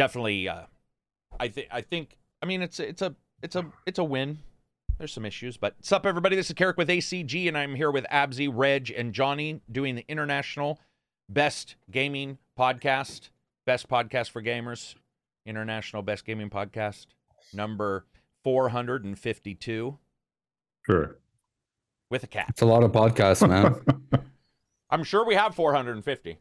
definitely. Uh, I think. I think. I mean, it's it's a it's a it's a win. There's some issues, but what's up, everybody? This is Karak with ACG, and I'm here with Abzy, Reg, and Johnny doing the international best gaming podcast, best podcast for gamers, international best gaming podcast, number 452 Sure. with a cat. It's a lot of podcasts, man. I'm sure we have 450.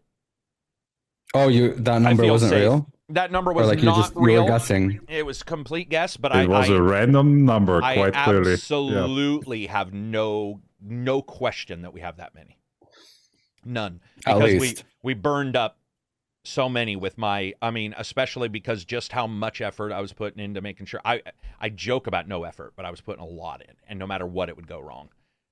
oh, you that number wasn't safe. real, That number or was like you not just you real. were guessing. It was complete guess, but It I, was I, a random number, I quite clearly. Yeah. absolutely have no no question that we have that many. None. At Because we we burned up so many with my I mean, especially because just how much effort I was putting into making sure I I joke about no effort, but I was putting a lot in and no matter what it would go wrong.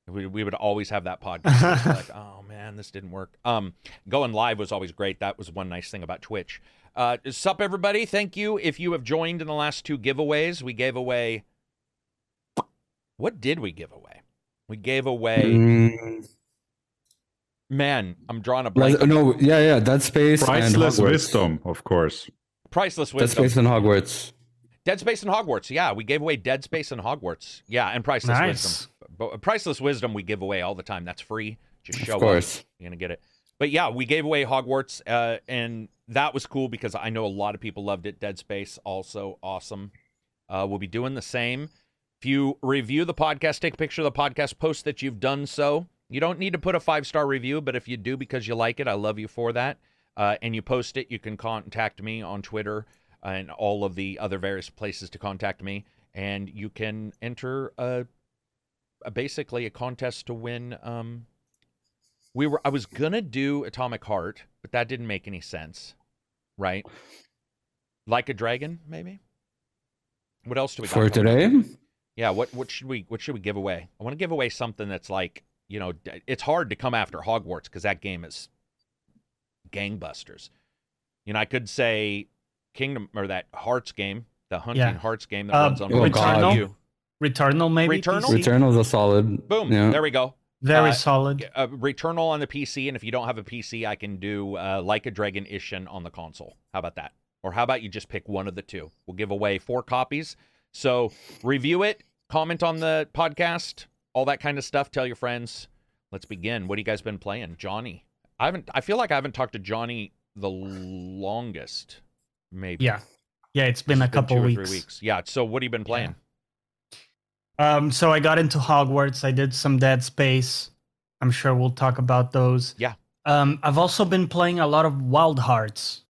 We, we would always have that podcast like, oh man, this didn't work. Um, going live was always great. That was one nice thing about Twitch. Uh, sup, everybody? Thank you if you have joined in the last two giveaways. We gave away. What did we give away? We gave away. Mm, Man, I'm drawing a blank. Res- no, yeah, yeah. Dead Space Priceless and Hogwarts. wisdom, of course. Priceless wisdom. Dead. Space and Hogwarts. Dead Space and Hogwarts. Yeah, we gave away Dead Space and Hogwarts. Yeah, and Priceless Nice. Wisdom. But Priceless Wisdom we give away all the time. That's free. Just show Of course. up. You're gonna get it. But yeah, we gave away Hogwarts, uh, and that was cool because I know a lot of people loved it. Dead Space also awesome. Uh, we'll be doing the same. If you review the podcast, take a picture of the podcast, post that you've done so. You don't need to put a five star review, but if you do because you like it, I love you for that. Uh, and you post it, you can contact me on Twitter and all of the other various places to contact me, and you can enter a basically a contest to win. Um, we were I was gonna do Atomic Heart, but that didn't make any sense, right? Like a dragon, maybe. What else do we got? For coming up? today, Yeah, what what should we what should we give away? I want to give away something that's like you know it's hard to come after Hogwarts because that game is gangbusters. You know, I could say Kingdom or that Hearts game, the Hunting Yeah. Hearts game that Uh, runs on Oh, God. Wii U. Returnal, maybe. Returnal? PC? Returnal's a solid. Boom, Yeah. there we go. Very Uh, solid. Uh, Returnal on the PC, and if you don't have a PC, I can do uh, Like a Dragon Ishin on the console. How about that? Or how about you just pick one of the two? We'll give away four copies. So review it, comment on the podcast, all that kind of stuff. Tell your friends. Let's begin. What have you guys been playing, Johnny? I haven't. I feel like I haven't talked to Johnny the longest. Maybe. Yeah. Yeah, it's been a It's couple two or weeks. three weeks. Yeah. So what have you been playing? Um, so I got into Hogwarts. I did some Dead Space. I'm sure we'll talk about those. Yeah. Um, I've also been playing a lot of Wild Hearts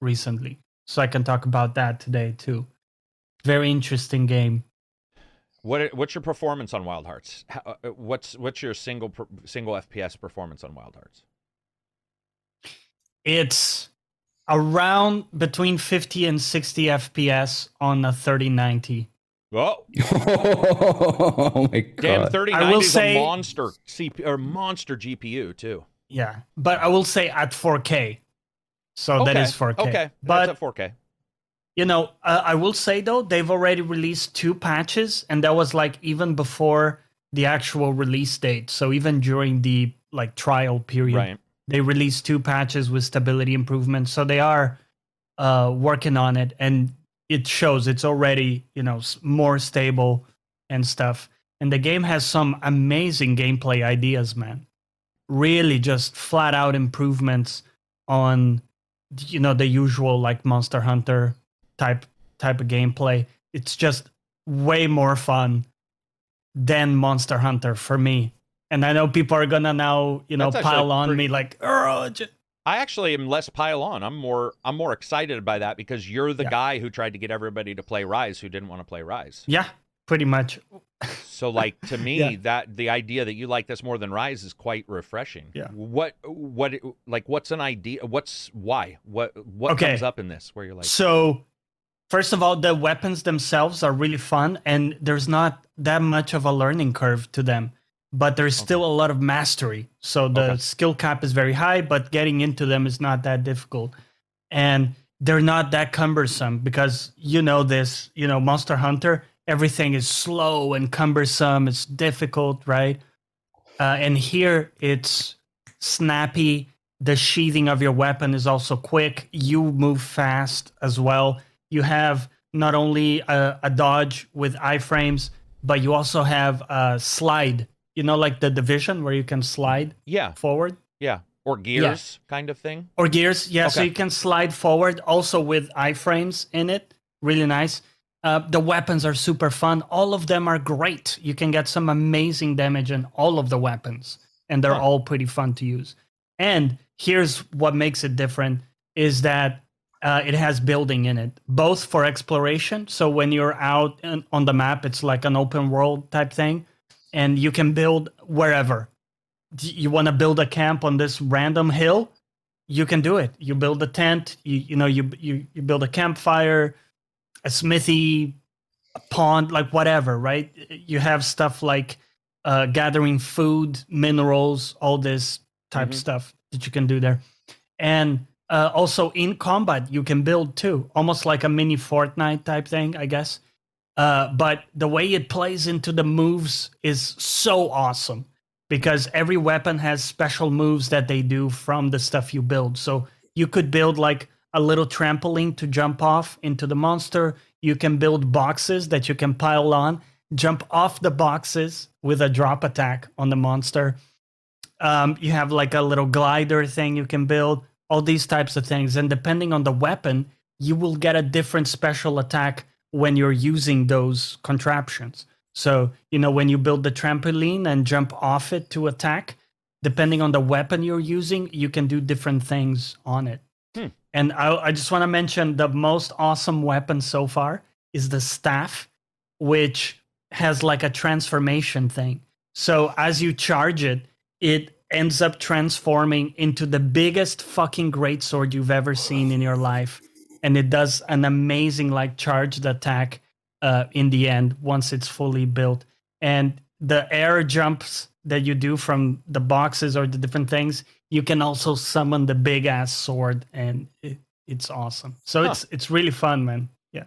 recently, so I can talk about that today too. Very interesting game. What what's your performance on Wild Hearts? How, uh, what's what's your single single FPS performance on Wild Hearts? It's around between 50 and 60 FPS on a 3090. Oh, oh my damn! god! Thirty I will is say- a monster CP or monster GPU too. Yeah, but I will say at 4K. So that Okay, is 4K. Okay, but that's at 4K. You know, uh, I will say though, they've already released two patches, and that was like even before the actual release date. So even during the like trial period, Right. they released two patches with stability improvements. So they are uh, working on it, and it shows it's already you know more stable and stuff. And the game has some amazing gameplay ideas, man. Really, just flat out improvements on you know the usual like Monster Hunter type type of gameplay. It's just way more fun than Monster Hunter for me. And I know people are gonna now, you know, That's pile on pretty- me like, oh, j-" I actually am less pile on. I'm more I'm more excited by that because you're the Yeah. guy who tried to get everybody to play Rise who didn't want to play Rise. yeah, pretty much. So like to me Yeah. that the idea that you like this more than Rise is quite refreshing. Yeah. What what like what's an idea what's why? What what Okay. comes up in this where you're like So, first of all, the weapons themselves are really fun, and there's not that much of a learning curve to them. But there's still a lot of mastery. So the Okay. skill cap is very high, but getting into them is not that difficult. And they're not that cumbersome because you know this, you know, Monster Hunter, everything is slow and cumbersome, it's difficult, right? Uh, and here it's snappy the sheathing of your weapon is also quick. You move fast as well. You have not only a, a dodge with iframes, but you also have a slide. You know, like the division where you can slide Yeah, forward yeah. Or gears kind of thing. or gears. Yeah, so you can slide forward also with iframes in it. Really nice. Uh, the weapons are super fun. All of them are great. You can get some amazing damage in all of the weapons, and they're Huh. all pretty fun to use. And here's what makes it different: is that uh, it has building in it, both for exploration. So when you're out on the map, it's like an open world type thing, and you can build wherever. You want to build a camp on this random hill? You can do it. You build a tent. You you know you you you build a campfire, a smithy, a pond, like whatever. Right? You have stuff like uh, gathering food, minerals, all this type Mhm. stuff that you can do there, and uh, also in combat you can build too, almost like a mini Fortnite type thing, I guess. Uh, but the way it plays into the moves is so awesome because every weapon has special moves that they do from the stuff you build. So you could build like a little trampoline to jump off into the monster. You can build boxes that you can pile on, jump off the boxes with a drop attack on the monster. Um, you have like a little glider thing you can build, all these types of things. And depending on the weapon, you will get a different special attack when you're using those contraptions. So, you know, when you build the trampoline and jump off it to attack, depending on the weapon you're using, you can do different things on it. Hmm. And I, I just want to mention the most awesome weapon so far is the staff, which has like a transformation thing. So as you charge it, it ends up transforming into the biggest fucking greatsword you've ever seen in your life. And it does an amazing like charged attack uh, in the end once it's fully built. And the air jumps that you do from the boxes or the different things, you can also summon the big ass sword, and it, it's awesome. So Huh. it's it's really fun, man. Yeah.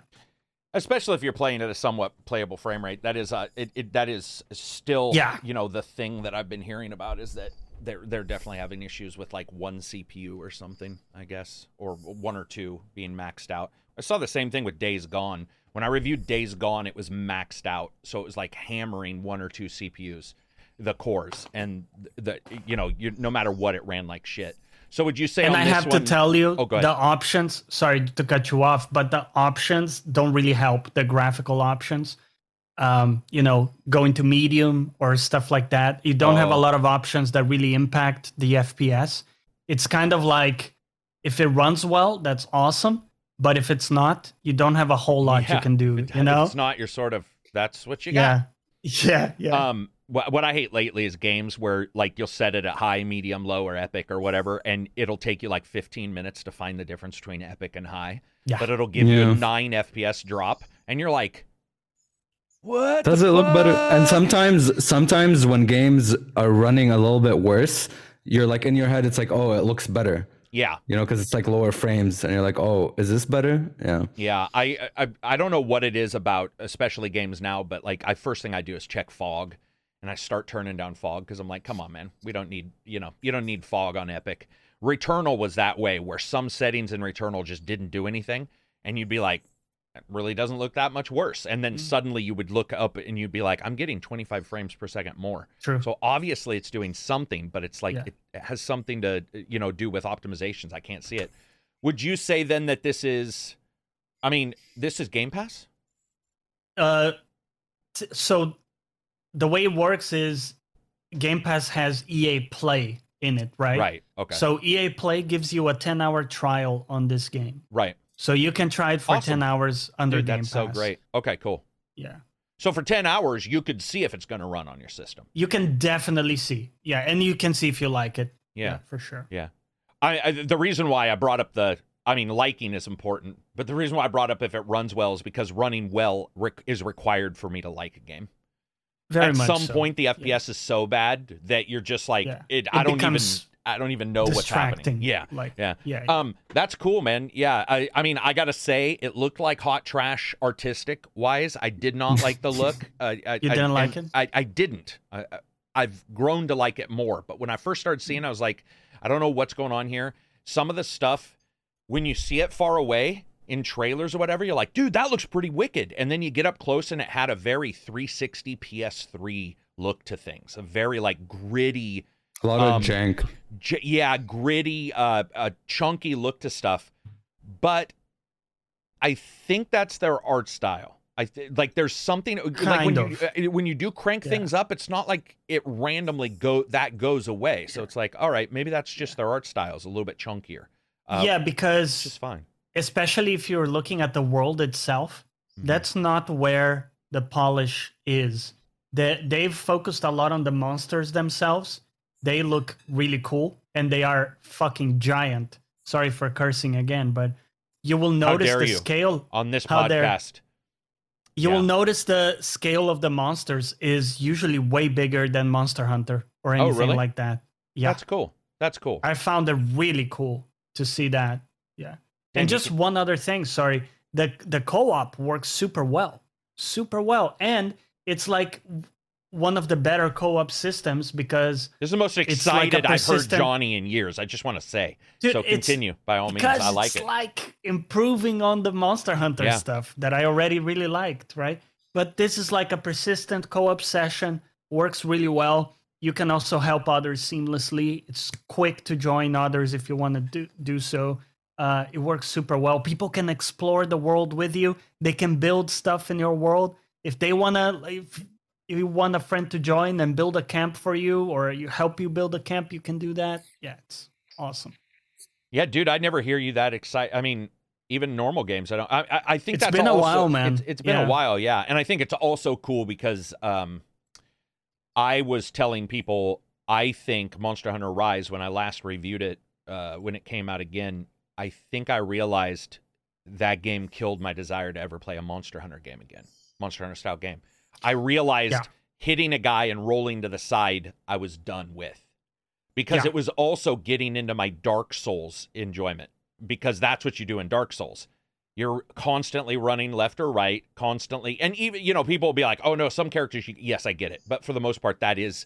especially if you're playing at a somewhat playable frame rate that is uh it, it that is still Yeah. you know the thing that i've been hearing about is that they're they're definitely having issues with like one cpu or something i guess or one or two being maxed out i saw the same thing with days gone when i reviewed days gone it was maxed out so it was like hammering one or two cpus the cores and the you know you no matter what it ran like shit so would you say and I have one, to tell you, Oh, the options. Sorry to cut you off, but the options don't really help. The graphical options, um, you know, going to medium or stuff like that. You don't have a Oh. lot of options that really impact the FPS. It's kind of like if it runs well, that's awesome. But if it's not, you don't have a whole lot Yeah, you can do. If You know? it's not you're sort of that's what you got yeah. Yeah. Yeah. Um, what, what I hate lately is games where like you'll set it at high, medium, low, or epic or whatever, and it'll take you like 15 minutes to find the difference between epic and high. Yeah. But it'll give you a nine FPS drop, and you're like, "What? Does it look better? And sometimes, sometimes when games are running a little bit worse, you're like in your head, it's like, oh, it looks better, Yeah, you know, because it's like lower frames, and you're like, oh, is this better? Yeah. yeah. I, I I don't know what it is about, especially games now, but like I first thing I do is check fog, and I start turning down fog because I'm like, come on, man, we don't need you know you don't need fog on Epic. Returnal was that way, where some settings in Returnal just didn't do anything, and you'd be like, it really doesn't look that much worse. And then suddenly you would look up and you'd be like, I'm getting 25 frames per second more. True. So obviously it's doing something, but it's like Yeah. it has something to you know do with optimizations. I can't see it. Would you say then that this is? I mean, this is Game Pass. uh, t- so the way it works is Game Pass has EA Play in it, right? Right. Okay. So EA Play gives you a 10 hour trial on this game. right. So you can try it for Awesome. 10 hours under Dude, Game that's Pass. so great. Okay. Cool. Yeah. So for 10 hours, you could see if it's going to run on your system. You can definitely see. Yeah. And you can see if you like it. Yeah. for sure. I, I the reason why I brought up the I mean liking is important, but the reason why I brought up if it runs well is because running well re- is required for me to like a game. Very much. At some so. point, the FPS is so bad that you're just like Yeah. it. I It don't becomes even. I don't even know what's happening. Yeah. Like, Yeah. yeah. Um, that's cool, man. Yeah, I, I mean, I gotta say, it looked like hot trash, artistic wise. I did not like the look. Uh, I, You didn't like it? I, I didn't. I, I- I've grown to like it more. But when I first started seeing, it, I was like, I don't know what's going on here. Some of the stuff, when you see it far away in trailers or whatever, you're like, dude, that looks pretty wicked. And then you get up close and it had a very 360 PS3 look to things, a very like gritty, A lot Um, of jank. j- yeah, gritty, uh, uh, chunky look to stuff. But I think that's their art style. I th- like there's something like when Kind you uh, when you do crank Yeah. things up, it's not like it randomly go that goes away. So it's like, all right, maybe that's just their art style is a little bit chunkier. Uh, yeah, it's because just fine. especially if you're looking at the world itself, Mhm. that's not where the polish is. They, they've focused a lot on the monsters themselves. They look really cool and they are fucking giant. Sorry for cursing again, but you will notice the you. scale. on this podcast. You Yeah. will notice the scale of the monsters is usually way bigger than Monster Hunter or oh, anything Oh, really? like that. Yeah. That's cool. That's cool. I found it really cool to see that. Yeah. And just can- one other thing, sorry. The the co-op works super well. Super well. And it's like one of the better co-op systems because this is the most it's like excited I've heard Johnny in years. I just want to say. Dude, so continue by all means. I like it. it's it. like improving on the Monster Hunter Yeah. stuff that I already really liked, right? But this is like a persistent co-op session, works really well. You can also help others seamlessly. It's quick to join others if you want to do, do so. Uh, it works super well. People can explore the world with you. They can build stuff in your world. If they wanna, if you want a friend to join and build a camp for you, or you help you build a camp, you can do that. Yeah, it's awesome. Yeah, dude, I never hear you that excited. I mean, even normal games, I don't. I, I, think It's that's been a while, man. It's, it's been Yeah. a while, yeah, and I think it's also cool because um, I was telling people I think Monster Hunter Rise when I last reviewed it uh, when it came out again. I think I realized that game killed my desire to ever play a Monster Hunter game again, Monster Hunter style game. I realized Yeah. hitting a guy and rolling to the side, I was done with because Yeah. it was also getting into my Dark Souls enjoyment because that's what you do in Dark Souls. You're constantly running left or right, constantly, and even you know people will be like, "Oh no, some characters." You, yes, I get it, but for the most part, that is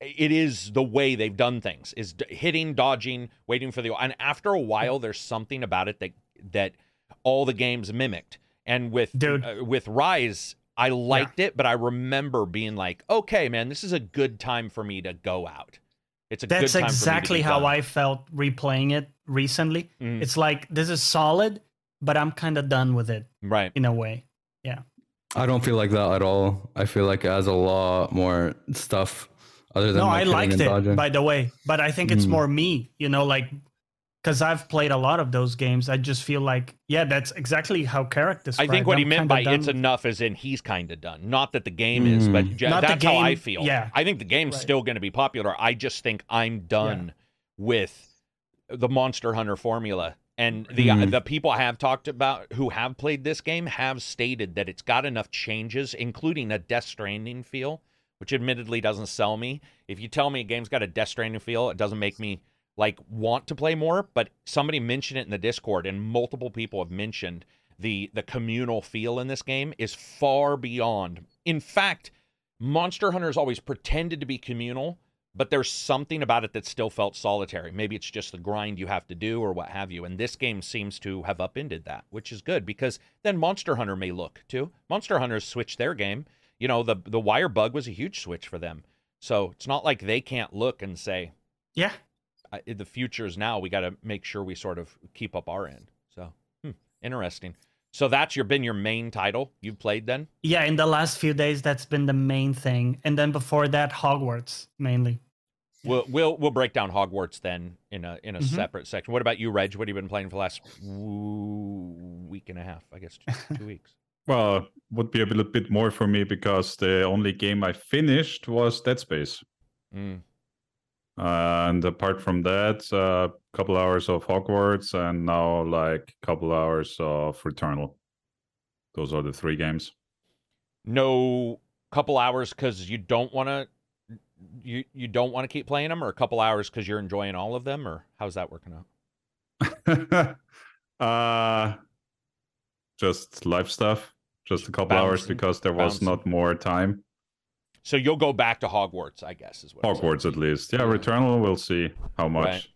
it is the way they've done things is d- hitting dodging waiting for the and after a while there's something about it that that all the games mimicked and with Dude. uh, with rise i liked it but i remember being like okay man this is a good time for me to go out it's a That's good time exactly for me to how done. I felt replaying it recently. Mm. It's like this is solid, but I'm kind of done with it right in a way. Yeah. I don't feel like that at all. I feel like it has a lot more stuff other than No, like, I liked it dodging. by the way, but I think it's Mm. more me, you know, like because I've played a lot of those games. I just feel like, yeah, that's exactly how characters. i think what he I'm meant by done it's enough is in he's kind of done not that the game is but Mm. j- Not the that's how i feel yeah. i think the game's Right. still going to be popular i just think i'm done with the monster hunter formula and the Mm. the people I have talked about who have played this game have stated that it's got enough changes including a death stranding feel which admittedly doesn't sell me if you tell me a game's got a death stranding feel it doesn't make me like want to play more but somebody mentioned it in the discord and multiple people have mentioned the the communal feel in this game is far beyond in fact monster hunter has always pretended to be communal but there's something about it that still felt solitary. Maybe it's just the grind you have to do or what have you. And this game seems to have upended that, which is good because then Monster Hunter may look too. Monster Hunter's switched their game. You know, the the wire bug was a huge switch for them. So it's not like they can't look and say, yeah, "Uh, the future is now. We got to make sure we sort of keep up our end. So hmm, interesting. So that's your been your main title you've played then? yeah. In the last few days, that's been the main thing, and then before that, Hogwarts mainly. We'll we'll we'll break down Hogwarts then in a in a Mhm. separate section. What about you, Reg? What have you been playing for the last week and a half? I guess two, two weeks. Well, would be a little bit more for me because the only game I finished was Dead Space. Mm. And apart from that, a couple hours of Hogwarts and now like a couple hours of Returnal. Those are the three games. No couple hours because you don't want to you you don't want to keep playing them, or a couple hours because you're enjoying all of them, or how's that working out? uh just life stuff. Just a couple hours because there was bouncing. not more time. So you'll go back to Hogwarts, I guess, is what. Hogwarts at least. Yeah, Yeah. Returnal, we'll see how much. Right.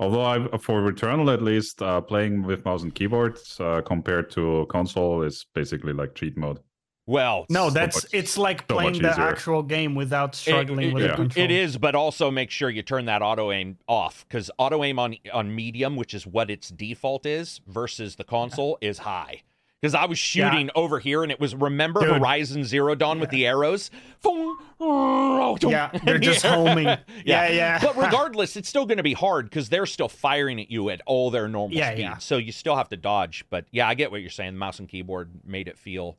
Although I, for Returnal at least, uh, playing with mouse and keyboard uh, compared to console is basically like cheat mode. Well, No, so that's much- it's like so playing the easier. actual game without struggling it, with it- the yeah. control. it is, but also make sure you turn that auto aim off because auto aim on on medium, which is what its default is, versus the console is high. Because I was Yeah. shooting over here, and it was remember Dude. Horizon Zero Dawn with the arrows. Oh. Yeah, they're just homing. Yeah, yeah. but regardless, it's still going to be hard because they're still firing at you at all their normal Yeah, speed. yeah. So you still have to dodge. But yeah, I get what you're saying. Mouse and keyboard made it feel.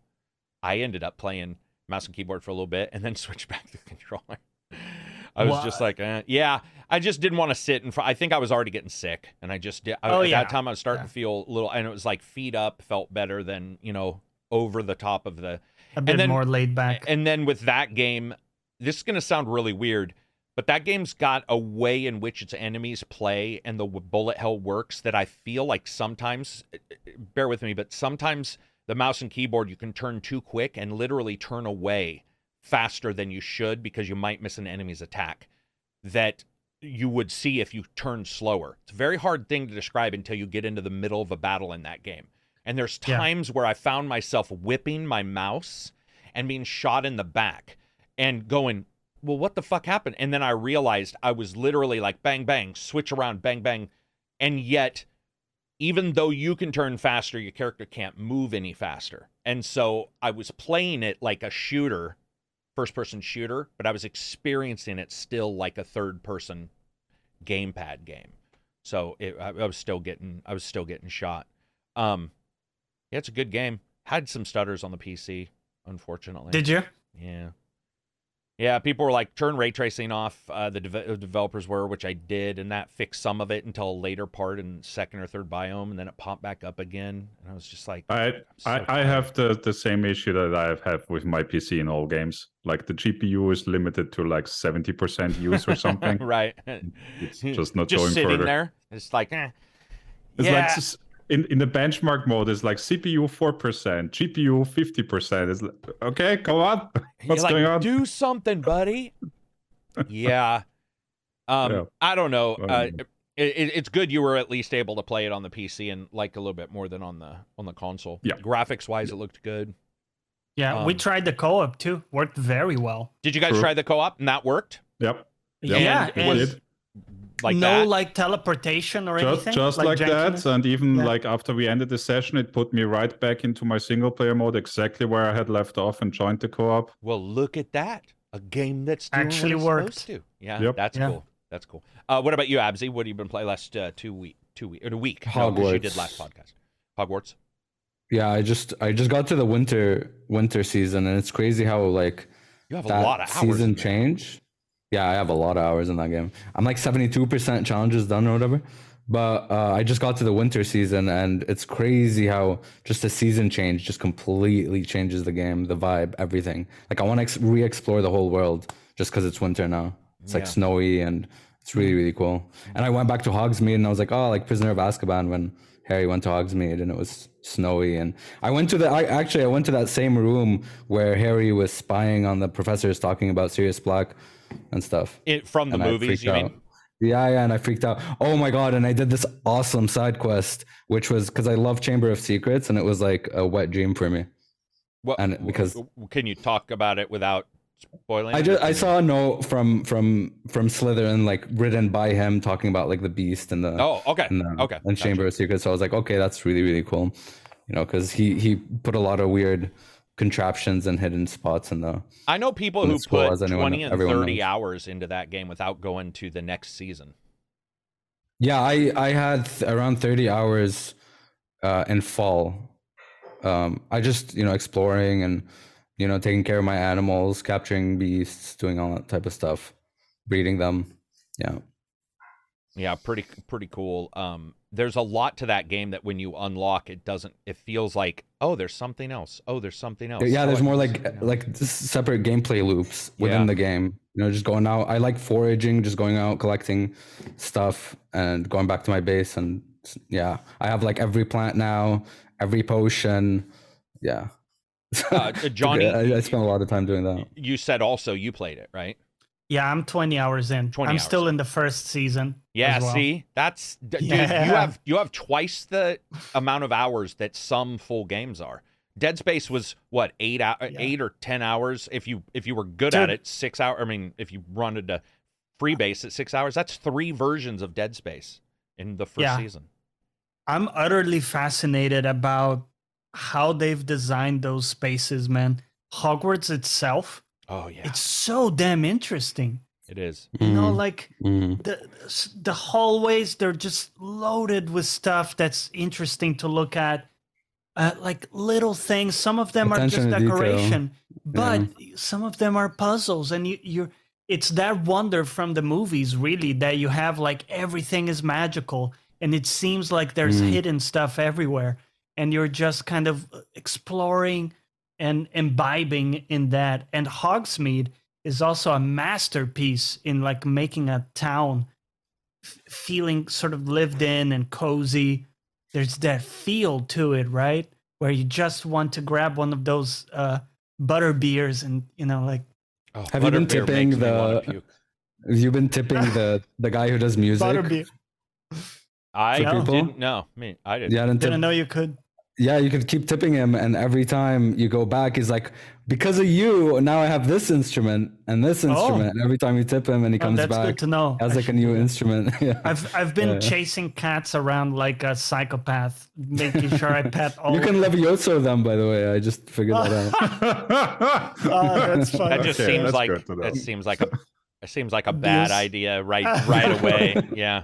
I ended up playing mouse and keyboard for a little bit and then switched back to the controller. I was just like, eh. yeah, I just didn't want to sit in front. I think I was already getting sick, and I just did. I, Oh, at yeah. that time, I was starting Yeah. to feel a little, and it was like feet up felt better than you know over the top of the a bit then- more laid back. and then with that game, this is going to sound really weird, but that game's got a way in which its enemies play and the bullet hell works that I feel like sometimes, eh, bear with me, but sometimes the mouse and keyboard you can turn too quick and literally turn away faster than you should because you might miss an enemy's attack that you would see if you turned slower. It's a very hard thing to describe until you get into the middle of a battle in that game. And there's Yeah. times where I found myself whipping my mouse and being shot in the back and going, well, what the fuck happened? And then I realized I was literally like bang, bang, switch around, bang, bang. And yet, even though you can turn faster, your character can't move any faster. And so I was playing it like a shooter, first person shooter, but I was experiencing it still like a third person gamepad game. So it, I, I was still getting, I was still getting shot. Um, yeah, it's a good game. Had some stutters on the PC, unfortunately. Did you? Yeah. Yeah, people were like, turn ray tracing off. Uh, the deve- developers were, which I did, and that fixed some of it until a later part in second or third biome, and then it popped back up again. And I was just like, I so I, I have the, the same issue that I have with my PC in all games. Like the GPU is limited to like seventy percent use or something. right. It's just not just going sitting further. there. It's like, eh. It's yeah. like in, in the benchmark mode, it's like CPU four percent, GPU fifty percent. It's like, okay, come on, what's like, going on? Do something, buddy. yeah. Um, Yeah. I don't know. Uh, Um, it, it, it's good you were at least able to play it on the PC and like a little bit more than on the on the console. Yeah. Graphics wise, it looked good. Yeah, we Um, tried the co-op too. Worked very well. Did you guys True. try the co-op and that worked? Yep. Yeah, Yep, And it and was did. Like no that. like teleportation or just anything. just like, that and even Yeah. like after we ended the session it put me right back into my single player mode exactly where i had left off and joined the co-op Well, look at that. A game that's doing Actually what it's worked. Yeah, Yep. that's Yeah. cool. That's cool. Uh, what about you, abzi What have you been playing last uh, two week, two week, or a week? No, 'cause you did last podcast. Hogwarts. Yeah, I just I just got to the winter winter season, and it's crazy how like You have a lot of hours. season in change. Yeah, I have a lot of hours in that game. I'm like 72% challenges done or whatever. But uh, I just got to the winter season, and it's crazy how just a season change just completely changes the game, the vibe, everything. Like I want to ex- re-explore the whole world just because it's winter now. It's like Yeah. snowy and it's really really cool. And I went back to Hogsmeade, and I was like, oh, like Prisoner of Azkaban when Harry went to Hogsmeade, and it was snowy. And I went to the I actually I went to that same room where Harry was spying on the professors talking about Sirius Black and stuff. It, from the And movies, you out. mean? Yeah, yeah, and I freaked out. Oh my god! And I did this awesome side quest, which was because I love Chamber of Secrets, and it was like a wet dream for me. What, And because- can you talk about it without spoiling? I just I saw a note from from from Slytherin, like written by him, talking about like the Beast and the Oh, okay, and, the, okay. and gotcha. Chamber of Secrets. So I was like, okay, that's really really cool, you know, because he he put a lot of weird contraptions and hidden spots in the. I know people who put as anyone- twenty and thirty knows. hours into that game without going to the next season. Yeah, I I had th- around thirty hours uh, in fall. Um, I just you know exploring and you know taking care of my animals, capturing beasts, doing all that type of stuff, breeding them. Yeah. Yeah, pretty pretty cool. Um, there's a lot to that game that when you unlock, it doesn't. It feels like oh, there's something else. Oh, there's something else. yeah Oh, there's more like like separate gameplay loops within Yeah. the game you know just going out i like foraging just going out collecting stuff and going back to my base and yeah i have like every plant now every potion yeah Uh, Johnny, I, I spent a lot of time doing that you said also you played it, right? Yeah, I'm 20 hours in. 20 I'm hours. still in the first season. Yeah, well. see, that's d- dude. You have you have twice the amount of hours that some full games are. Dead Space was what eight hour, Yeah. eight or ten hours. If you if you were good at it, six hour. I mean, if you run into to freebase at six hours, that's three versions of Dead Space in the first Yeah. season. I'm utterly fascinated about how they've designed those spaces, man. Hogwarts itself, Oh yeah, it's so damn interesting. it is. You know, Mm, like mm. the the hallways, they're just loaded with stuff that's interesting to look at. Uh, like little things. Some of them are just Attention to detail. decoration, but some of them are puzzles, and you you're. It's that wonder from the movies, really, that you have like everything is magical, and it seems like there's Mm. hidden stuff everywhere, and you're just kind of exploring and imbibing in that. And Hogsmeade is also a masterpiece in like making a town f- feeling sort of lived in and cozy. There's that feel to it, right? Where you just want to grab one of those uh, butter beers and you know, like Oh, Have you been tipping makes me wanna the- puke. Have you been tipping the the guy who does music? butterbeer. I for didn't know. Me, I didn't. Yeah, I didn't tip- Didn't know you could. Yeah, you can keep tipping him, and every time you go back, he's like, "Because of you, now I have this instrument and this instrument." And every time you tip him, and he Oh, comes that's back, good to know. he has like a new instrument. yeah. I've I've been Yeah. chasing cats around like a psychopath, making sure I pet all. You can Levioso them, by the way. I just figured that out. Oh, that's fun. That just Okay, seems that's like good it seems like a it seems like a bad Abuse. idea right right away. Yeah.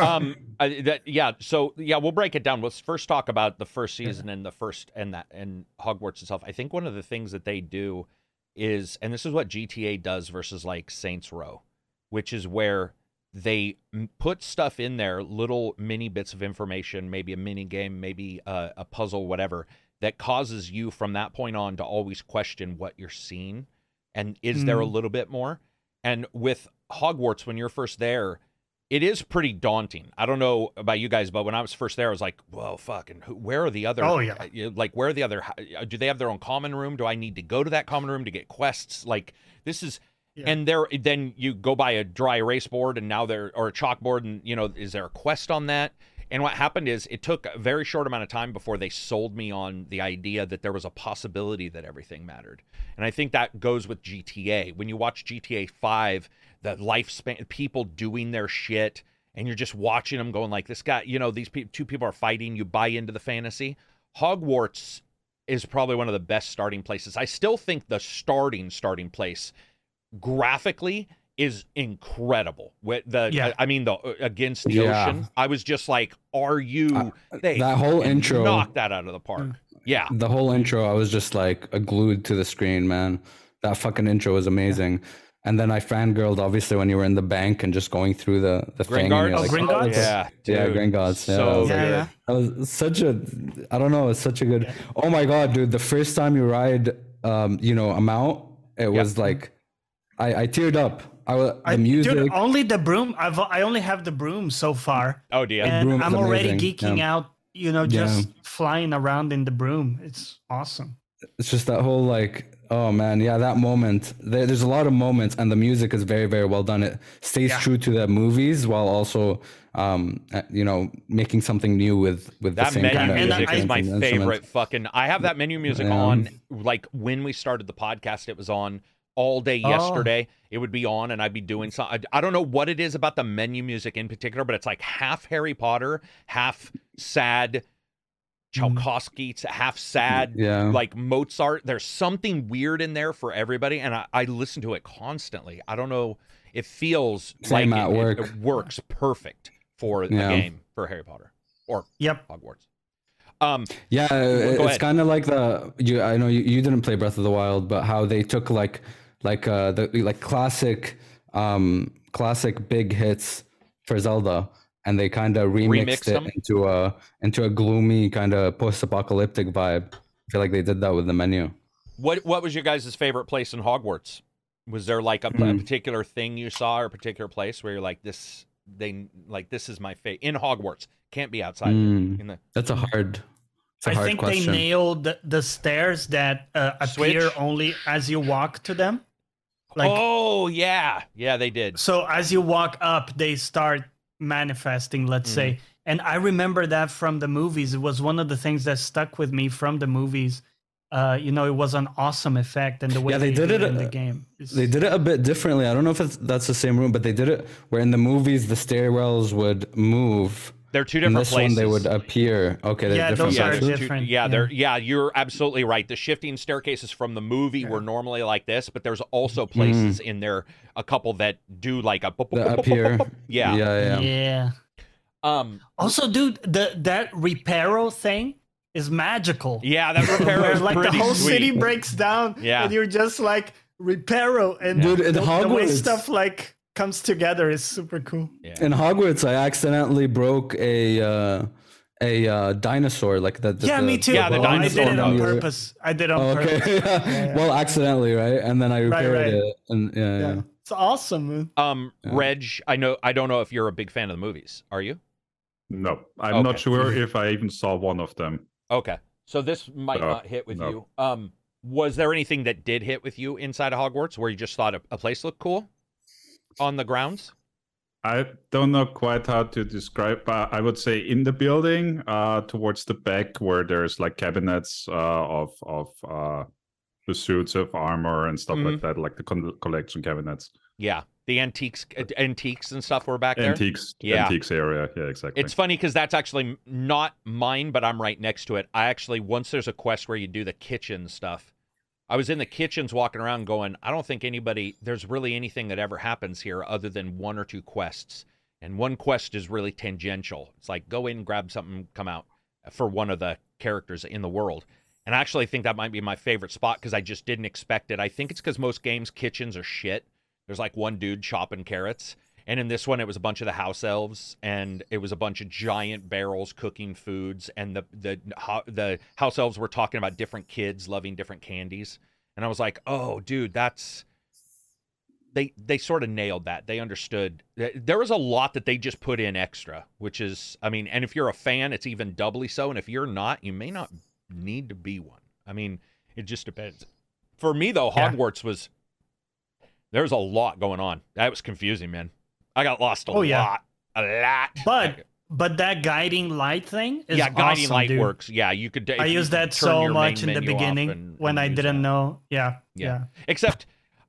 um That yeah so yeah we'll break it down. Let's first talk about the first season and the first and that and hogwarts itself. I think one of the things that they do is and this is what gta does versus like saints row which is where they put stuff in there little mini bits of information maybe a mini game maybe a, a puzzle whatever that causes you from that point on to always question what you're seeing and is there a Mm. little bit more? And with hogwarts when you're first there it is pretty daunting. I don't know about you guys, but when I was first there, I was like, "Well, fucking, who, where are the other? Oh, yeah. uh, like where are the other? uh, Do they have their own common room? Do I need to go to that common room to get quests? Like this is." Yeah. And there, then you go by a dry erase board, and now there or a chalkboard, and you know, is there a quest on that? And what happened is, it took a very short amount of time before they sold me on the idea that there was a possibility that everything mattered. And I think that goes with GTA. When you watch GTA Five, the lifespan, people doing their shit, and you're just watching them going like, this guy, you know, these pe- two people are fighting. You buy into the fantasy. Hogwarts is probably one of the best starting places. I still think the starting starting place graphically is incredible. With the, Yeah. I, I mean, the uh, against the Yeah. ocean, I was just like, "Are you?" Uh, they that whole intro- knocked that out of the park. Mm. Yeah, The whole intro, I was just like uh, glued to the screen, man. That fucking intro was amazing. And then I fangirled, obviously, when you were in the bank and just going through the the thing. and Gringotts? you're Oh, like, Gringotts? yeah, Yeah, dude. Gringotts. Yeah, So I was like, Yeah, good. yeah. That was such a, I don't know, it's such a good. Oh my god, dude! The first time you ride, um, you know, a mount, it was like, I I teared up. I was the I, music. dude, only the broom. I've I only have the broom so far, Oh, dear. and broom is I'm already amazing, geeking yeah. out. You know, just flying around in the broom. It's awesome. it's just that whole like, oh man, yeah, that moment. There, there's a lot of moments, and the music is very very well done. It stays Yeah. true to the movies while also, um, uh, you know, making something new with with the That same menu kind of and music I- is my favorite fucking. I have that menu music Yeah. on like when we started the podcast. It was on all day Oh. yesterday. It would be on, and I'd be doing something. I don't know what it is about the menu music in particular, but it's like half Harry Potter, half sad Tchaikovsky, half sad Yeah. like Mozart. There's something weird in there for everybody, and I, I listen to it constantly. I don't know. It feels Same like it, it- work. it works perfect for Yeah. a game for Harry Potter or Yep. Hogwarts. Um, Yeah, it's kind of like the you. I know you, you didn't play Breath of the Wild, but how they took like like uh the like classic um classic big hits for Zelda, and they kind of remixed, Remixed it them? into a into a gloomy kind of post-apocalyptic vibe. I feel like they did that with the menu. what what was your guys' favorite place in Hogwarts? Was there like a, a Hmm. particular thing you saw or a particular place where you're like this? They like this is my favorite in Hogwarts. Can't be outside. Mm, In the that's a hard. It's a I hard think question. they nailed the, the stairs that uh, appear Switch? only as you walk to them. Like oh yeah, yeah, they did. so as you walk up, they start manifesting, let's Mm-hmm. say. And I remember that from the movies. It was one of the things that stuck with me from the movies. Uh, you know, it was an awesome effect, and the way Yeah, they did do it, in the game. is- They did it a bit differently. I don't know if it's, that's the same room, but they did it where in the movies the stairwells would move. They're two different In different this places. one they would appear. Okay, they're Yeah, different those yeah, are there's two- different, yeah, yeah. they're yeah, you're absolutely right. The shifting staircases from the movie were normally like this, but there's also places in there, a couple that do like a boop, boop, The boop, up boop, boop, here. boop. Yeah. yeah, yeah. yeah. Um. Also, dude, the that reparo thing is magical. Yeah, that repair Where, is like the whole sweet. city breaks down, Yeah. and you're just like reparo, and Dude, in the, the way Hogwarts- stuff like comes together is super cool. Yeah. In Hogwarts, I accidentally broke a uh, a uh, dinosaur like that. yeah, me too. Yeah, the Oh, I did it on motor. purpose. I did it on Oh, purpose. okay. yeah. well, accidentally, right? And then I repaired right. it, and yeah, yeah. Yeah. It's awesome. Um, Yeah. Reg, I know I don't know if you're a big fan of the movies. Are you? No, I'm Okay. not sure if I even saw one of them. Okay. So this might Uh, not hit with no. you. Um, was there anything that did hit with you inside of Hogwarts where you just thought a, a place looked cool on the grounds? I don't know quite how to describe. Uh, I would say in the building, uh, towards the back, where there's like cabinets uh, of of uh, the suits of armor and stuff like that, like the con- collection cabinets, Yeah, the antiques, uh, antiques and stuff were back there. antiques, Yeah. antiques area. Yeah, exactly. It's funny because that's actually not mine, but I'm right next to it. I actually once there's a quest where you do the kitchen stuff. I was in the kitchens walking around going, I don't think anybody there's really anything that ever happens here other than one or two quests. And one quest is really tangential. It's like go in, grab something, come out for one of the characters in the world. And I actually think that might be my favorite spot because I just didn't expect it. I think it's because most games kitchens are shit. There's like one dude chopping carrots. And in this one, it was a bunch of the house elves, and it was a bunch of giant barrels cooking foods. And the the the house elves were talking about different kids loving different candies. And I was like, oh, dude, that's they they sort of nailed that. They understood. There was a lot that they just put in extra, which is, I mean, and if you're a fan, it's even doubly so. And if you're not, you may not need to be one. I mean, it just depends. For me, though, Yeah. Hogwarts was there's a lot going on. That was confusing, man. I got lost a Oh, yeah. lot, a lot. But but that guiding light thing is yeah, guiding awesome, light dude. works. Yeah, you could. I used that so much in the beginning and- when and I didn't that. know. Yeah, Yeah. yeah. Except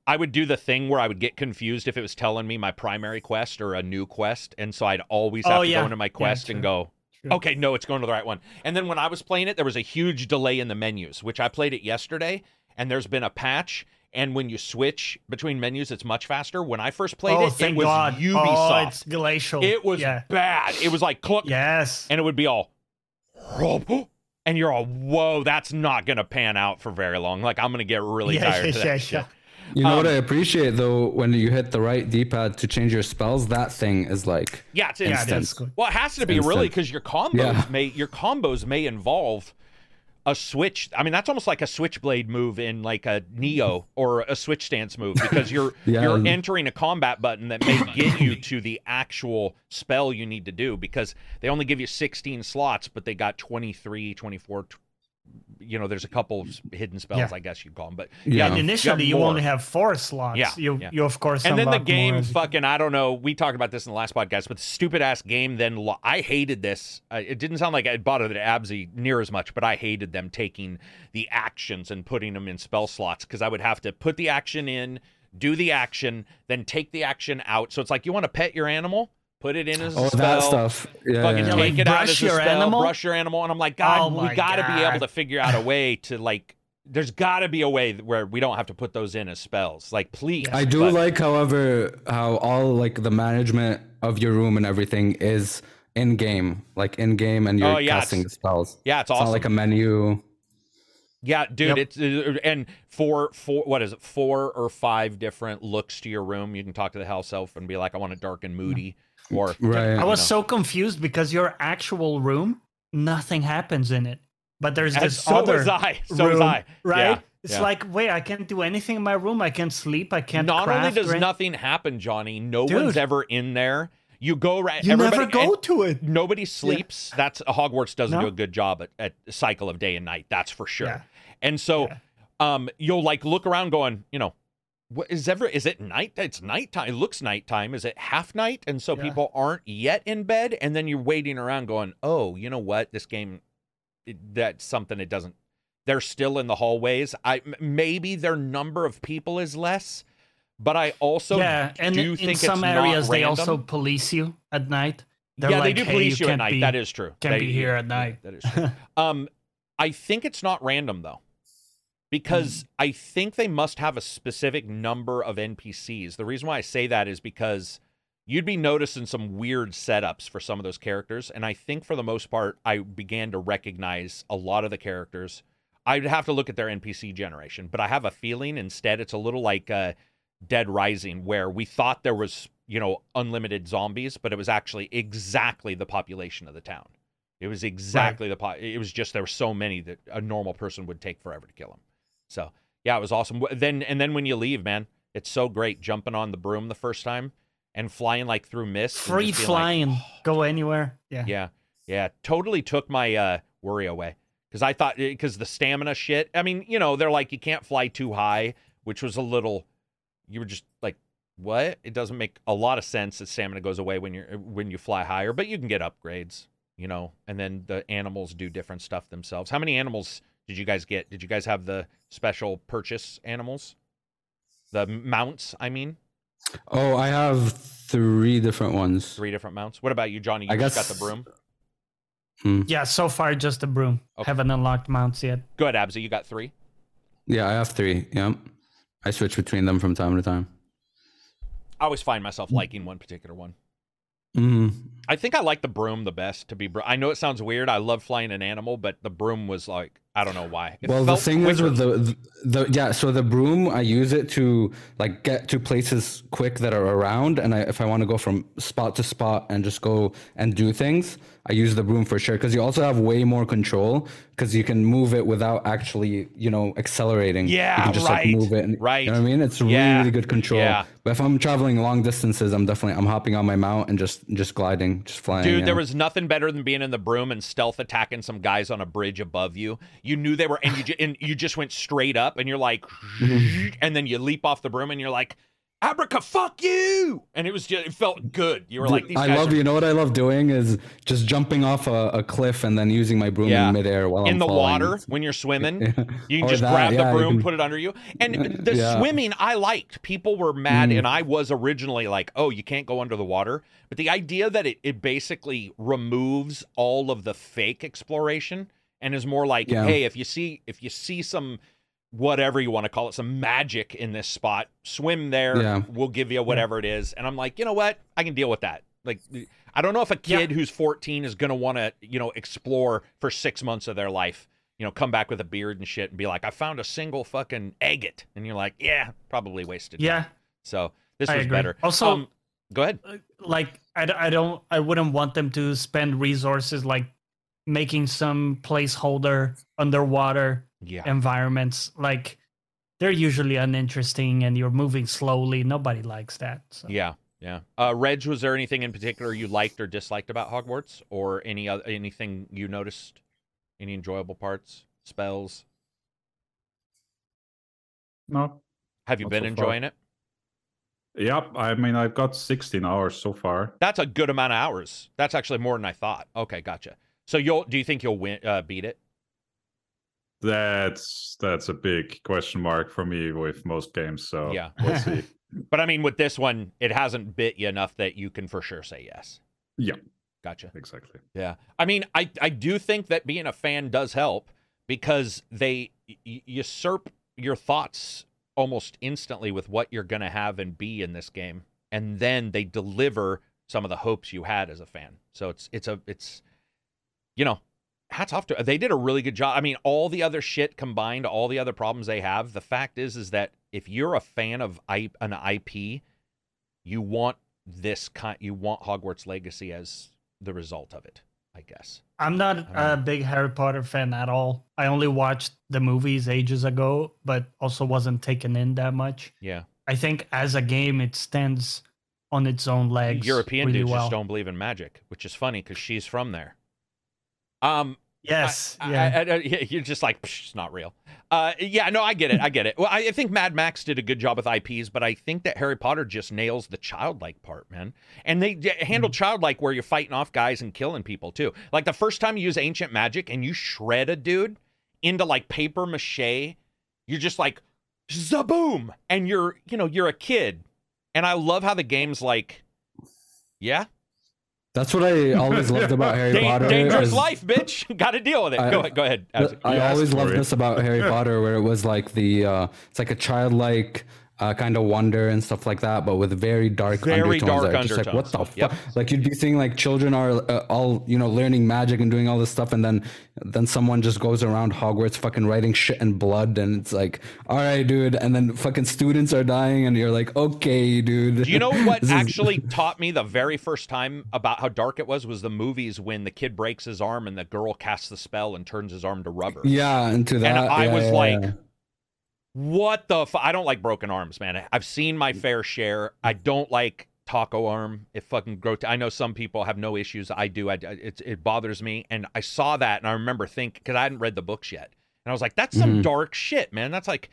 I would do the thing where I would get confused if it was telling me my primary quest or a new quest, and so I'd always have Oh, to yeah. go into my Yeah, quest and go. True. Okay, no, it's going to the right one. And then when I was playing it, there was a huge delay in the menus, which I played it yesterday, and there's been a patch. And when you switch between menus, it's much faster. When I first played oh, it, thank it was God. Ubisoft. Oh, it's glacial. It was yeah. bad. It was like cluck, Yes. and it would be all, and you're all, whoa, that's not gonna pan out for very long. Like I'm gonna get really Yeah, tired. yeah, of that yeah, shit. yeah. You know what Um, I appreciate though when you hit the right D-pad to change your spells, that thing is like Yeah, it's Yeah, it instant. is good. Well, it has to be Instant. really because your combos Yeah. may your combos may involve a switch. I mean, that's almost like a switchblade move in like a Neo or a switch stance move because you're Yeah. you're entering a combat button that may get you to the actual spell you need to do because they only give you 16 slots, but they got 23, 24. Tw- You know, there's a couple s- hidden spells, Yeah. I guess you'd call them. But Yeah. yeah, Initially, you more. only have four slots. Yeah, You yeah. you of course. and then the unlock more game as you- fucking i don't know we talked about this in the last podcast but the stupid ass game then lo- i hated this uh, it didn't sound like i bought it at absy near as much but i hated them taking the actions and putting them in spell slots because i would have to put the action in do the action then take the action out so it's like you want to pet your animal put it in as a oh spell that stuff. Yeah, fucking yeah. like, take it out brush as a your spell, animal? brush your animal, and I'm like, God, Oh we got to be able to figure out a way to like. There's got to be a way where we don't have to put those in as spells. Like, please. I do but- like, however, how all like the management of your room and everything is in game, like in game, and you're Oh, yeah, casting spells. Yeah, it's It's awesome. not like a menu. Yeah, dude, Yep. it's uh, and four four what is it? Four or five different looks to your room. You can talk to the house elf and be like, I want it dark and moody. Or Right. I was know. so confused because your actual room, nothing happens in it. But there's this so other was I. So room, was I. right? Yeah, it's yeah. like, wait, I can't do anything in my room. I can't sleep. I can't. Not only does or nothing happen, Johnny, no Dude. one's ever in there. You go right You never go to it. nobody sleeps. That's Hogwarts doesn't No? do a good job at, at cycle of day and night, that's for sure. Yeah. And so Yeah. um you'll like look around going, you know, what is ever is it night? It's nighttime. It looks nighttime. Is it half night? And so Yeah. people aren't yet in bed, and then you're waiting around going, "Oh, you know what? This game, it, that's something it doesn't." They're still in the hallways. i maybe their number of people is less, but I also yeah, and do in think some areas they also police you at night. They're yeah, like, they do "Hey, police you, at night. be- that is true. can't They- be here at night. that is true. um, I think it's not random though, because Hmm. I think they must have a specific number of NPCs. The reason why I say that is because you'd be noticing some weird setups for some of those characters, and I think for the most part, I began to recognize a lot of the characters. I'd have to look at their NPC generation, but I have a feeling instead it's a little like uh, Dead Rising, where we thought there was you know unlimited zombies, but it was actually exactly the population of the town. It was exactly the po- it was just there were so many that a normal person would take forever to kill them. So yeah, it was awesome. Then and then when you leave, man, it's so great jumping on the broom the first time and flying like through mist. Free being like, flying, go anywhere. Yeah. yeah, yeah, totally took my uh, worry away because I thought because the stamina shit. I mean, you know, they're like you can't fly too high, which was a little. You were just like, what? It doesn't make a lot of sense that stamina goes away when you're when you fly higher, but you can get upgrades, you know, and then the animals do different stuff themselves. How many animals did you guys get? Did you guys have the special purchase animals? The mounts, I mean, Oh, I have three different ones. three different mounts. What about you, Johnny? You I just guess- got the broom. Hmm. Yeah, so far just the broom. Okay. Haven't unlocked mounts yet. Good, ahead, Abza. You got three. Yeah, I have three. Yeah, I switch between them from time to time. I always find myself liking one particular one. hmm I think I like the broom the best. To be, br- I know it sounds weird. I love flying an animal, but the broom was like, I don't know why. It Well, the thing is with the, the yeah, so the broom I use it to like get to places quick that are around, and I, if I want to go from spot to spot and just go and do things, I use the broom for sure because you also have way more control because you can move it without actually you know accelerating. Yeah, you can just right, like move it. And, right. You know what I mean? It's Yeah, really good control. yeah. But if I'm traveling long distances, I'm definitely I'm hopping on my mount and just just gliding, just flying. Dude, there was nothing better than being in the broom and stealth attacking some guys on a bridge above you. You knew they were, and you ju- and you just went straight up, and you're like, and then you leap off the broom, and you're like, Abraca, fuck you, and it was just, it felt good. You were like, these I love are you know what I love doing is just jumping off a, a cliff and then using my broom Yeah. in midair while in I'm in the falling. water when you're swimming. You can Or just that, grab yeah, the broom, can- put it under you. And the Yeah. swimming, I liked. People were mad, Mm. and I was originally like, oh, you can't go under the water. But the idea that it, it basically removes all of the fake exploration and is more like, Yeah. hey, if you see if you see some whatever you want to call it, some magic in this spot, swim there. Yeah. We'll give you whatever it is. And I'm like, you know what? I can deal with that. Like I don't know if a kid who's 14 is going to want to, you know, explore for 6 months of their life you know, come back with a beard and shit and be like, I found a single fucking agate. And you're like, yeah, probably wasted. time." Yeah, So this I was agree. better. Also- Um, go ahead. like I, I don't I wouldn't want them to spend resources like making some placeholder underwater Yeah. environments like they're usually uninteresting and you're moving slowly nobody likes that so. Yeah. Yeah. Uh, Reg, was there anything in particular you liked or disliked about Hogwarts or any other, anything you noticed? Any enjoyable parts? Spells? No. Have you Not been so far. enjoying it? Yep. I mean, I've got 16 hours so far. That's a good amount of hours. That's actually more than I thought. Okay, gotcha. So you'll do you think you'll win uh, beat it? That's that's a big question mark for me with most games. So Yeah. we'll see. But I mean with this one, it hasn't bit you enough that you can for sure say yes. Yeah. Gotcha. exactly. Yeah. I mean, I, I do think that being a fan does help because they y- usurp your thoughts almost instantly with what you're going to have and be in this game. And then they deliver some of the hopes you had as a fan. So it's, it's a, it's, you know, hats off to, they did a really good job. I mean, all the other shit combined, all the other problems they have, the fact is, is that if you're a fan of I, an IP, you want this kind, you want Hogwarts Legacy as the result of it, I guess. i'm not a big harry potter fan at all i only watched the movies ages ago but also wasn't taken in that much Yeah. i think as a game it stands on its own legs European really dudes well just don't believe in magic, which is funny because she's from there. Um, Yes. I- yeah. I- I- you're just like, "Psh, it's not real. Uh, yeah, no, I get it. I get it. Well, I, I think Mad Max did a good job with IPs, but I think that Harry Potter just nails the childlike part, man. And they d- handle childlike where you're fighting off guys and killing people too. Like the first time you use ancient magic and you shred a dude into like paper mache, you're just like, zaboom, and you're, you know, you're a kid. And I love how the game's like, yeah, That's what I always loved about Harry Potter. dangerous is- life, bitch. Got to deal with it. I- go, go ahead. Isaac. I always loved it. this about Harry Potter, where it was like the uh, it's like a childlike uh, kind of wonder and stuff like that, but with very dark Very undertones. dark just like what the undertones. Yep. fuck? Like you'd be seeing like children are uh, all you know learning magic and doing all this stuff, and then then someone just goes around Hogwarts fucking writing shit in blood, and it's like, all right, dude, and then fucking students are dying, and you're like, okay, dude. Do you know what actually taught me the very first time about how dark it was? Was the movies when the kid breaks his arm and the girl casts the spell and turns his arm to rubber. Yeah, into that. and I yeah, was yeah, like, yeah. "What the? Fu-? I don't like broken arms, man. I've seen my fair share. I don't like taco arm. It fucking grot. I know some people have no issues. I do. I it, it bothers me. And I saw that, and I remember thinking because I hadn't read the books yet, and I was like, "That's some Mhm. dark shit, man. That's like."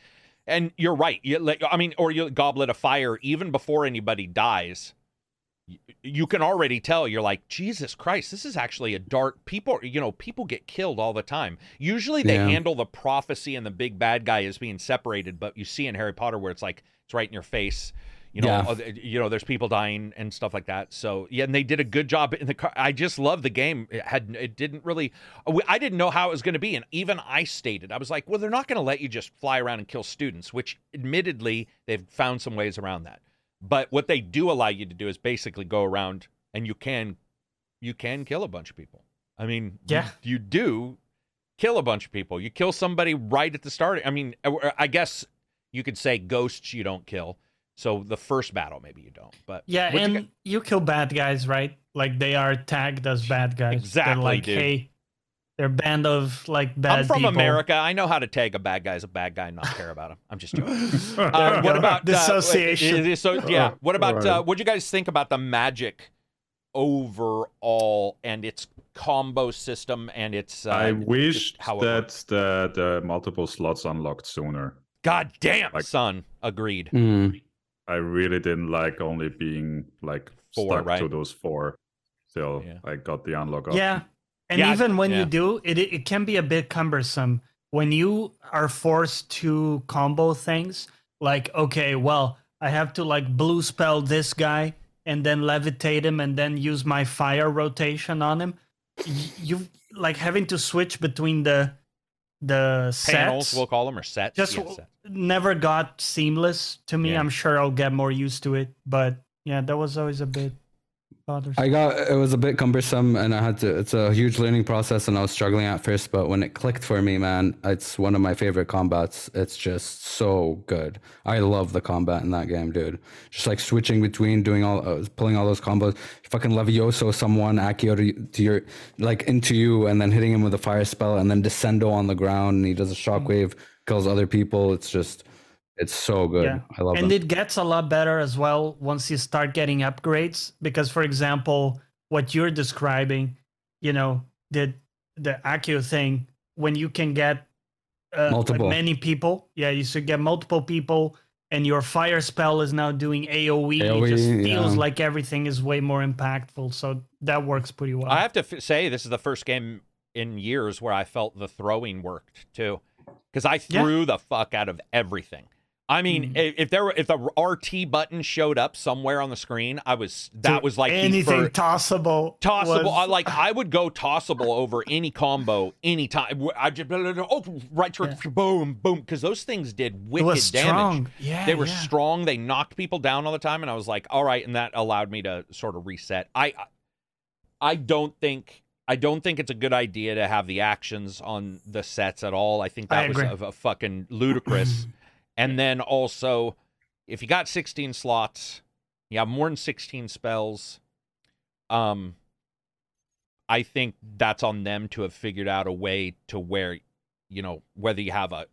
And you're right. You, like, I mean, or you goblet of fire even before anybody dies. You can already tell. You're like, Jesus Christ, this is actually a dark. People, you know, people get killed all the time. Usually they Yeah. handle the prophecy and the big bad guy as being separated, but you see in Harry Potter where it's like it's right in your face. You know, Yeah. uh, you know, there's people dying and stuff like that. So yeah, and they did a good job in the. car. I just love the game. It had it didn't really. I didn't know how it was going to be, and even I stated I was like, well, they're not going to let you just fly around and kill students, which admittedly they've found some ways around that. But what they do allow you to do is basically go around and you can, you can kill a bunch of people. I mean, Yeah. you, do kill a bunch of people. You kill somebody right at the start. I mean, I- I guess you could say ghosts you don't kill. So the first battle, maybe you don't. But Yeah, what you and you, kill bad guys, right? Like they are tagged as bad guys. Exactly, They're like, dude. hey, they're a band of like bad I'm from people. America. I know how to tag a bad guy as a bad guy and not care about him. I'm just joking. There Uh, what about uh, Dissociation. uh, so yeah. What about Right. uh, what do you guys think about the magic overall and its combo system and its? Uh, I just wish how that the the multiple slots unlocked sooner. God damn, like- son. Agreed. Mm. I really didn't like only being like Four, stuck right? to those four till Yeah. I got the unlock. option. Yeah. And Yeah, even when yeah. you do, it it can be a bit cumbersome when you are forced to combo things. Like, okay, well, I have to like blue spell this guy and then levitate him and then use my fire rotation on him. You like having to switch between the the Panels, sets we'll call them, or sets. just Yeah, sets. never got seamless to me. I'm sure I'll get more used to it, but yeah, that was always a bit bothersome. I got it was a bit cumbersome and I had to it's a huge learning process and I was struggling at first but when it clicked for me man it's one of my favorite combats. It's just so good. I love the combat in that game dude. Just like switching between doing all uh, pulling all those combos. Fucking Levioso someone Accio to, to your like into you and then hitting him with a fire spell and then Descendo on the ground and he does a shockwave kills other people. It's just it's so good Yeah. I love and it it gets a lot better as well once you start getting upgrades because for example what you're describing you know the the accio thing when you can get uh, like Multiple. many people yeah you should get multiple people and your fire spell is now doing aoe, it just feels yeah. like everything is way more impactful so that works pretty well I have to f- say this is the first game in years where I felt the throwing worked too, because I Yeah. threw the fuck out of everything. I mean, mm. i- if there were if the RT button showed up somewhere on the screen, I was that So was like anything fir- tossable tossable. was- I, like I would go tossable over any combo anytime. I just oh right to Yeah. boom boom because those things did wicked damage. yeah They were yeah. strong. They knocked people down all the time, and I was like, "All right," and that allowed me to sort of reset. I, I don't think, I don't think it's a good idea to have the actions on the sets at all. I think I that was a, a fucking ludicrous. and then also, if you got 16 slots, you have more than 16 spells. Um, I think that's on them to have figured out a way to where, you know, whether you have a,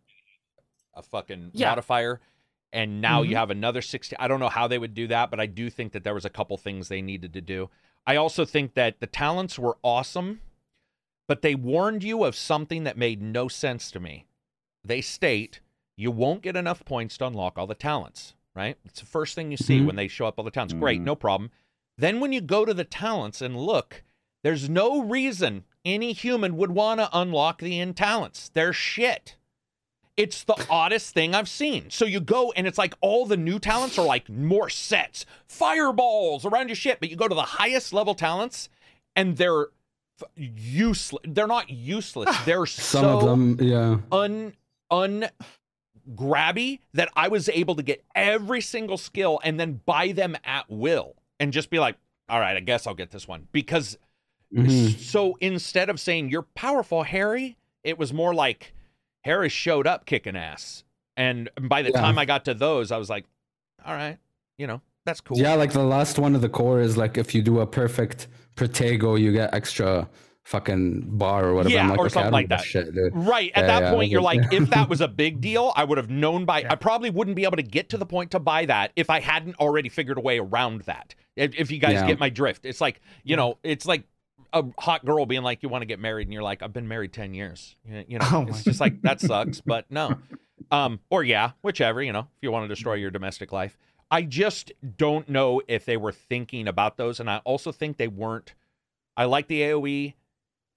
a fucking Yeah. modifier and now you Mhm. have another 60 i don't know how they would do that but i do think that there was a couple things they needed to do i also think that the talents were awesome but they warned you of something that made no sense to me. They state you won't get enough points to unlock all the talents, right? It's the first thing you see Mhm. when they show up all the talents. Great, Mhm. no problem. Then when you go to the talents and look, there's no reason any human would want to unlock the end talents. They're shit. It's the oddest thing I've seen. So you go and it's like all the new talents are like more sets, fireballs around your shit, but you go to the highest level talents and they're useless. They're not useless. They're Some so of them, yeah. un un grabby that I was able to get every single skill and then buy them at will and just be like, all right, I guess I'll get this one because Mhm. so instead of saying you're powerful, Harry, it was more like Harry showed up kicking ass. And by the Yeah. time I got to those, I was like, all right, you know, that's cool. Yeah, like the last one of the core is like if you do a perfect Protego, you get extra fucking bar or whatever. Yeah, I'm like, or okay, something like that. Shit, dude. Right. At Yeah, that yeah, point, you're like- if that was a big deal, I would have known by. I probably wouldn't be able to get to the point to buy that if I hadn't already figured a way around that. If, if you guys get my drift, it's like you know, it's like a hot girl being like, you want to get married, and you're like, I've been married ten years. You you know, Oh it's just like that sucks. But no, um, or yeah, whichever. You know, if you want to destroy your domestic life, I just don't know if they were thinking about those, and I also think they weren't. I like the AOE.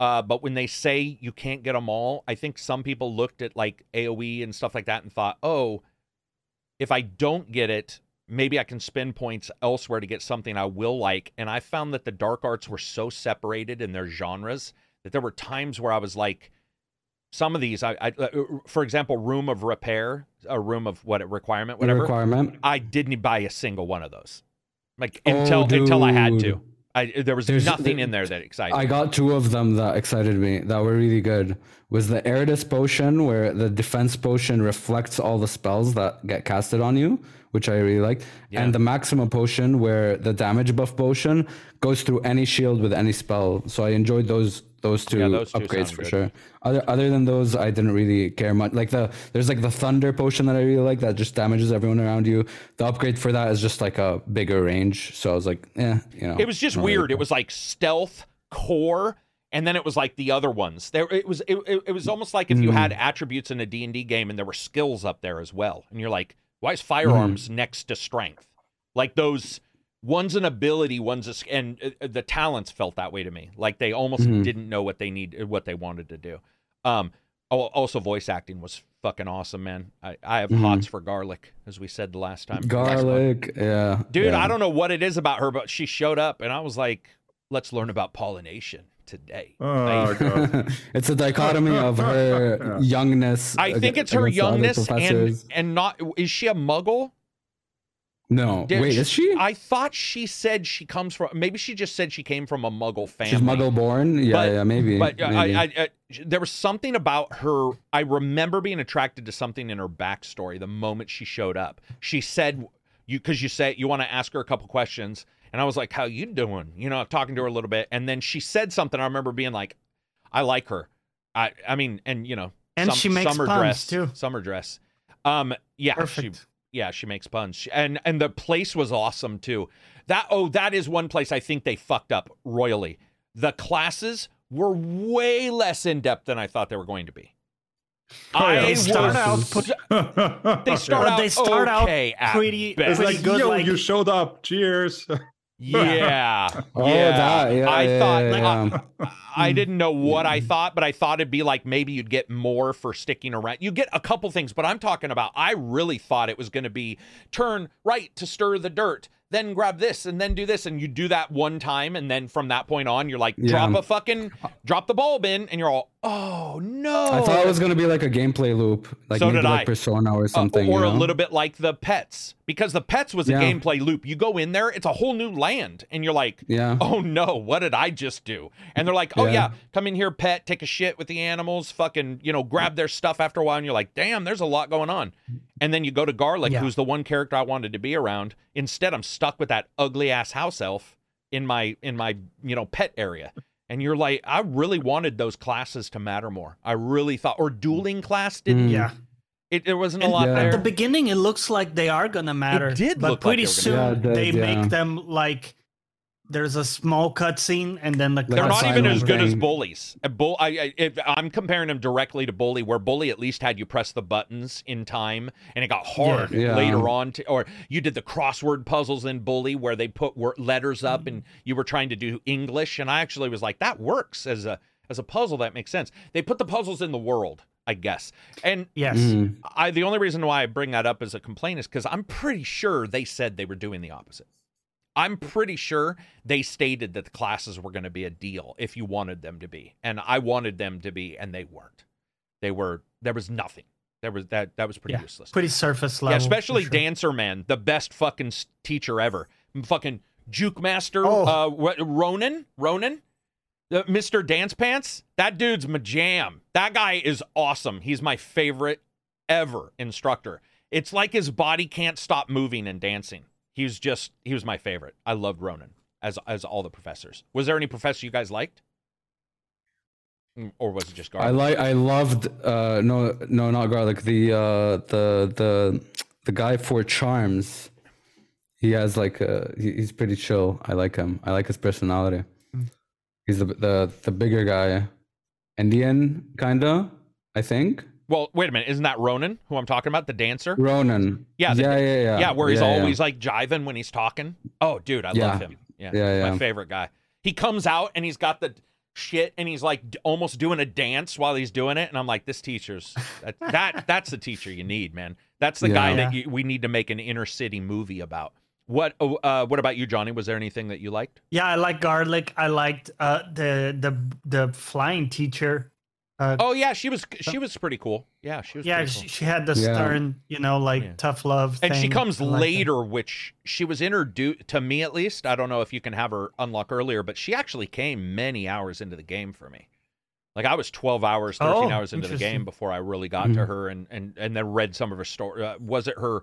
Uh, but when they say you can't get them all, I think some people looked at like AOE and stuff like that and thought, oh, if I don't get it, maybe I can spend points elsewhere to get something I will like. And I found that the dark arts were so separated in their genres that there were times where I was like, some of these, I, I uh, for example, Room of Repair, a Room of what requirement, whatever. requirement. I didn't buy a single one of those, like Oh, until until I had to. I there was There's- nothing in there that excited. I me. got two of them that excited me that were really good. Was the Edurus potion where the defense potion reflects all the spells that get casted on you, which I really liked, Yeah. and the Maxima potion where the damage buff potion goes through any shield with any spell. So I enjoyed those those two Yeah, those two upgrades for good. sure. Other other than those, I didn't really care much. Like the there's like the thunder potion that I really like that just damages everyone around you. The upgrade for that is just like a bigger range. So I was like, yeah, you know. It was just not really weird. It was like stealth, core, and then it was like the other ones. There, it was. It, it, it was almost like if you Mm. had attributes in a D and D game, and there were skills up there as well. And you're like, why is firearms Mm. next to strength? Like those. One's an ability, one's a, and uh, the talents felt that way to me. Like they almost Mhm. didn't know what they need, what they wanted to do. Um, also voice acting was fucking awesome, man. I, I have Mhm. hots for Garlick, as we said the last time. Garlick. Yeah, Dude, yeah. I don't know what it is about her, but she showed up and I was like, let's learn about pollination today. Oh god. it's a dichotomy of her youngness. I think it's her against the other youngness and and not is she a muggle? no, Did wait, is she? I thought she said she comes from maybe she just said she came from a muggle family. She's muggle born. Yeah, But- yeah, maybe. But uh, maybe. I, I, I, there was something about her. I remember being attracted to something in her backstory the moment she showed up. She said, "You because you say you want to ask her a couple questions," and I was like, "How you doing?" You know, talking to her a little bit, and then she said something. I remember being like, "I like her." I, I mean, and you know, And some- she makes summer puns, dress too. Summer dress. Um, yeah, she yeah, she makes puns. She- And and the place was awesome too. That oh, that is one place I think they fucked up royally. The classes were way less in depth than I thought they were going to be. I They was, start out put- they start But out they start okay at pretty- best. it's pretty like, good, yo, like- you showed up. Cheers. Yeah, oh, yeah. that. Yeah, I yeah, thought yeah, like, yeah. I, I didn't know what I thought, but I thought it'd be like maybe you'd get more for sticking around. You get a couple things, but I'm talking about I really thought it was going to be turn right to stir the dirt, then grab this and then do this and you do that one time and then from that point on you're like Yeah. drop a fucking drop the bulb in and you're all oh no. I thought it was gonna be like a gameplay loop, like So maybe did like I. Persona or Uh, something. or you a little bit like the pets because the pets was a Yeah. gameplay loop. You go in there, it's a whole new land and you're like Yeah. oh no, what did I just do? And they're like, oh yeah. Yeah. come in here, pet, take a shit with the animals, fucking, you know, grab their stuff after a while, and you're like, damn, there's a lot going on. And then you go to Garlick, Yeah. who's the one character I wanted to be around. Instead, I'm stuck with that ugly ass house elf in my in my you know pet area. And you're like, I really wanted those classes to matter more. I really thought, or dueling class didn't. Mm. Yeah. It, there wasn't a And lot Yeah. there. At the beginning, it looks like they are gonna matter. did but look like pretty they were soon gonna- Yeah, it they yeah. make them like there's a small cutscene and then the They're not even as good as bullies. Bull, I, I, if, I'm comparing them directly to bully, where bully at least had you press the buttons in time, and it got hard Yeah. later on. To, or you did the crossword puzzles in bully, where they put wor- letters up, and you were trying to do English. And I actually was like, that works as a as a puzzle. That makes sense. They put the puzzles in the world, I guess. And yes. Mhm. I the only reason why I bring that up as a complaint is because I'm pretty sure they said they were doing the opposite. I'm pretty sure they stated that the classes were going to be a deal if you wanted them to be, and I wanted them to be, and they weren't. They were. There was nothing. There was that. That was pretty Yeah, useless. Pretty surface level. for especially sure. Dancer Man, the best fucking teacher ever. Fucking Juke Master, Oh. uh, what, Ronen, Ronen, uh, Mr. Dance Pants. That dude's my jam. That guy is awesome. He's my favorite ever instructor. It's like his body can't stop moving and dancing. He was just he was my favorite. I loved Ronen as as all the professors. Was there any professor you guys liked? Mm, Or was it just I Garlick? like. I loved. Uh, no, no, not Garlick. The uh, the the the guy for charms. He has like a. he- He's pretty chill. I like him. I like his personality. He's the the the bigger guy, Indian kinda. I think well, wait a minute. Isn't that Ronen who I'm talking about? The dancer? Ronen. Yeah, the- yeah, yeah, yeah. Yeah, where he's Yeah, yeah. always like jiving when he's talking. Oh, dude, I Yeah. love him. Yeah, Yeah, my favorite guy. He comes out and he's got the shit and he's like d- almost doing a dance while he's doing it, and I'm like, this teacher's that, that that's the teacher you need, man. That's the guy that you, we need to make an inner city movie about. What oh, uh, what about you, Johnny? Was there anything that you liked? Yeah, I like Garlick. I liked uh, the the the flying teacher. Uh, Oh yeah, she was she was pretty cool. Yeah, she was. yeah, pretty she, cool. she had the Yeah. stern, you know, like Yeah. tough love. and she thing. comes I like that. later which she was introduced to me at least i don't know if you can have her unlock earlier but she actually came many hours into the game for me like i was 12 hours 13 Oh, hours into the game before i really got to Mhm. her and and and then read some of her story uh, was it her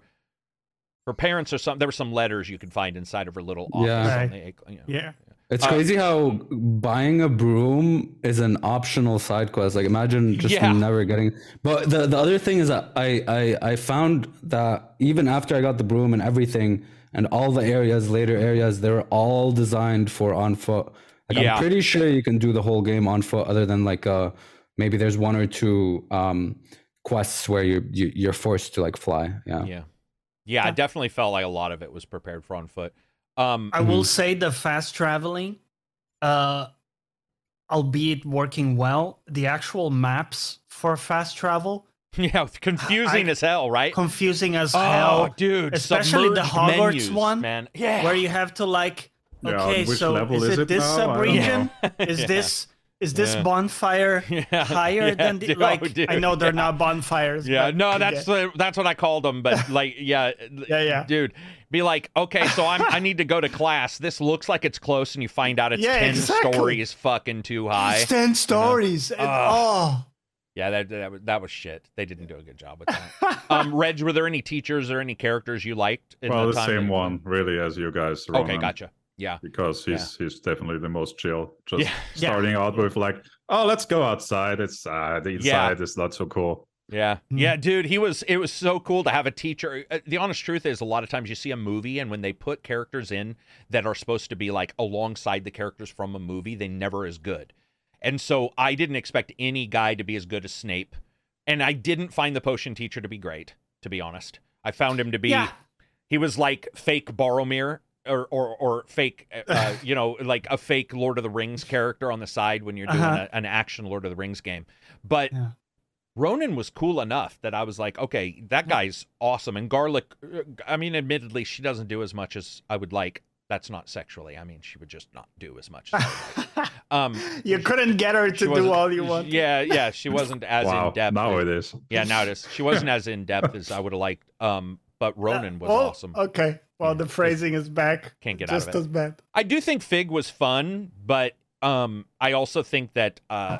her parents or something there were some letters you could find inside of her little office Yeah. on Right. the, you know. Yeah, It's Uh, crazy how buying a broom is an optional side quest. Like imagine just Yeah. never getting. But the the other thing is that I I I found that even after I got the broom and everything and all the areas later areas they're all designed for on foot. Like Yeah. I'm pretty sure you can do the whole game on foot other than like uh maybe there's one or two um quests where you, you you're forced to like fly. Yeah. yeah yeah i definitely felt like a lot of it was prepared for on foot um I will say the fast traveling, uh, albeit working well, the actual maps for fast travel yeah confusing I- as hell right confusing as oh hell. dude especially the submerged Hogwarts menus, one, man yeah where you have to like okay which so is is it it this now? I sub-region is Yeah. this is this Yeah. bonfire Yeah, higher yeah, than the, dude, like oh, dude, i know they're yeah. not bonfires Yeah, but- no, that's the, that's what I called them. But like, yeah, Yeah, yeah. dude, be like, okay, so I'm I need to go to class. This looks like it's close, and you find out it's Yeah, ten exactly. stories fucking too high. ten stories and- oh Yeah, that that was, that was shit. They didn't do a good job with that. um, Reg, were there any teachers or any characters you liked? In well, the, the time same that- one, really, as you guys. Okay, gotcha. Yeah, Because he's he's definitely the most chill. Just Yeah. Yeah. starting out with like, oh, let's go outside. It's uh, the Yeah. inside is not so cool. Yeah. Hmm. Yeah, dude, he was it was so cool to have a teacher. Uh, The honest truth is a lot of times you see a movie and when they put characters in that are supposed to be like alongside the characters from a movie, they never as good. And so I didn't expect any guy to be as good as Snape. And I didn't find the potion teacher to be great, to be honest. I found him to be Yeah. he was like fake Boromir or or or fake uh, you know, like a fake Lord of the Rings character on the side when you're doing Uh-huh. a, an action Lord of the Rings game. But Yeah. Ronen was cool enough that I was like, okay, that guy's awesome. And Garlick, uh, I mean, admittedly, she doesn't do as much as I would like. That's not sexually. I mean, she would just not do as much. As I would like. Um, you couldn't get her to do all you want Yeah, yeah, she wasn't as wow, in depth. now it is. Yeah, now it is. She wasn't as in depth as I would have liked. Um, but Ronen was Oh, awesome. Okay. Well, Yeah. the phrasing is back. Can't get just out of it. Just as bad. I do think Fig was fun, but um, I also think that uh,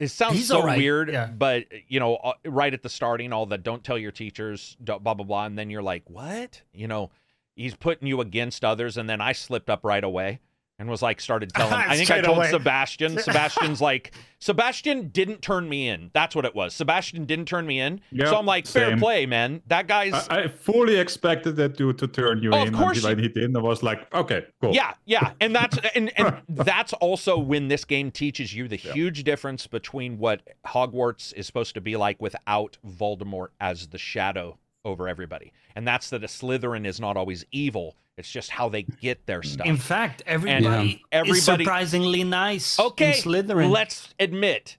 it sounds He's so right, weird. yeah. But you know, uh, right at the starting, all the don't tell your teachers, blah blah blah, and then you're like, what? You know, he's putting you against others, and then I slipped up right away. And was like started telling. I think I told away. Sebastian. Sebastian's like Sebastian didn't turn me in. That's what it was. Sebastian didn't turn me in. Yeah, so I'm like, fair same. play, man. That guy's. I, I fully expected that dude to turn you Oh, of in course until I hit in. I was like, okay, cool. Yeah, yeah, and that's and, and that's also when this game teaches you the huge difference between what Hogwarts is supposed to be like without Voldemort as the shadow over everybody, and that's that a Slytherin is not always evil. It's just how they get their stuff. In fact, everybody, is everybody- surprisingly nice. okay, in Slytherin. let's admit,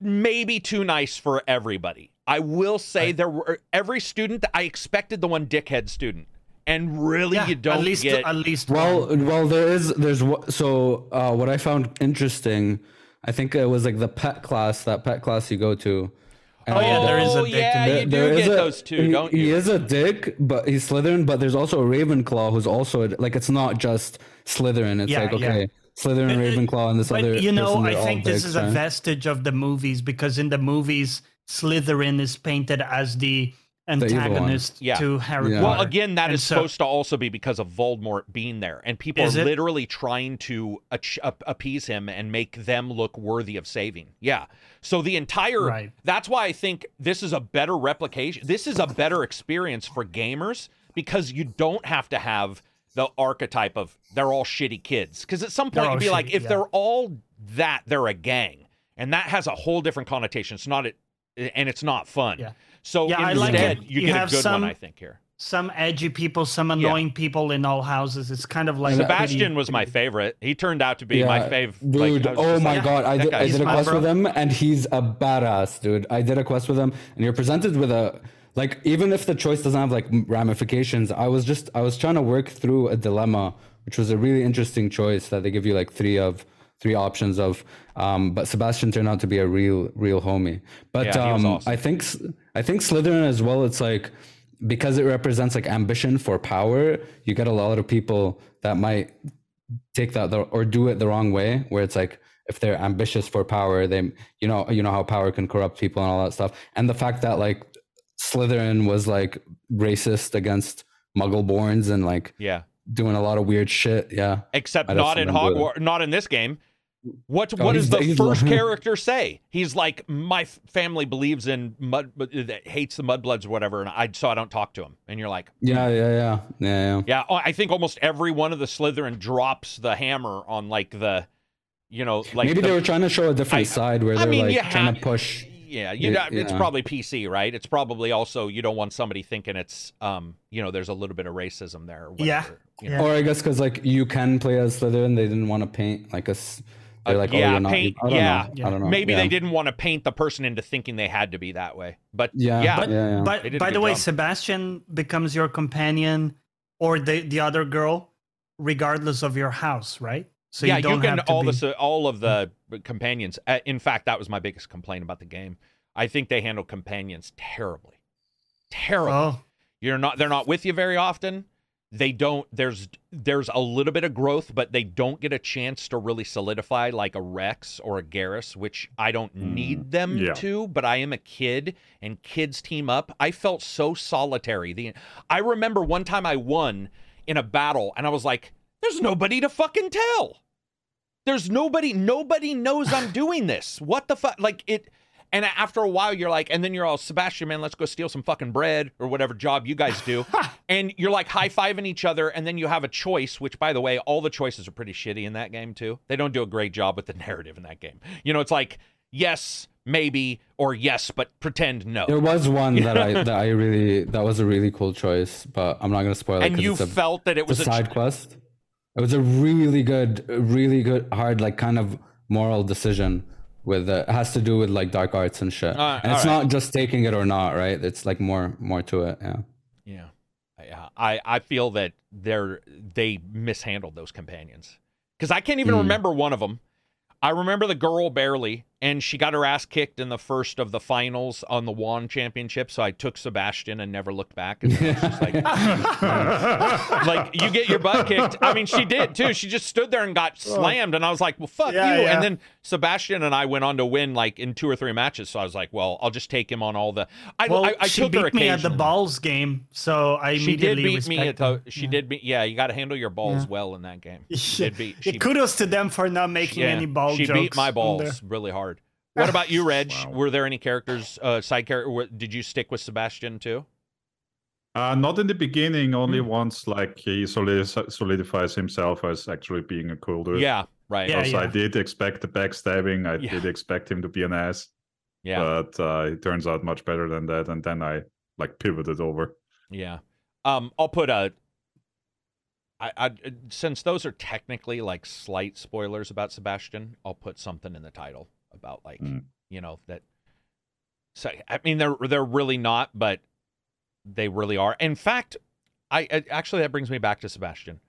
maybe too nice for everybody. I will say there were every student. I expected the one dickhead student, and really, yeah, you don't at least get. at least Well, one. well, there is there's so uh, what I found interesting. I think it was like the pet class, that pet class you go to. Oh, yeah, there is a Oh, dick yeah, in you do there is get a- those two, he, don't you? He is a dick, but he's Slytherin. But there's also a Ravenclaw who's also a, like it's not just Slytherin. It's Yeah, like yeah. okay, Slytherin, uh, Ravenclaw, and this But other. you know, person, I think this dicks, is a right? vestige of the movies because in the movies, Slytherin is painted as the evil one. Antagonist Yeah. to Harry Yeah. Well, again, that And is so- supposed to also be because of Voldemort being there, and people are it? literally trying to ach- ap- appease him and make them look worthy of saving. Yeah. So the entire Right. that's why I think this is a better replication. This is a better experience for gamers because you don't have to have the archetype of they're all shitty kids. Because at some point all you'd be like, if yeah. they're all that, they're a gang, and that has a whole different connotation. It's not it, and it's not fun. Yeah. So Yeah, I like instead, it. you, You get a have good some- one, I think here. some edgy people, some annoying people in all houses. It's kind of like Sebastian pretty- was my favorite. He turned out to be my fave. like, Dude, I was oh my like, god, I did, I did a quest bro. with him and he's a badass, dude. I did a quest with him and you're presented with a like even if the choice doesn't have like ramifications, I was just I was trying to work through a dilemma, which was a really interesting choice that they give you like three of three options of um but Sebastian turned out to be a real real homie. But Yeah, he was um awesome. I think s- I think Slytherin as well it's like because it represents like ambition for power, you get a lot of people that might take that the, or do it the wrong way where it's like if they're ambitious for power they you know you know how power can corrupt people and all that stuff and the fact that like slytherin was like racist against Muggleborns and like yeah. doing a lot of weird shit yeah Except not in Hogwarts, not in this game. What Oh, what does the first like- character say? He's like, my f- family believes in mud, that hates the mudbloods or whatever, and I so I don't talk to him. And you're like, yeah yeah yeah yeah yeah yeah. oh, I think almost every one of the Slytherin drops the hammer on like the, you know, like maybe the- they were trying to show a different I- side where I they're mean, like you trying have- to push Yeah, you Yeah, it's yeah. probably PC, right? It's probably also you don't want somebody thinking it's um, you know, there's a little bit of racism there. Or Yeah, whatever, you yeah. or i guess because like you can play as slytherin they didn't want to paint like us they're Uh, like yeah, oh you're not paint- I don't yeah. know. I don't know Maybe yeah. they didn't want to paint the person into thinking they had to be that way. But Yeah, yeah, But, Yeah, yeah. but They did a by the way, job. Sebastian becomes your companion or the, the other girl, regardless of your house, right? So yeah, you don't can have to all be, the all of the companions. Uh, in fact, that was my biggest complaint about the game. I think they handle companions terribly, terribly. Oh, You're not. They're not with you very often. They don't. There's there's a little bit of growth, but they don't get a chance to really solidify like a Rex or a Garrus, which I don't mm, need them yeah. to. But I am a kid, and kids team up. I felt so solitary. The I remember one time I won in a battle, and I was like, "There's nobody to fucking tell. There's nobody. Nobody knows I'm doing this. What the fuck? Like it." And after a while, you're like, and then you're all, Sebastian, man, let's go steal some fucking bread or whatever job you guys do. and you're like high fiving each other. And then you have a choice, which, by the way, all the choices are pretty shitty in that game, too. They don't do a great job with the narrative in that game. You know, it's like, yes, maybe, or yes, but pretend no. There was one that I that I really that was a really cool choice, but I'm not gonna spoil it. and 'cause you a, felt that it was a a side quest. It was a really good, really good, hard, like kind of moral decision. With uh, it has to do with like dark arts and shit, Uh, and it's alright. not just taking it or not, right? It's like more more to it. Yeah. Yeah. Yeah. I, I feel that they're they mishandled those companions. Because I can't even Mm. remember one of them. I remember the girl barely. And she got her ass kicked in the first of the finals on the Wand Championship. So I took Sebastian and never looked back. And then just like, like you get your butt kicked. I mean, she did too. She just stood there and got oh. slammed, and I was like, well, fuck Yeah, you. yeah. And then Sebastian and I went on to win like in two or three matches. So I was like, well, I'll just take him on all the. I, Well, I, I she took beat her me at the balls game, so I She did immediately beat me at the. She Yeah. did beat. Yeah, you got to handle your balls Yeah. well in that game. Yeah. She did beat. She, Kudos to them for not making yeah, any ball She jokes. She beat my balls really hard. What about you, Reg? Wow. Were there any characters, uh, side character? Did you stick with Sebastian too? Uh, not in the beginning, only Hmm. once like he solidifies himself as actually being a cool dude. Yeah, right. Yeah, Because I did expect the backstabbing. I Yeah. did expect him to be an ass. yeah, But uh, it turns out much better than that. And then I like pivoted over. yeah. Um, I'll put a. I, I since those are technically like slight spoilers about Sebastian, I'll put something in the title about like Mm. you know that. So I mean they're they're really not, but they really are. In fact, I I- actually that brings me back to Sebastian.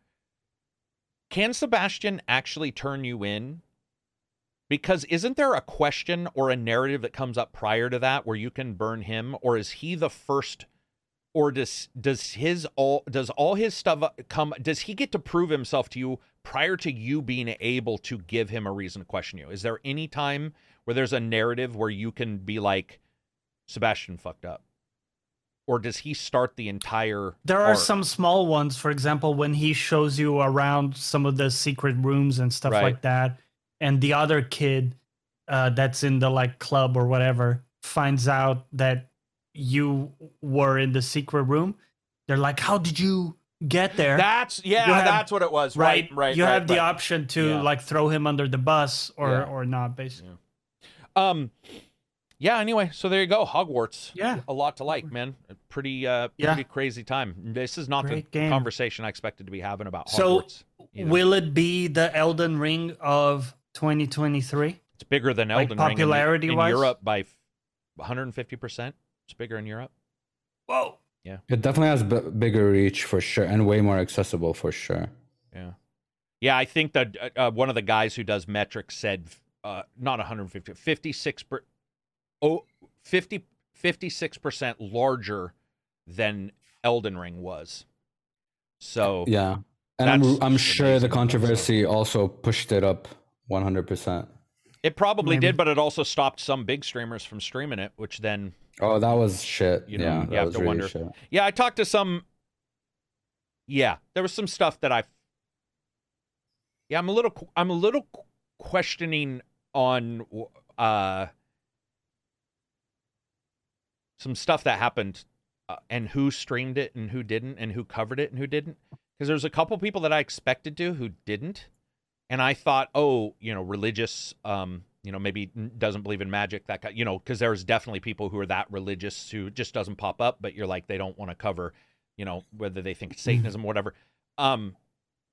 Can Sebastian actually turn you in? Because isn't there a question or a narrative that comes up prior to that where you can burn him, or is he the first, or does does his all does all his stuff come? Does he get to prove himself to you prior to you being able to give him a reason to question you? Is there any time where there's a narrative where you can be like, Sebastian fucked up, or does he start the entire? There are arc? some small ones, for example, when he shows you around some of the secret rooms and stuff Right. like that, and the other kid uh, that's in the like club or whatever finds out that you were in the secret room. They're like, "How did you get there?" That's yeah, have- that's what it was. right, Right, right. You right, have the right. option to Yeah. like throw him under the bus or Yeah. or not, basically. Um, yeah. Anyway, so there you go. Hogwarts. Yeah. a lot to like, man. A pretty, uh, Yeah. pretty crazy time. This is not Great the game. conversation I expected to be having about So, you know. Will it be the Elden Ring of 2023? it's bigger than like Elden Ring in- in, Europe by 150 percent. It's bigger in Europe. Whoa. Yeah. It definitely has b- bigger reach for sure and way more accessible for sure. Yeah, yeah. I think that uh, uh, one of the guys who does metrics said uh, not 150, 56 per, oh, 50, 56 percent larger than Elden Ring was. So Yeah. And I'm, I'm sure the about controversy also pushed it up 100%. It probably Maybe. did, but it also stopped some big streamers from streaming it, which then, Oh, that was shit. You know, yeah, you have was to really wonder. shit. yeah, I talked to some. Yeah, there was some stuff that I. Yeah, I'm a little, I'm a little questioning on, uh, some stuff that happened, uh, and who streamed it and who didn't, and who covered it and who didn't. Because there's a couple people that I expected to who didn't, and I thought, oh, you know, religious, um, you know, maybe doesn't believe in magic, that guy, you know, because there's definitely people who are that religious who just doesn't pop up, but you're like they don't want to cover, you know, whether they think it's Satanism or whatever. Um,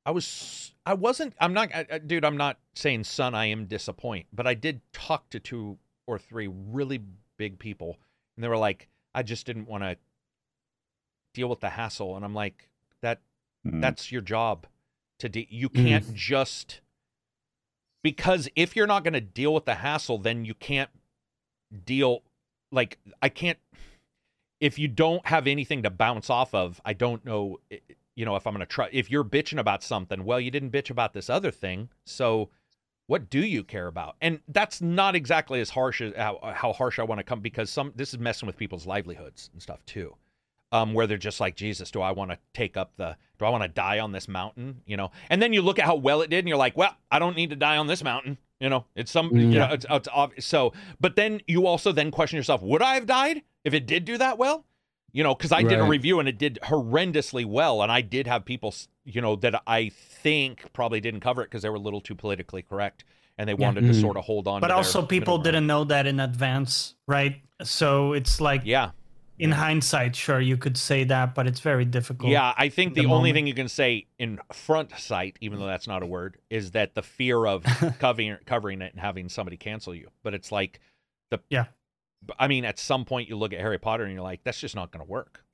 I was, I wasn't, I'm not, I, dude, I'm not saying, son, I am disappointed, but I did talk to two or three really big people, and they were like, I just didn't want to deal with the hassle, and I'm like, that Mm. that's your job to de- you Mm. can't just because if you're not going to deal with the hassle then you can't deal like I can't if you don't have anything to bounce off of I don't know you know if I'm going to try if you're bitching about something well you didn't bitch about this other thing so what do you care about? And that's not exactly as harsh as how, how harsh I want to come because some this is messing with people's livelihoods and stuff too um, where they're just like, Jesus, do I want to take up the, do I want to die on this mountain? You know, and then you look at how well it did, and you're like, well, I don't need to die on this mountain. You know, it's some, you know, it's, it's obvious. So, but then you also then question yourself, would I have died if it did do that well? You know, because I did a review and it did horrendously well, and I did have people, you know, that I think probably didn't cover it because they were a little too politically correct, and they Yeah. wanted to Mhm. sort of hold on. But to their also, people middle didn't know that in advance, right? So it's like, Yeah, in hindsight, sure, you could say that, but it's very difficult. Yeah, I think the, the only moment. thing you can say in front sight, even though that's not a word, is that the fear of covering covering it and having somebody cancel you. But it's like the Yeah. I mean, at some point you look at Harry Potter and you're like, that's just not going to work.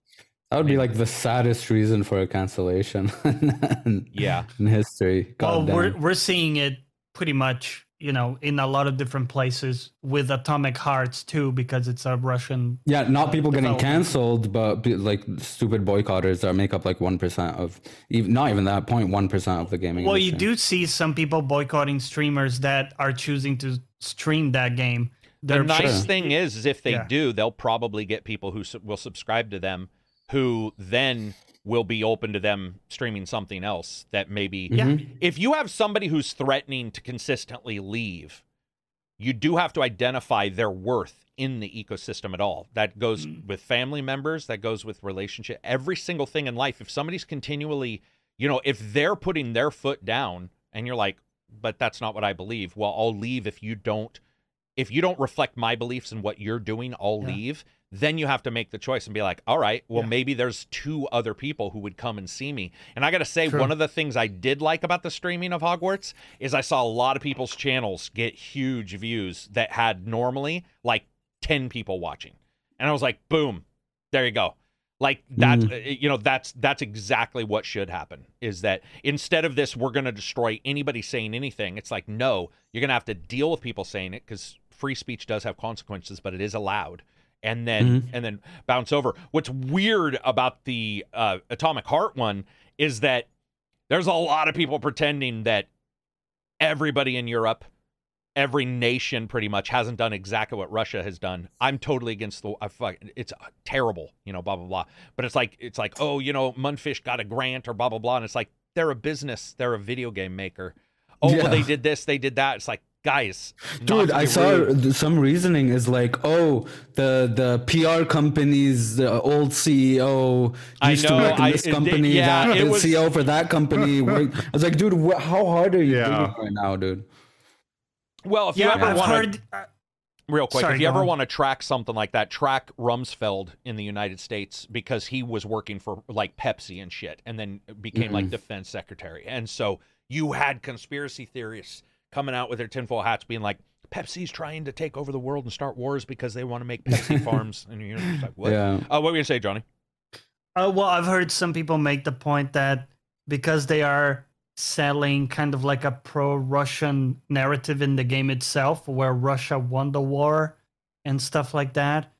That would be like the saddest reason for a cancellation in, Yeah. in history. Well, God we're we're seeing it pretty much you know, in a lot of different places with Atomic Hearts too, because it's a Russian. Yeah, not people getting canceled, but be- like stupid boycotters that make up like one percent of, even not even that point one percent of the gaming. Well, you do see some people boycotting streamers that are choosing to stream that game. The They're nice Sure. thing is, is if they Yeah. do, they'll probably get people who su- will subscribe to them, who then will be open to them streaming something else that maybe. Yeah. Mhm. If you have somebody who's threatening to consistently leave, you do have to identify their worth in the ecosystem at all. That goes Mm. with family members, that goes with relationship, every single thing in life. If somebody's continually, you know, if they're putting their foot down and you're like, but that's not what I believe. Well, I'll leave if you don't if you don't reflect my beliefs and what you're doing, I'll Yeah. leave. Then you have to make the choice and be like, all right, well, Yeah. maybe there's two other people who would come and see me. And I got to say, True. one of the things I did like about the streaming of Hogwarts is I saw a lot of people's channels get huge views that had normally like 10 people watching. And I was like, boom, there you go. Like that, Mhm. uh, you know, that's that's exactly what should happen. Is that instead of this, we're going to destroy anybody saying anything. It's like, no, you're going to have to deal with people saying it because free speech does have consequences, but it is allowed. And then and then bounce over. What's weird about the uh, Atomic Heart one is that there's a lot of people pretending that everybody in Europe, every nation pretty much hasn't done exactly what Russia has done. I'm totally against the I fuck it's terrible, you know, blah blah blah. But it's like it's like, "Oh, you know, Mundfish got a grant or blah blah blah." And it's like they're a business, they're a video game maker. Oh, Yeah. well they did this, they did that. It's like, guys, Dude, I saw rude. some reasoning is like, oh, the the PR companies the old CEO I used know, to work in this it did- company. yeah, that it the was- CEO for that company. worked. I was like, dude, wh- how hard are you Yeah. doing right now, dude? Well, if you ever I've want to heard. uh, Real quick, Sorry, if you ever on. want to track something like that, track Rumsfeld in the United States because he was working for like Pepsi and shit, and then became like defense secretary. And so you had conspiracy theorists coming out with their tinfoil hats, being like, "Pepsi's trying to take over the world and start wars because they want to make Pepsi farms." And you're just like, "What? Yeah. Uh, what were you gonna say, Johnny?" Uh, well, I've heard some people make the point that because they are selling kind of like a pro-Russian narrative in the game itself, where Russia won the war and stuff like that,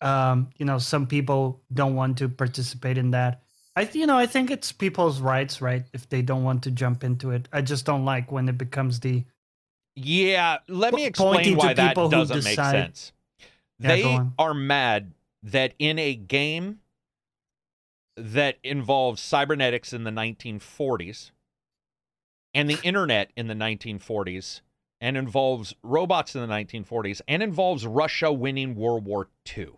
um, you know, some people don't want to participate in that. I, you know, I think it's people's rights, right? If they don't want to jump into it, I just don't like when it becomes the Yeah, let me explain to why that doesn't make sense. Yeah, they are mad that in a game that involves cybernetics in the 1940s and the internet in the 1940s and involves robots in the 1940s and involves Russia winning World War II.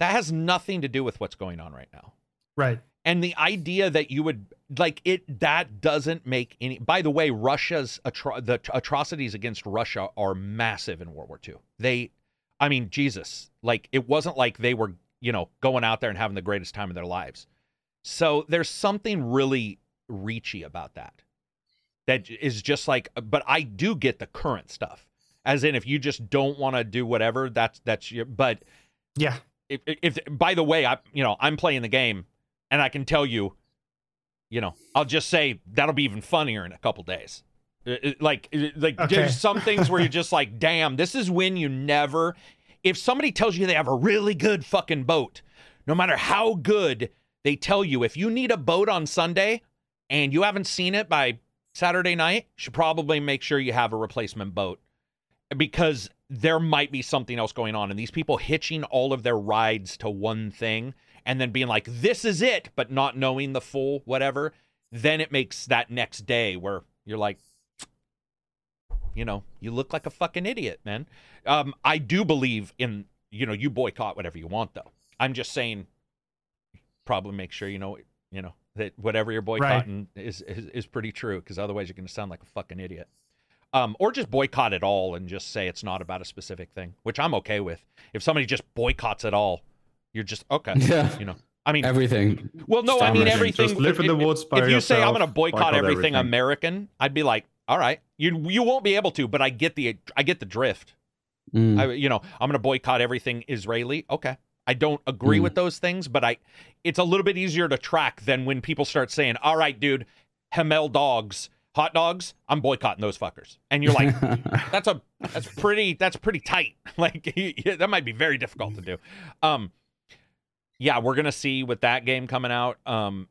That has nothing to do with what's going on right now. right. And the idea that you would like it that doesn't make any by the way Russia's atro- the atrocities against Russia are massive in World War II. They I mean Jesus, like it wasn't like they were, you know, going out there and having the greatest time of their lives. So there's something really reachy about that. That is just like but I do get the current stuff. As in if you just don't want to do whatever, that's that's your but Yeah. if, if by the way, I you know I'm playing the game, and I can tell you, you know, I'll just say that'll be even funnier in a couple days. It- it- like uh, like Okay. there's some things where you're just like, damn, this is when you never. If somebody tells you they have a really good fucking boat, no matter how good they tell you, if you need a boat on Sunday and you haven't seen it by Saturday night, you should probably make sure you have a replacement boat because there might be something else going on and these people hitching all of their rides to one thing and then being like this is it but not knowing the full whatever then it makes that next day where you're like you know you look like a fucking idiot man. Um i do believe in you know you boycott whatever you want though. I'm just saying probably make sure you know you know that whatever you're boycotting is, is is pretty true because otherwise you're going to sound like a fucking idiot um, or just boycott it all and just say it's not about a specific thing, which I'm okay with. If somebody just boycotts it all, you're just okay. Yeah. You know, I mean, Everything. well, no, I mean everything. everything. Just live in if- the woods by if you say I'm going to boycott, boycott everything, everything. American, I'd be like, all right, you you won't be able to, but I get the I get the drift. Mm. I, you know, I'm going to boycott everything Israeli. Okay. I don't agree Mm. with those things, but I, it's a little bit easier to track than when people start saying, all right, dude, Hamel dogs, hot dogs, I'm boycotting those fuckers. And you're like, that's a that's pretty that's pretty tight. Like that might be very difficult to do. Um, yeah, we're gonna see with that game coming out. Um,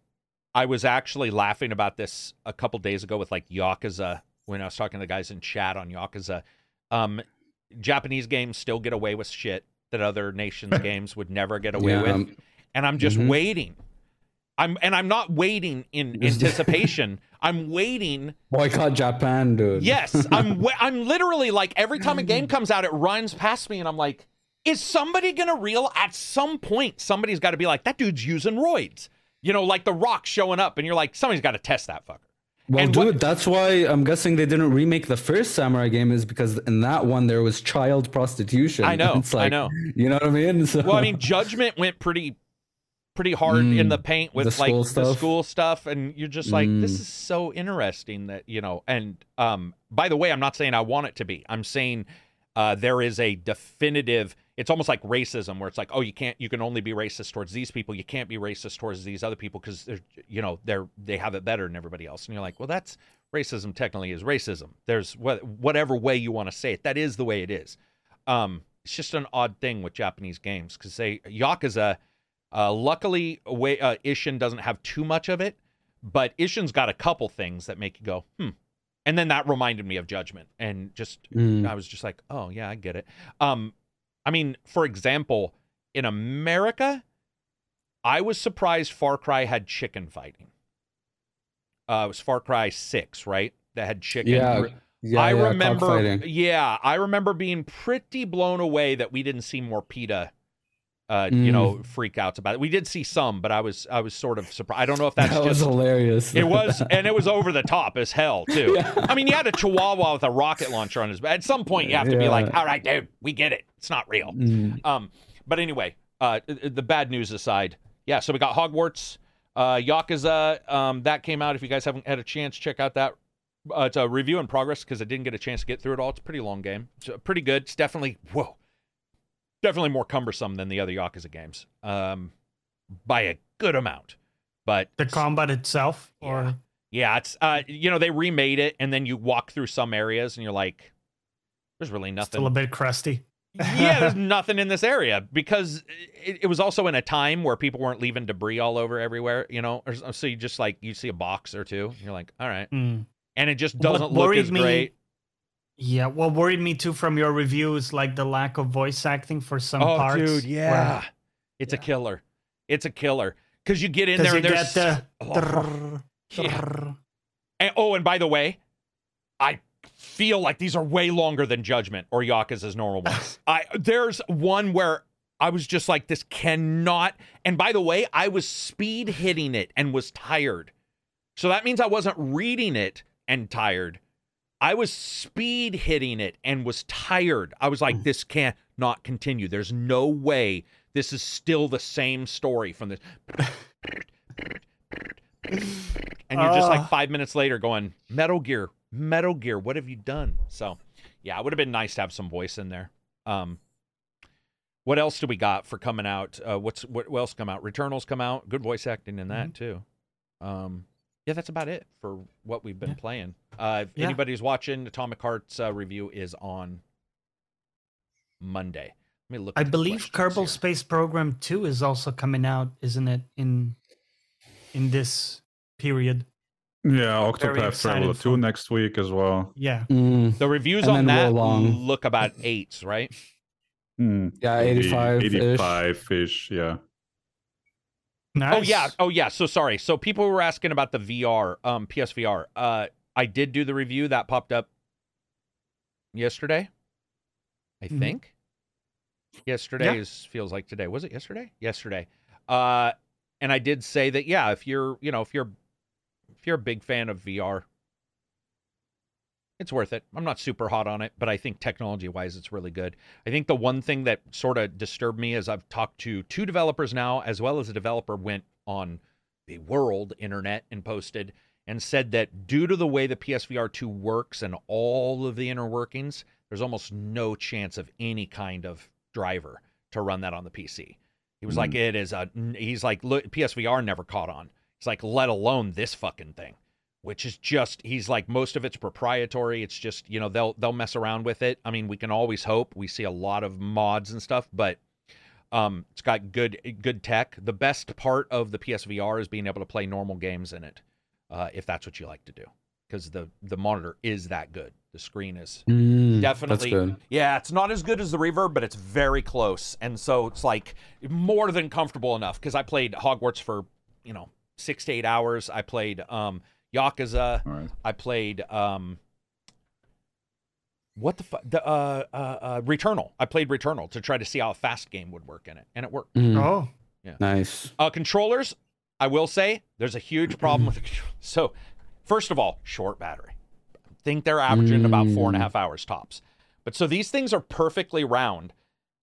I was actually laughing about this a couple days ago with like Yakuza when I was talking to the guys in chat on Yakuza. Um, Japanese games still get away with shit that other nations' games would never get away Yeah, with, um, and I'm just mhm. waiting. I'm and I'm not waiting in anticipation. I'm waiting. Boycott Japan, dude. Yes, I'm. wa- I'm literally like every time a game comes out, it runs past me, and I'm like, is somebody gonna real? At some point, somebody's got to be like, that dude's using roids. You know, like the Rock showing up, and you're like, somebody's got to test that fucker. Well, And dude, what- that's why I'm guessing they didn't remake the first Samurai game is because in that one there was child prostitution. I know, It's I know. You know what I mean? So, Well, I mean, Judgment went pretty, pretty hard in Mm, the paint with the like school the school stuff, and you're just like, this Mm. is so interesting that you know. And um, by the way, I'm not saying I want it to be. I'm saying uh, there is a definitive. It's almost like racism, where it's like, oh, you can't, you can only be racist towards these people. You can't be racist towards these other people because they're, you know, they're they have it better than everybody else. And you're like, well, that's racism. Technically, is racism. There's what whatever way you want to say it. That is the way it is. Um, it's just an odd thing with Japanese games because they Yakuza. Uh, luckily, way, uh, Ishin doesn't have too much of it, but Ishin's got a couple things that make you go, hmm. And then that reminded me of Judgment, and just Mm. I was just like, oh yeah, I get it. Um, I mean, for example, in America, I was surprised Far Cry had chicken fighting. Uh, it was Far Cry Six, right? That had chicken. yeah, yeah, I yeah, remember, yeah, I remember being pretty blown away that we didn't see more PETA, uh, you Mm. know, freak outs about it. We did see some, but I was, I was sort of surprised. I don't know if that's that was just hilarious. it was, and it was over the top as hell too. Yeah. I mean, you had a Chihuahua with a rocket launcher on his back. At some point, you have to be like, "All right, dude, we get it. It's not real." Mm. Um, but anyway, uh, the bad news aside, yeah. So we got Hogwarts, uh, Yakuza. Um, that came out. If you guys haven't had a chance, check out that. Uh, it's a review in progress because I didn't get a chance to get through it all. It's a pretty long game. It's uh, pretty good. It's definitely whoa, definitely more cumbersome than the other Yakuza games, um, by a good amount. But The combat itself, or Yeah. yeah, it's uh, you know, they remade it, and then you walk through some areas, and you're like, "There's really nothing." still a bit crusty. yeah, there's nothing in this area because it, it was also in a time where people weren't leaving debris all over everywhere, you know. Or, so you just like you see a box or two, you're like, all right, Mm. and it just doesn't look worried as me- great. Yeah, what worried me too from your review is like the lack of voice acting for some parts. Oh, parts. dude, yeah, where- it's a killer. It's a killer because you get in there and there's the Oh, drrrr, yeah. And, oh, and by the way, I feel like these are way longer than Judgment or Yakuza's normal ones. I there's one where I was just like, this cannot. And by the way, I was speed hitting it and was tired. So that means I wasn't reading it and tired. I was speed hitting it and was tired. I was like, this can't not continue. There's no way this is still the same story from this. and you're just like Ah. five minutes later going, Metal Gear, Metal Gear, what have you done? So, yeah, it would have been nice to have some voice in there. Um, what else do we got for coming out? Uh, what's what, what else come out? Returnals come out. Good voice acting in that too. Um, yeah, that's about it for what we've been Yeah. playing. Uh, if Yeah. anybody's watching, Atomic Heart's uh, review is on Monday. Let me look. I believe Kerbal here. Space Program 2 is also coming out, isn't it? In in this period. Yeah, Very Octopath excited Traveler for- 2 next week as well. Yeah. Mm. The reviews And on that Wo look about eights, right? Hmm, Yeah, 85 -ish. 85 ish, yeah. Nice. Oh yeah, oh yeah. So sorry. So people were asking about the VR, um, PSVR. Uh, I did do the review that popped up yesterday. I Mhm. think. Yesterday is feels like today. Was it yesterday? Yesterday. Uh, and I did say that yeah, if you're you know if you're if you're a big fan of VR, it's worth it. I'm not super hot on it, but I think technology wise, it's really good. I think the one thing that sort of disturbed me is I've talked to two developers now, as well as a developer went on the world internet and posted and said that due to the way the PSVR 2 works and all of the inner workings, there's almost no chance of any kind of driver to run that on the PC. He was like, hmm. it is a, he's like, look, PSVR never caught on. He's like, let alone this fucking thing. Which is just he's like most of it's proprietary. It's just you know they'll they'll mess around with it. I mean, we can always hope. We see a lot of mods and stuff, but um, it's got good good tech. The best part of the PSVR is being able to play normal games in it, uh, if that's what you like to do, because the the monitor is that good. The screen is Mm, definitely yeah it's not as good as the reverb but it's very close and so it's like more than comfortable enough because i played hogwarts for you know six to eight hours i played um yakuza All right. i played um what the fu- the uh, uh uh returnal i played returnal to try to see how a fast game would work in it and it worked Mm, Oh, Nice. uh, controllers, I will say there's a huge problem with the control- So, first of all, short battery. I think they're averaging about four and a half hours tops. But so these things are perfectly round.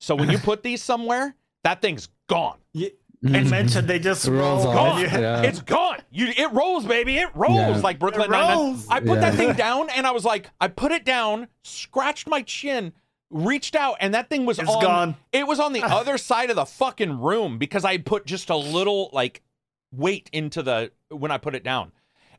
So when you put these somewhere, that thing's gone. you, you mm-hmm. mentioned they just It rolls roll. off. Gone. Yeah. It's gone. You, it rolls, baby. It rolls Yeah. like Brooklyn Nine-Nine. rolls. I put that thing down and I was like, I put it down, scratched my chin, reached out, and that thing was It's on. gone. It was on the other side of the fucking room because I put just a little like weight into the when I put it down.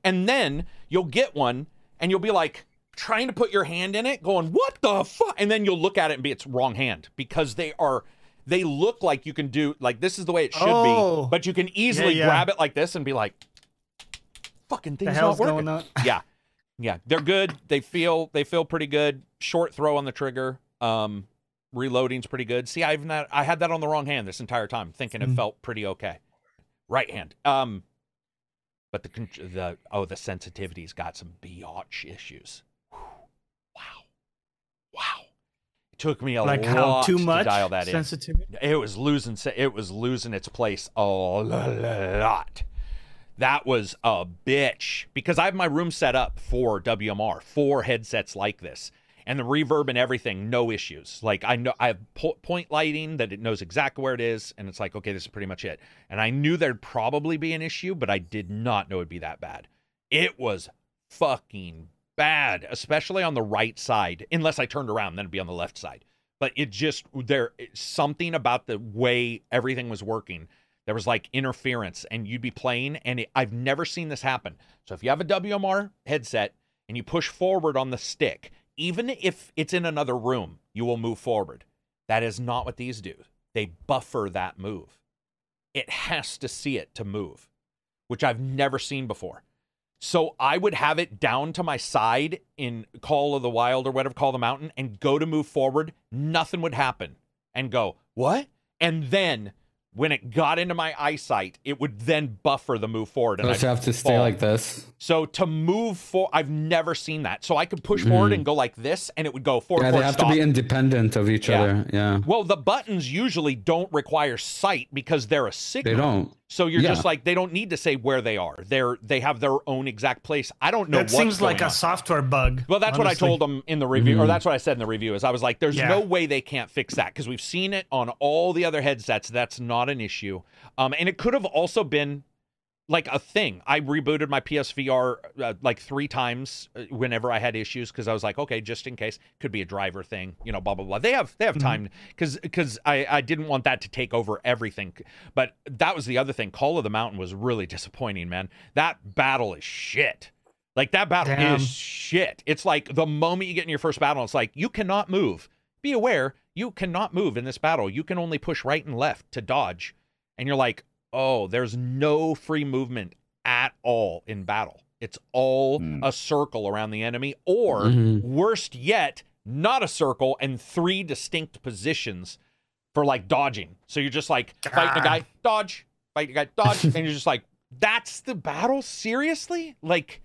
And then you'll get one and you'll be like trying to put your hand in it, going, What the fuck? And then you'll look at it and be it's wrong hand because they are they look like you can do like this is the way it should Oh. be, but you can easily Yeah, yeah. grab it like this and be like, fucking thing's not working. yeah. Yeah. They're good. They feel they feel pretty good. Short throw on the trigger. Um reloading's pretty good. See, I've not I had that on the wrong hand this entire time, thinking it Mm. felt pretty okay. Right hand. Um but the the oh the sensitivity's got some biatch issues. Whew. Wow. Wow. Took me a Like lot how too to much dial that in. sensitivity. It was losing. It was losing its place a lot. That was a bitch because I have my room set up for WMR, four headsets like this, and the reverb and everything, no issues. Like I know I have po- point lighting that it knows exactly where it is, and it's like okay, this is pretty much it. And I knew there'd probably be an issue, but I did not know it'd be that bad. It was fucking bad, especially on the right side. Unless I turned around, then it'd be on the left side. But it just there something about the way everything was working. There was like interference, and you'd be playing, and it, I've never seen this happen. So if you have a WMR headset and you push forward on the stick, even if it's in another room, you will move forward. That is not what these do. They buffer that move. It has to see it to move, which I've never seen before. So I would have it down to my side in Call of the Wild or whatever, Call the Mountain, and go to move forward. Nothing would happen. And go, what? And then when it got into my eyesight, it would then buffer the move forward. And I'd have to stay like this. So to move for, I've never seen that. So I could push forward and go like this, and it would go forward. Mm. Yeah, they forward, have stop. to be independent of each Yeah. other. Yeah. Well, the buttons usually don't require sight because they're a signal. They don't. So you're Yeah. just like they don't need to say where they are. They're they have their own exact place. I don't know. That what's seems like going a on. software bug. Well, that's what I told them in the review, or Mhm. that's what I said in the review. Is I was like, "There's Yeah. no way they can't fix that because we've seen it on all the other headsets. That's not an issue, um, and it could have also been like a thing. I rebooted my PSVR uh, like three times uh, whenever I had issues because I was like, okay, just in case, could be a driver thing, you know, blah blah blah. They have they have Mhm. time because because I I didn't want that to take over everything, but that was the other thing. Call of the Mountain was really disappointing, man. That battle is shit. Like that battle Damn. is shit. It's like the moment you get in your first battle, it's like you cannot move. Be aware, you cannot move in this battle. You can only push right and left to dodge. And you're like, oh, there's no free movement at all in battle. It's all Hmm. a circle around the enemy, or Mhm. worst yet, not a circle and three distinct positions for like dodging. So you're just like fighting a guy, dodge, fighting a guy, dodge, and you're just like, that's the battle? Seriously? Like,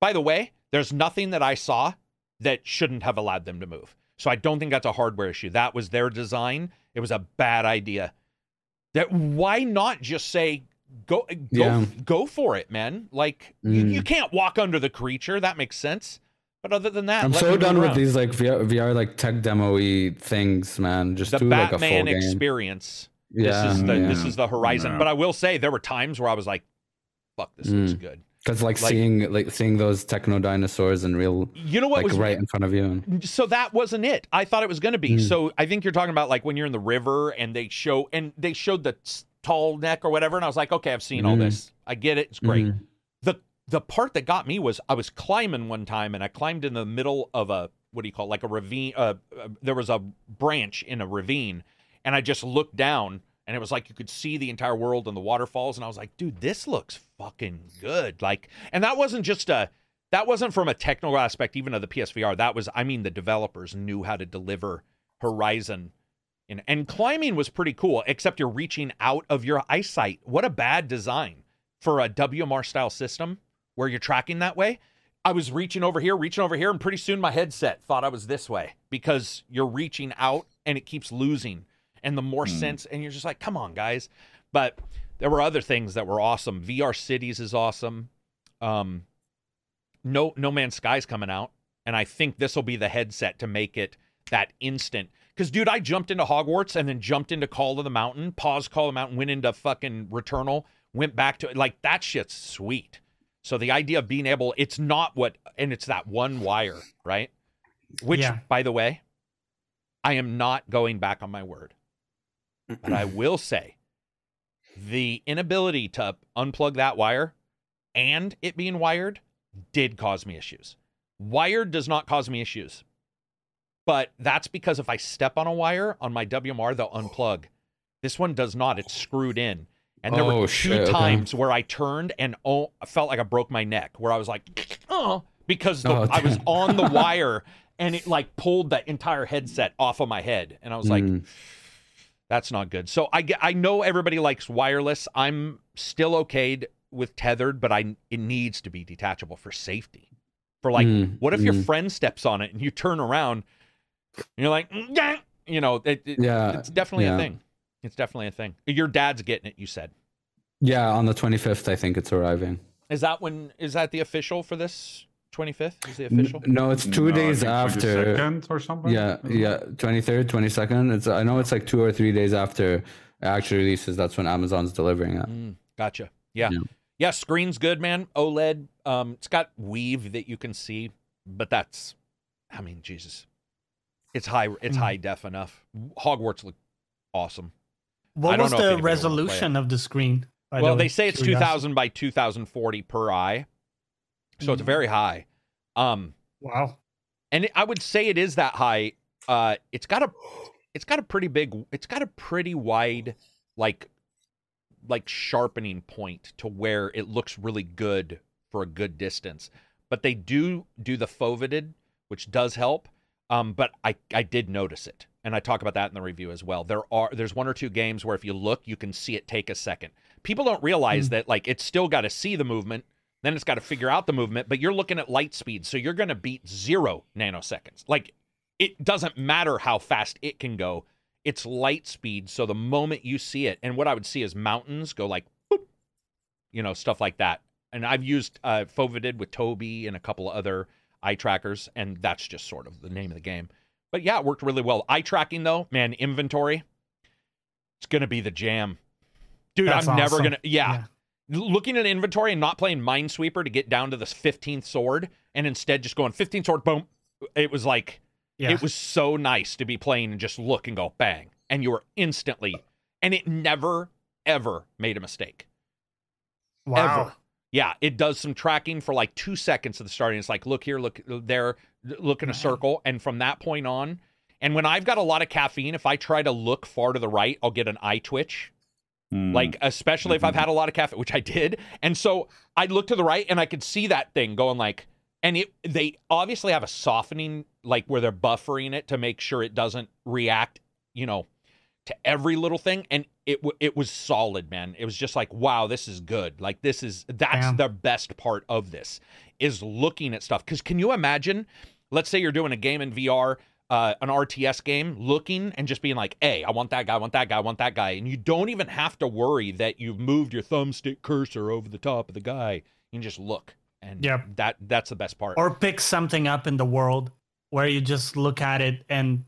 by the way, there's nothing that I saw that shouldn't have allowed them to move. So I don't think that's a hardware issue. That was their design. It was a bad idea. That why not just say go go Yeah. go for it, man? Like you, Mm. you can't walk under the creature. That makes sense. But other than that, I'm so me move done with these like VR, VR like tech demo things, man. Just the do like a full Batman game. experience. Yeah, this is the yeah. this is the horizon. Yeah. But I will say there were times where I was like, "Fuck, this looks Mm. good." Because like, like- seeing like seeing those techno dinosaurs in real You know what like was right in front of you. so that wasn't it. I thought it was going to be. Mm. So I think you're talking about like when you're in the river and they show and they showed the tall neck or whatever, and I was like, okay, I've seen all Mhm. this. I get it. It's great. Mhm. The the part that got me was I was climbing one time and I climbed in the middle of a what do you call it? like a ravine uh, uh, there was a branch in a ravine and I just looked down and it was like you could see the entire world and the waterfalls and I was like, dude, this looks fucking good. Like and that wasn't just a that wasn't from a technical aspect even of the PSVR. That was I mean the developers knew how to deliver Horizon and, and climbing was pretty cool, except you're reaching out of your eyesight. What a bad design for a WMR style system where you're tracking that way. I was reaching over here, reaching over here, and pretty soon my headset thought I was this way because you're reaching out and it keeps losing. And the more Hmm. sense, and you're just like, come on, guys. But there were other things that were awesome. VR Cities is awesome. Um, no, No Man's Sky's coming out, and I think this will be the headset to make it that instant. Because, dude, I jumped into Hogwarts and then jumped into Call of the Mountain, paused Call of the Mountain, went into fucking Returnal, went back to it. Like, that shit's sweet. So the idea of being able, it's not what, and it's that one wire, right? Which, Yeah. by the way, I am not going back on my word. But I will say the inability to unplug that wire and it being wired did cause me issues. Wired does not cause me issues. But that's because if I step on a wire on my WMR, they'll unplug. This one does not. It's screwed in. And there were two shit, okay. times where I turned and oh, I felt like I broke my neck, where I was like, oh, because the, Oh, I was on the wire and it like pulled the entire headset off of my head. And I was like, Mm. That's not good. So I I know everybody likes wireless. I'm still okayed with tethered, but I it needs to be detachable for safety. For like, Mm, what if your mm. friend steps on it and you turn around and you're like, "Mm, yeah," you know, it, it- yeah, it's definitely a thing. It's definitely a thing. Your dad's getting it. You said. yeah. On the 25th, I think it's arriving. Is that when? Is that the official for this 25th? Is the official? No, it's two No, days after. 22nd or something. Yeah, yeah, 23rd, 22nd. It's I know it's like two or three days after it actually releases. That's when Amazon's delivering it. Mm, gotcha. Yeah. Yeah. yeah. Screen's good, man. OLED. Um, it's got weave that you can see, but that's, I mean, Jesus, it's high. It's Mm. high def enough. Hogwarts look awesome. I What was the anybody will play resolution of the screen? by well, the they say it's 2000 by 2040 per eye, so it's Mm. very high. Um, Wow. and I would say it is that high. Uh, it's got a, it's got a pretty big, it's got a pretty wide, like, like sharpening point to where it looks really good for a good distance. But they do do the foveated, which does help. Um, but I I did notice it, and I talk about that in the review as well. There are there's one or two games where if you look, you can see it take a second. People don't realize that like it's still got to see the movement, then it's got to figure out the movement. But you're looking at light speed, so you're going to beat zero nanoseconds. Like it doesn't matter how fast it can go. It's light speed, so the moment you see it, and what I would see is mountains go like, boop, you know, stuff like that. And I've used uh, Foveated with Tobii and a couple of other eye trackers, and that's just sort of the name of the game. But yeah, it worked really well. Eye tracking though, man, inventory, it's gonna be the jam, dude. That's I'm never gonna, yeah. Looking at inventory and not playing Minesweeper to get down to this 15th sword, and instead just going 15th sword, boom. It was like Yeah. it was so nice to be playing and just look and go bang, and you were instantly, and it never ever made a mistake. wow. Ever. Yeah, it does some tracking for like two seconds at the start. And it's like, look here, look there, look in a circle. And from that point on, and when I've got a lot of caffeine, if I try to look far to the right, I'll get an eye twitch. Hmm. Like, especially if I've Mhm. had a lot of caffeine, which I did. And so I'd look to the right and I could see that thing going like, and it they obviously have a softening, like where they're buffering it to make sure it doesn't react, you know, to every little thing. And it w- it was solid, man. It was just like, wow, this is good. Like this is that's Damn. the best part of this is looking at stuff. Because can you imagine? Let's say you're doing a game in VR, uh, an RTS game, looking and just being like, "Hey, I want that guy, I want that guy, I want that guy," and you don't even have to worry that you've moved your thumbstick cursor over the top of the guy. You can just look, and Yep. that that's the best part. Or pick something up in the world where you just look at it and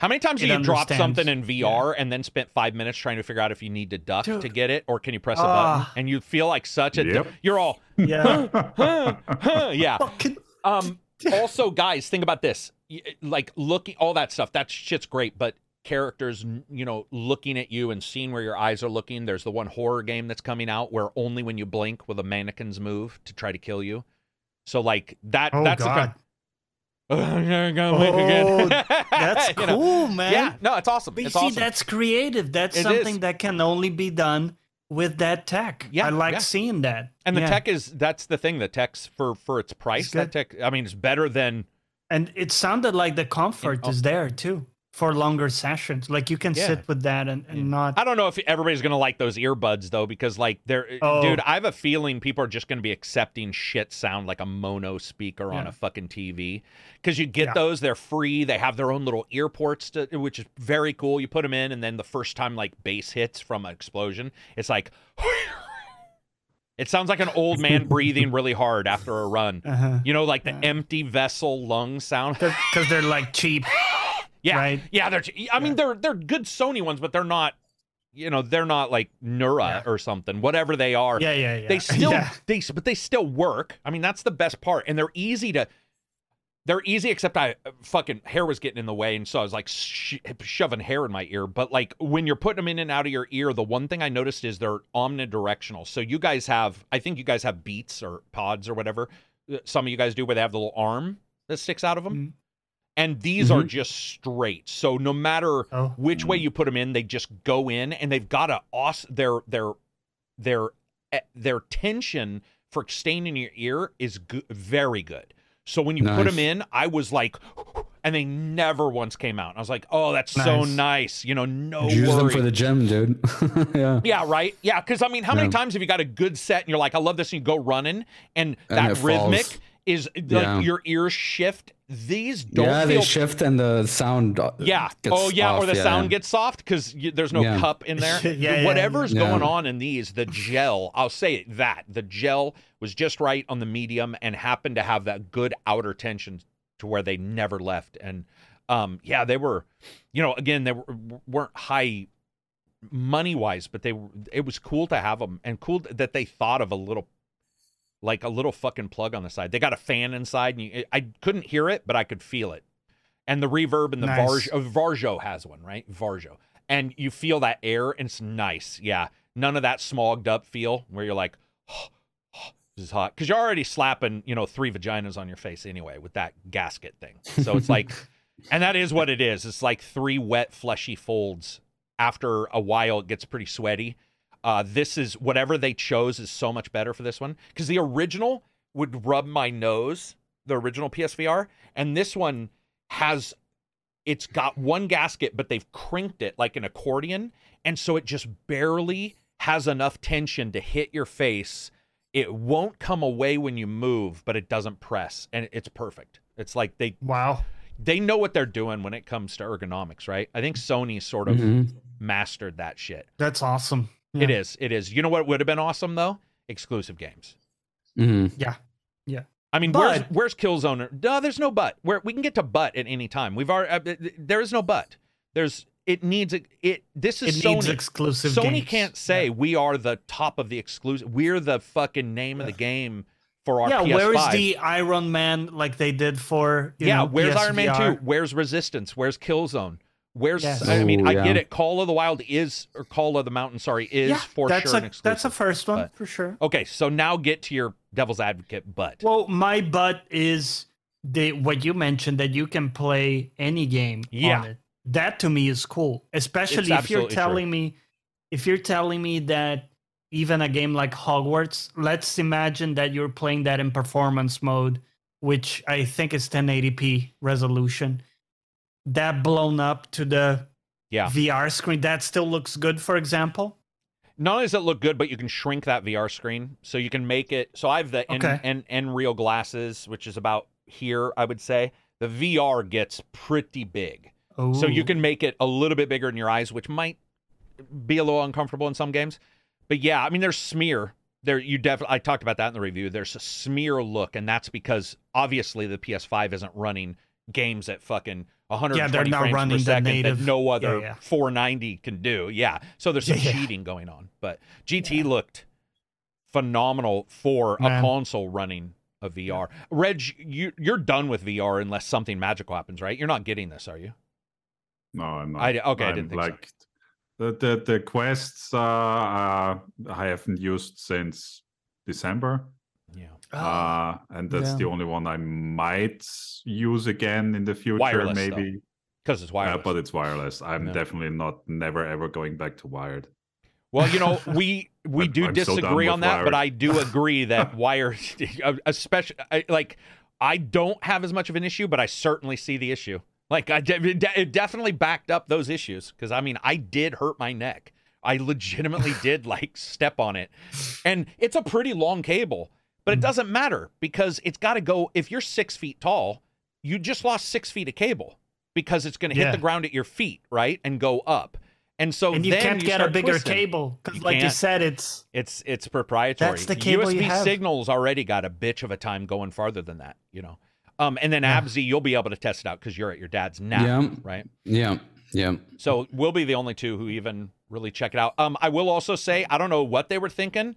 How many times do it you drop something in VR and then spent five minutes trying to figure out if you need to duck Dude. to get it, or can you press a Ah. button and you feel like such a Yep. you're all yeah. huh, huh, yeah. Um, also, guys, think about this. Y- eh, Like looking, all that stuff, that shit's great. But characters, you know, looking at you and seeing where your eyes are looking. There's the one horror game that's coming out where only when you blink will the mannequins move to try to kill you. So like that Oh that's God, the kind I'm gonna blink oh, again. that's You know? cool, man. Yeah, no, it's awesome. But it's see, awesome. that's creative. That's It something is. that can only be done with that tech. Yeah, I like yeah. seeing that. and the Yeah. tech is that's the thing. The tech's for for its price. That tech, I mean, it's better than and it sounded like the comfort is there too for longer sessions. Like you can Yeah. sit with that and, and Yeah. not. I don't know if everybody's gonna like those earbuds though, because like they're uh, Oh. dude, I have a feeling people are just gonna be accepting shit sound like a mono speaker on a fucking TV. Because you get Yeah. those, they're free. They have their own little ear ports, to, which is very cool. You put them in, and then the first time like bass hits from an explosion, it's like. It sounds like an old man breathing really hard after a run. Uh-huh. You know, like the empty vessel lung sound. Because they're like cheap. Yeah, Right. yeah. They're. I mean, they're they're good Sony ones, but they're not. You know, they're not like Nura Yeah. or something. Whatever they are, Yeah, yeah, yeah. they still Yeah. they but they still work. I mean, that's the best part, and they're easy to. They're easy, except I uh, fucking hair was getting in the way, and so I was like sh- shoving hair in my ear. But like when you're putting them in and out of your ear, the one thing I noticed is they're omnidirectional. So you guys have, I think you guys have Beats or Pods or whatever. uh, Some of you guys do where they have the little arm that sticks out of them, Mhm. and these are Mhm. just straight. So no matter Oh. which way you put them in, they just go in, and they've got a os- their their their eh, their tension for staying in your ear is good, very good. So when you put them in, I was like, and they never once came out. I was like, oh, that's so Nice. nice. You know, no Use them for the gym, dude. yeah. yeah, right. Yeah, because I mean, how many Yeah. times have you got a good set and you're like, I love this, and you go running, and And that rhythmic falls. is like Yeah. your ears shift. These don't yeah, feel they shift and the sound. uh, yeah. gets Oh, yeah. or the yeah. sound gets soft because there's no Yeah. cup in there. Yeah, yeah, Whatever's yeah. going on in these, the gel, I'll say it, that the gel was just right on the medium and happened to have that good outer tension to where they never left. And um, yeah, they were, you know, again, they were, weren't high money wise, but they were, it was cool to have them and cool that they thought of a little like a little fucking plug on the side. They got a fan inside, and you, I couldn't hear it, but I could feel it. And the reverb and the Nice. Varjo, uh, Varjo has one, right? Varjo, and you feel that air, and it's nice. Yeah, none of that smogged up feel where you're like, this is hot, because you're already slapping, you know, three vaginas on your face anyway with that gasket thing. So it's like, and that is what it is. It's like three wet, fleshy folds. After a while, it gets pretty sweaty. Uh, this is whatever they chose is so much better for this one because the original would rub my nose, the original PSVR, and this one has it's got one gasket, but they've crinked it like an accordion, and so it just barely has enough tension to hit your face. It won't come away when you move, but it doesn't press, and it's perfect. It's like they Wow. they know what they're doing when it comes to ergonomics, right? I think Sony sort of Mhm. mastered that shit. That's awesome. It Yeah. is. It is. You know what would have been awesome though? Exclusive games. Mhm. Yeah. Yeah. I mean, where's But- where's Killzone? No, there's no but. Where we can get to but at any time. We've already. Uh, there is no but. There's. It needs a- it. This is It Sony. needs exclusive Sony games. can't say Yeah. we are the top of the exclusive. We're the fucking name of the game for our Yeah, PS5. where is the Iron Man like they did for you yeah, know, where's Iron Man PSVR? 2? Where's Resistance? Where's Killzone? Where's Yes. I mean, Ooh, I oh, yeah. get it. Call of the Wild is or Call of the Mountain, sorry, is Yeah, for that's sure a an exclusive. that's a first one but- for sure. Okay, so now get to your devil's advocate but. Well, my butt is the what you mentioned that you can play any game Yeah. on it. That to me is cool, especially It's if you're absolutely true. telling me if you're telling me that even a game like Hogwarts, let's imagine that you're playing that in performance mode, which I think is 1080p resolution. That blown up to the Yeah. VR screen, that still looks good, for example. not only does it look good, but you can shrink that VR screen. So you can make it. So I have the N, Okay. N, Nreal glasses, which is about here, I would say. The VR gets pretty big. So you can make it a little bit bigger in your eyes, which might be a little uncomfortable in some games. But yeah, I mean, there's smear. There, you definitely. I talked about that in the review. There's a smear look, and that's because obviously the PS5 isn't running games at fucking 120 Yeah, they're not running per the second native- that no other yeah. 490 can do. Yeah, so there's some Yeah. cheating going on. But GT looked phenomenal for a console running a VR. Reg, you you're done with VR unless something magical happens, right? You're not getting this, are you? No, I'm not. I okay, I I'm didn't think so. like the the the quests uh, uh, I haven't used since December. Yeah. Uh, and that's Yeah. the only one I might use again in the future, Wireless, maybe. Because it's Uh, wireless. but it's wireless. I'm Yeah. definitely not never ever going back to wired. Well, you know, we we do I'm disagree with on that, but. I do agree that wired, especially like I don't have as much of an issue, but I certainly see the issue. Like I de- it definitely backed up those issues because I mean I did hurt my neck. I legitimately did like step on it, and it's a pretty long cable, but it doesn't matter because it's got to go. If you're six feet tall, you just lost six feet of cable because it's going to hit Yeah. the ground at your feet, right, and go up. And so and you then can't you get a bigger twisting. cable because, like you can't. said, it's It's it's proprietary. That's the cable you USB have. signals already got a bitch of a time going farther than that, you know. Um, and then Yeah. Abzy, you'll be able to test it out because you're at your dad's now, Yeah. right? Yeah, yeah. So we'll be the only two who even really check it out. Um, I will also say I don't know what they were thinking, but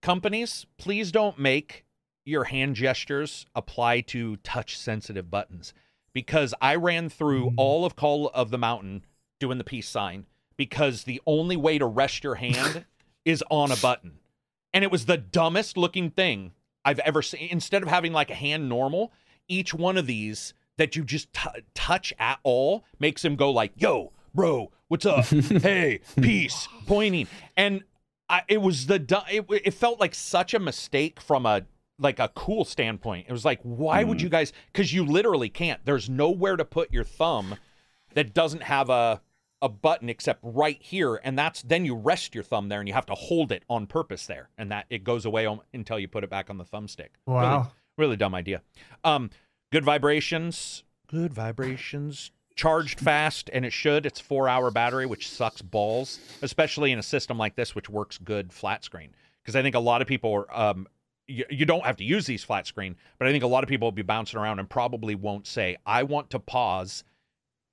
companies, please don't make your hand gestures apply to touch sensitive buttons because I ran through Mm. all of Call of the Mountain doing the peace sign because the only way to rest your hand is on a button. And it was the dumbest looking thing I've ever seen. Instead of having like a hand normal, each one of these that you just t- touch at all makes him go like, "Yo, bro, what's up? hey, peace," pointing. And I, it was the it, it felt like such a mistake from a like a cool standpoint. It was like, why would Mm. you guys? Because you literally can't. There's nowhere to put your thumb that doesn't have a a button except right here, and that's then you rest your thumb there, and you have to hold it on purpose there, and that it goes away on, until you put it back on the thumbstick. Really- wow. really dumb idea. Um, good vibrations, good vibrations. Charged fast, and it should. It's four hour battery, which sucks balls, especially in a system like this, which works good flat screen. Because I think a lot of people are. Um, you, you don't have to use these flat screen, but I think a lot of people will be bouncing around and probably won't say, "I want to pause,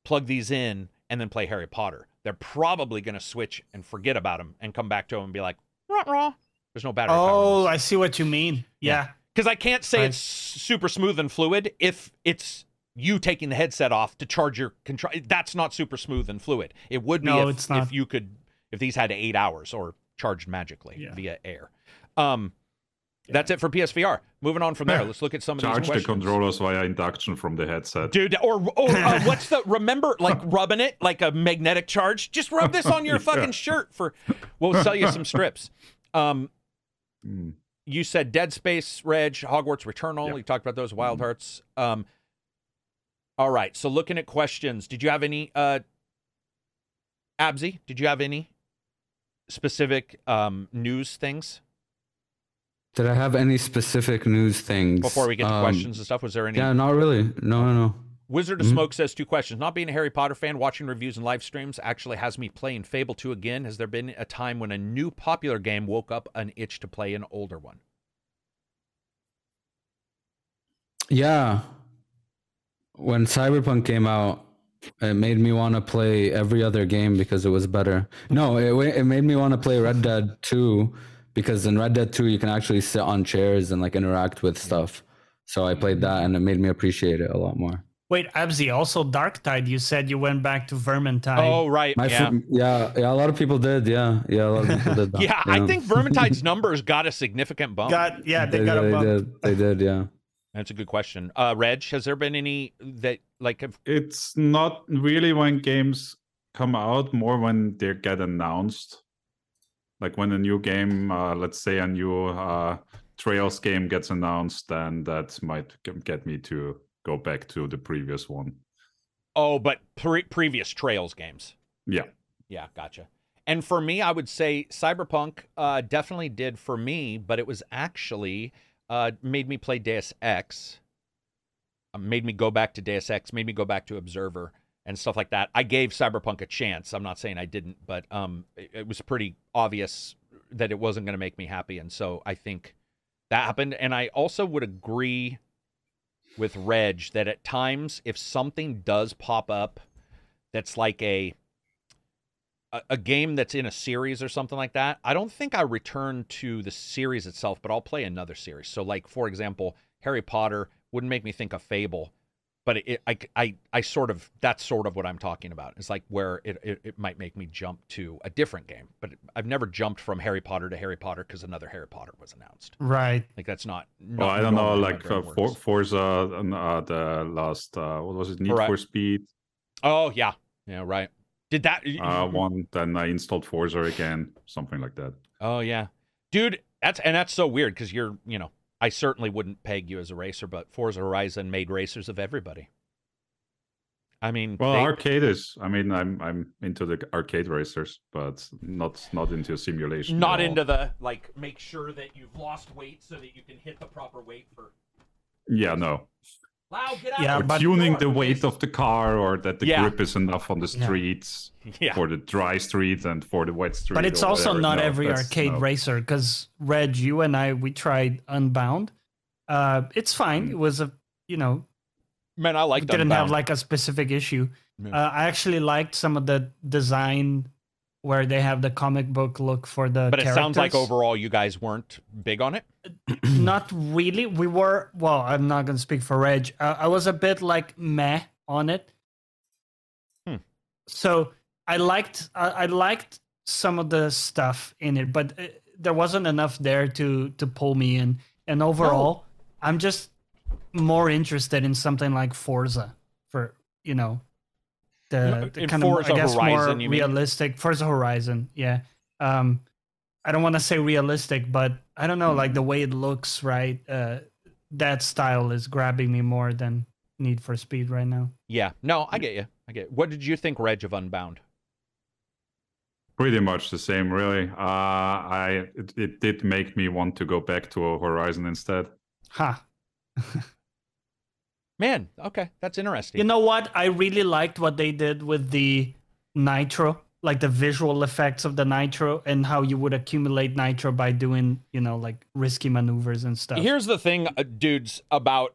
plug these in, and then play Harry Potter." They're probably going to switch and forget about them and come back to them and be like, "Rah rah." There's no battery. Oh, this." I see what you mean. Yeah. because I can't say Right. it's super smooth and fluid if it's you taking the headset off to charge your control. That's not super smooth and fluid. It would be No, if, it's not. if you could if these had eight hours or charged magically Yeah. via air. Um, that's it for PSVR. Moving on from there, let's look at some of Charge these the controllers via induction from the headset. Dude, or, or uh, what's the remember like rubbing it like a magnetic charge? Just rub this on your Yeah. fucking shirt for we'll sell you some strips. Um, Mm. you said Dead Space, Reg, Hogwarts Returnal. Yep. You talked about those Wild Mhm. Hearts. Um, all right. So looking at questions, did you have any uh Absy, did you have any specific um news things Did I have any specific news things before we get to Um, questions and stuff? Was there any Yeah, not really. No, no, no. Wizard of Mhm. Smoke says two questions. Not being a Harry Potter fan, watching reviews and live streams actually has me playing Fable 2 again. Has there been a time when a new popular game woke up an itch to play an older one? Yeah. When Cyberpunk came out, it made me want to play every other game because it was better. No, it it made me want to play Red Dead 2 because in Red Dead 2 you can actually sit on chairs and like interact with stuff. So I played that and it made me appreciate it a lot more. Wait, Abzi, also Dark Tide. You said you went back to Vermintide. Oh, right. My yeah. fr- yeah, yeah, a lot of people did. Yeah, yeah, a lot of people did that. yeah, I think Vermintide's numbers got a significant bump. got yeah, they, they, got a they bump. did. They did. Yeah. That's a good question. Uh, Reg, has there been any that like have, It's not really when games come out, more when they get announced. Like when a new game, uh, let's say a new uh, Trails game gets announced, then that might get me to go back to the previous one. oh, but pre- previous Trails games? Yeah. Yeah, gotcha. And for me, I would say Cyberpunk uh, definitely did for me, but it was actually uh, made me play Deus Ex, uh, made me go back to Deus Ex, made me go back to Observer and stuff like that. I gave Cyberpunk a chance. I'm not saying I didn't, but um, it, it was pretty obvious that it wasn't going to make me happy, and so I think that happened. And I also would agree with Reg that at times, if something does pop up that's like a a, a game that's in a series or something like that, I don't think I return to the series itself, but I'll play another series. So, like for example, Harry Potter wouldn't make me think of Fable, but it, I, I, I sort of that's sort of what I'm talking about. It's like where it, it, it might make me jump to a different game, but I've never jumped from Harry Potter to Harry Potter because another Harry Potter was announced. Right. Like that's not. Well, I don't know, like brain uh, For, works. Forza, uh, the last uh, what was it, Need Right. for Speed Oh yeah, yeah, right. Did that? uh, one. Then I installed Forza again, something like that. Oh yeah, dude. That's and that's so weird because you're, you know, I certainly wouldn't peg you as a racer, but Forza Horizon made racers of everybody. I mean, Well, they- arcade is. I mean, I'm I'm into the arcade racers, but not not into simulation. not into the like make sure that you've lost weight so that you can hit the proper weight for. Yeah, no. Wow, get out! Yeah, of but- tuning the weight of the car, or that the Yeah. grip is enough on the Yeah. streets Yeah, for the dry street and for the wet street. But it's also whatever. not No, every arcade no. racer because Reg, you and I, we tried Unbound. Uh, it's fine. Mm. It was a, you know, man, I like. it didn't have like a specific issue. Yeah. Uh, I actually liked some of the design where they have the comic book look for the. But it sounds like overall you guys weren't big on it. not really. We were. Well, I'm not gonna speak for Reg. Uh, I was a bit like meh on it. Hmm. So I liked. I, I liked some of the stuff in it, but uh, there wasn't enough there to to pull me in. And overall, I'm just more interested in something like Forza for you know the, the In kind Forza of I guess Horizon, more you mean? realistic Forza Horizon. Yeah. Um, I don't want to say realistic, but I don't know, like the way it looks, right? Uh, that style is grabbing me more than Need for Speed right now. Yeah, no, I get you. I get. What did you think, Reg, of Unbound? Pretty much the same, really. Uh, I it, it did make me want to go back to a Horizon instead. Ha. Man, okay, that's interesting. You know what? I really liked what they did with the nitro, like the visual effects of the nitro and how you would accumulate nitro by doing, you know, like risky maneuvers and stuff. Here's the thing, uh, dudes, about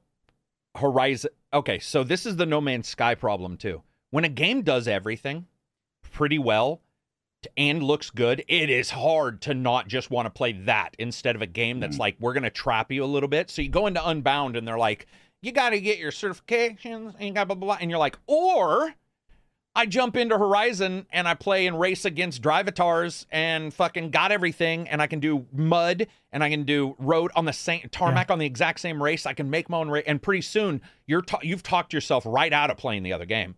Horizon. Okay, so this is the No Man's Sky problem too. When a game does everything pretty well and looks good, it is hard to not just want to play that instead of a game that's like we're gonna trap you a little bit. So you go into Unbound and they're like, you got to get your certifications and you got blah blah blah, and you're like, or I jump into Horizon and I play and race against Drivatars and fucking got everything and I can do mud and I can do road on the same tarmac on the exact same race. I can make my own race and pretty soon you're ta- you've talked yourself right out of playing the other game.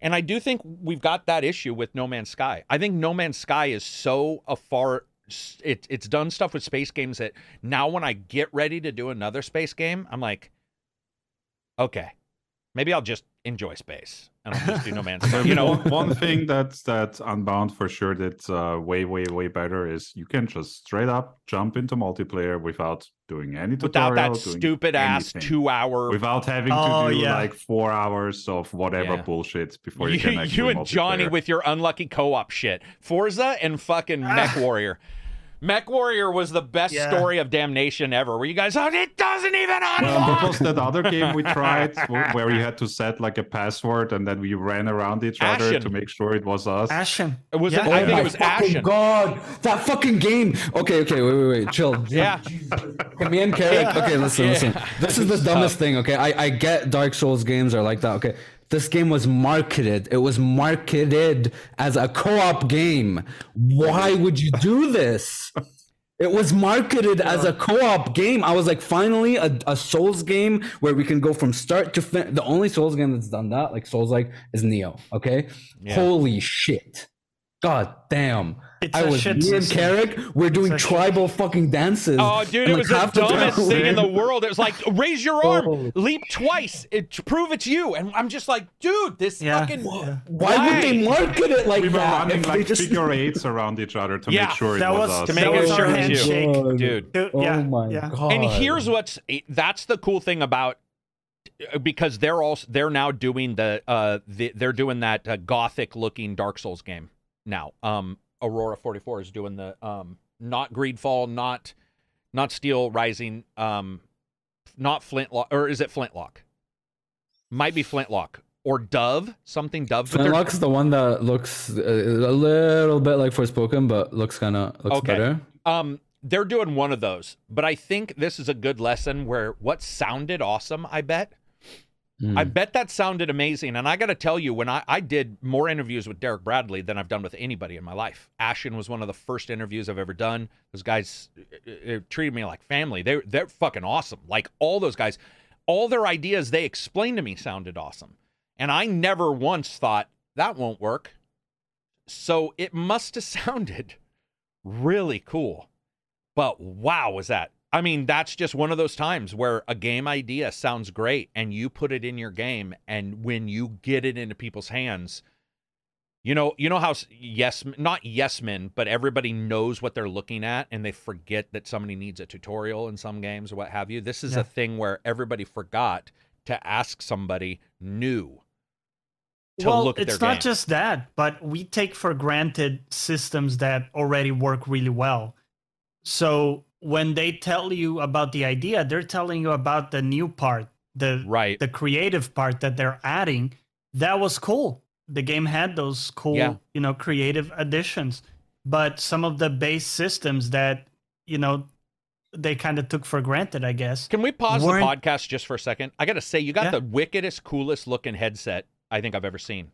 And I do think we've got that issue with No Man's Sky. I think No Man's Sky is so a far it, it's done stuff with space games that now when I get ready to do another space game, I'm like, okay, maybe I'll just enjoy space and I'll just do No Man's Sky. You know, one, one thing that's that Unbound for sure that's uh, way way way better is you can just straight up jump into multiplayer without doing any without tutorial, that stupid ass two hour. without having Oh, to do yeah. like four hours of whatever Yeah. bullshit before You, you, can you and Johnny with your unlucky co-op shit. Forza and fucking Mech Warrior. MechWarrior was the best Yeah. story of damnation ever. Where you guys, oh, it doesn't even Well, unlock. what was that other game we tried where you had to set like a password and then we ran around each other to make sure it was us? Ashen. It was- Yeah. I Oh think my it was oh Ashen. God, that fucking game. Okay, okay, wait, wait, wait, chill. Yeah. Okay, me and Karak. Okay, listen, Yeah. listen. This is the dumbest uh, thing. Okay, I I get Dark Souls games are like that. Okay, this game was marketed. It was marketed as a co-op game. Why would you do this? It was marketed as a co-op game. I was like, finally, a, a Souls game where we can go from start to fin. The only Souls game that's done that, like Souls, like, is Nioh. Okay, Yeah. holy shit, god damn. It's I a was shit me and system. Karak. We're doing It's a tribal fucking dances. Oh, dude, and, it like, was the the dumbest time- thing in the world. It was like, raise your arm, Oh. leap twice, it, to prove it's you. And I'm just like, dude, this Yeah. fucking. Yeah. Why would they market it like we were that? running like just figure eights around each other to Yeah, make sure it that was, was- us. To That make was it our sure it's you. handshake. Dude. Dude, Oh yeah, my yeah. god! And here's what's that's the cool thing about because they're also they're now doing the uh the, they're doing that uh, gothic looking Dark Souls game now. Um Aurora 44 is doing the um not Greedfall, not not Steel Rising, um not Flintlock or is it Flintlock? Might be Flintlock or Dove, something Dove. Flintlock's the one that looks uh, a little bit like Forspoken, but looks kind of looks Okay. better. Um, they're doing one of those, but I think this is a good lesson where what sounded awesome, I bet, I Mm. bet that sounded amazing. And I got to tell you, when I, I did more interviews with Derek Bradley than I've done with anybody in my life. Ashen was one of the first interviews I've ever done. Those guys uh, uh, treated me like family. They, they're fucking awesome. Like all those guys, all their ideas they explained to me sounded awesome. And I never once thought that won't work. So it must have sounded really cool. But wow, was that I mean, that's just one of those times where a game idea sounds great and you put it in your game and when you get it into people's hands, you know, you know how yes not yes men, but everybody knows what they're looking at and they forget that somebody needs a tutorial in some games or what have you. This is Yeah. a thing where everybody forgot to ask somebody new to well, look at it's not game. just that, but we take for granted systems that already work really well. So when they tell you about the idea, they're telling you about the new part, the right. the creative part that they're adding. That was cool. The game had those cool, Yeah. you know, creative additions. But some of the base systems that, you know, they kind of took for granted, I guess. Can we pause weren't- the podcast just for a second? I got to say, you got Yeah. the wickedest, coolest looking headset I think I've ever seen.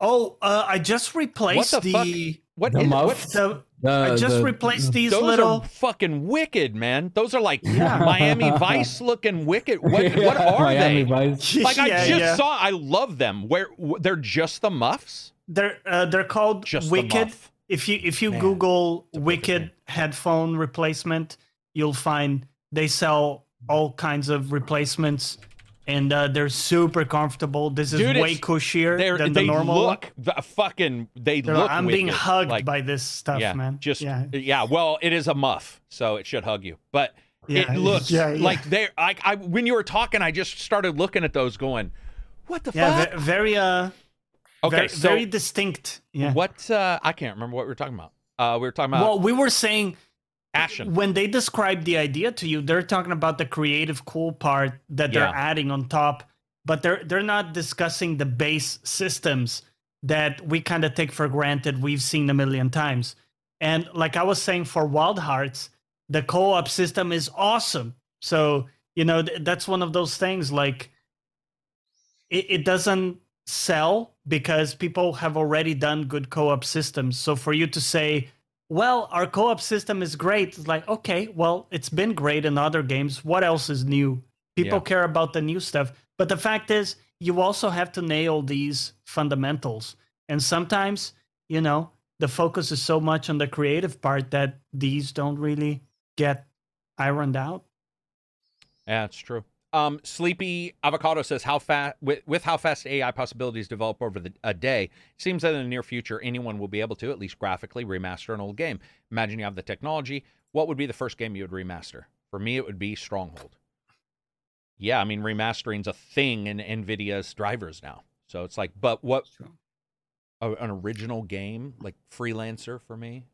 Oh, uh, I just replaced the the, What The is- what- mouse? the The- I just the- replaced these Those little are fucking wicked, man. Those are like Yeah. Miami Vice looking wicked. What, what are Miami they? Vice. Like I just yeah. saw. I love them. Where w- they're just the muffs. They're uh, they're called Just Wicked. muff. If you if you Man, Google it's a perfect Wicked headphone replacement, you'll find they sell all kinds of replacements, and uh, they're super comfortable. This is Dude, way cushier than the they normal. look the fucking. They They're look. like, I'm being hugged Like, by this stuff, yeah, man. Just yeah, yeah. Well, it is a muff, so it should hug you. But Yeah, it looks yeah, like they're. I, I when you were talking, I just started looking at those, going, "What the yeah, fuck?" ve- very uh, okay, very, so very distinct. Yeah. what? Uh, I can't remember what we were talking about. Uh, we were talking about Well, we were saying Ashen. when they describe the idea to you, they're talking about the creative cool part that they're adding on top, but they're they're not discussing the base systems that we kind of take for granted. We've seen a million times. And like I was saying for Wild Hearts, the co-op system is awesome. So, you know, th- that's one of those things like it, it doesn't sell because people have already done good co-op systems. So for you to say, well, our co-op system is great. It's like, okay, well, it's been great in other games. What else is new? People Yeah. care about the new stuff. But the fact is, you also have to nail these fundamentals. And sometimes, you know, the focus is so much on the creative part that these don't really get ironed out. Yeah, it's true. Um, Sleepy Avocado says how fast with, with how fast AI possibilities develop over the, a day, it seems that in the near future anyone will be able to at least graphically remaster an old game. Imagine you have the technology. What would be the first game you would remaster? For me, it would be Stronghold. Yeah, I mean remastering's a thing in Nvidia's drivers now. So it's like, but what a, an original game like freelancer for me,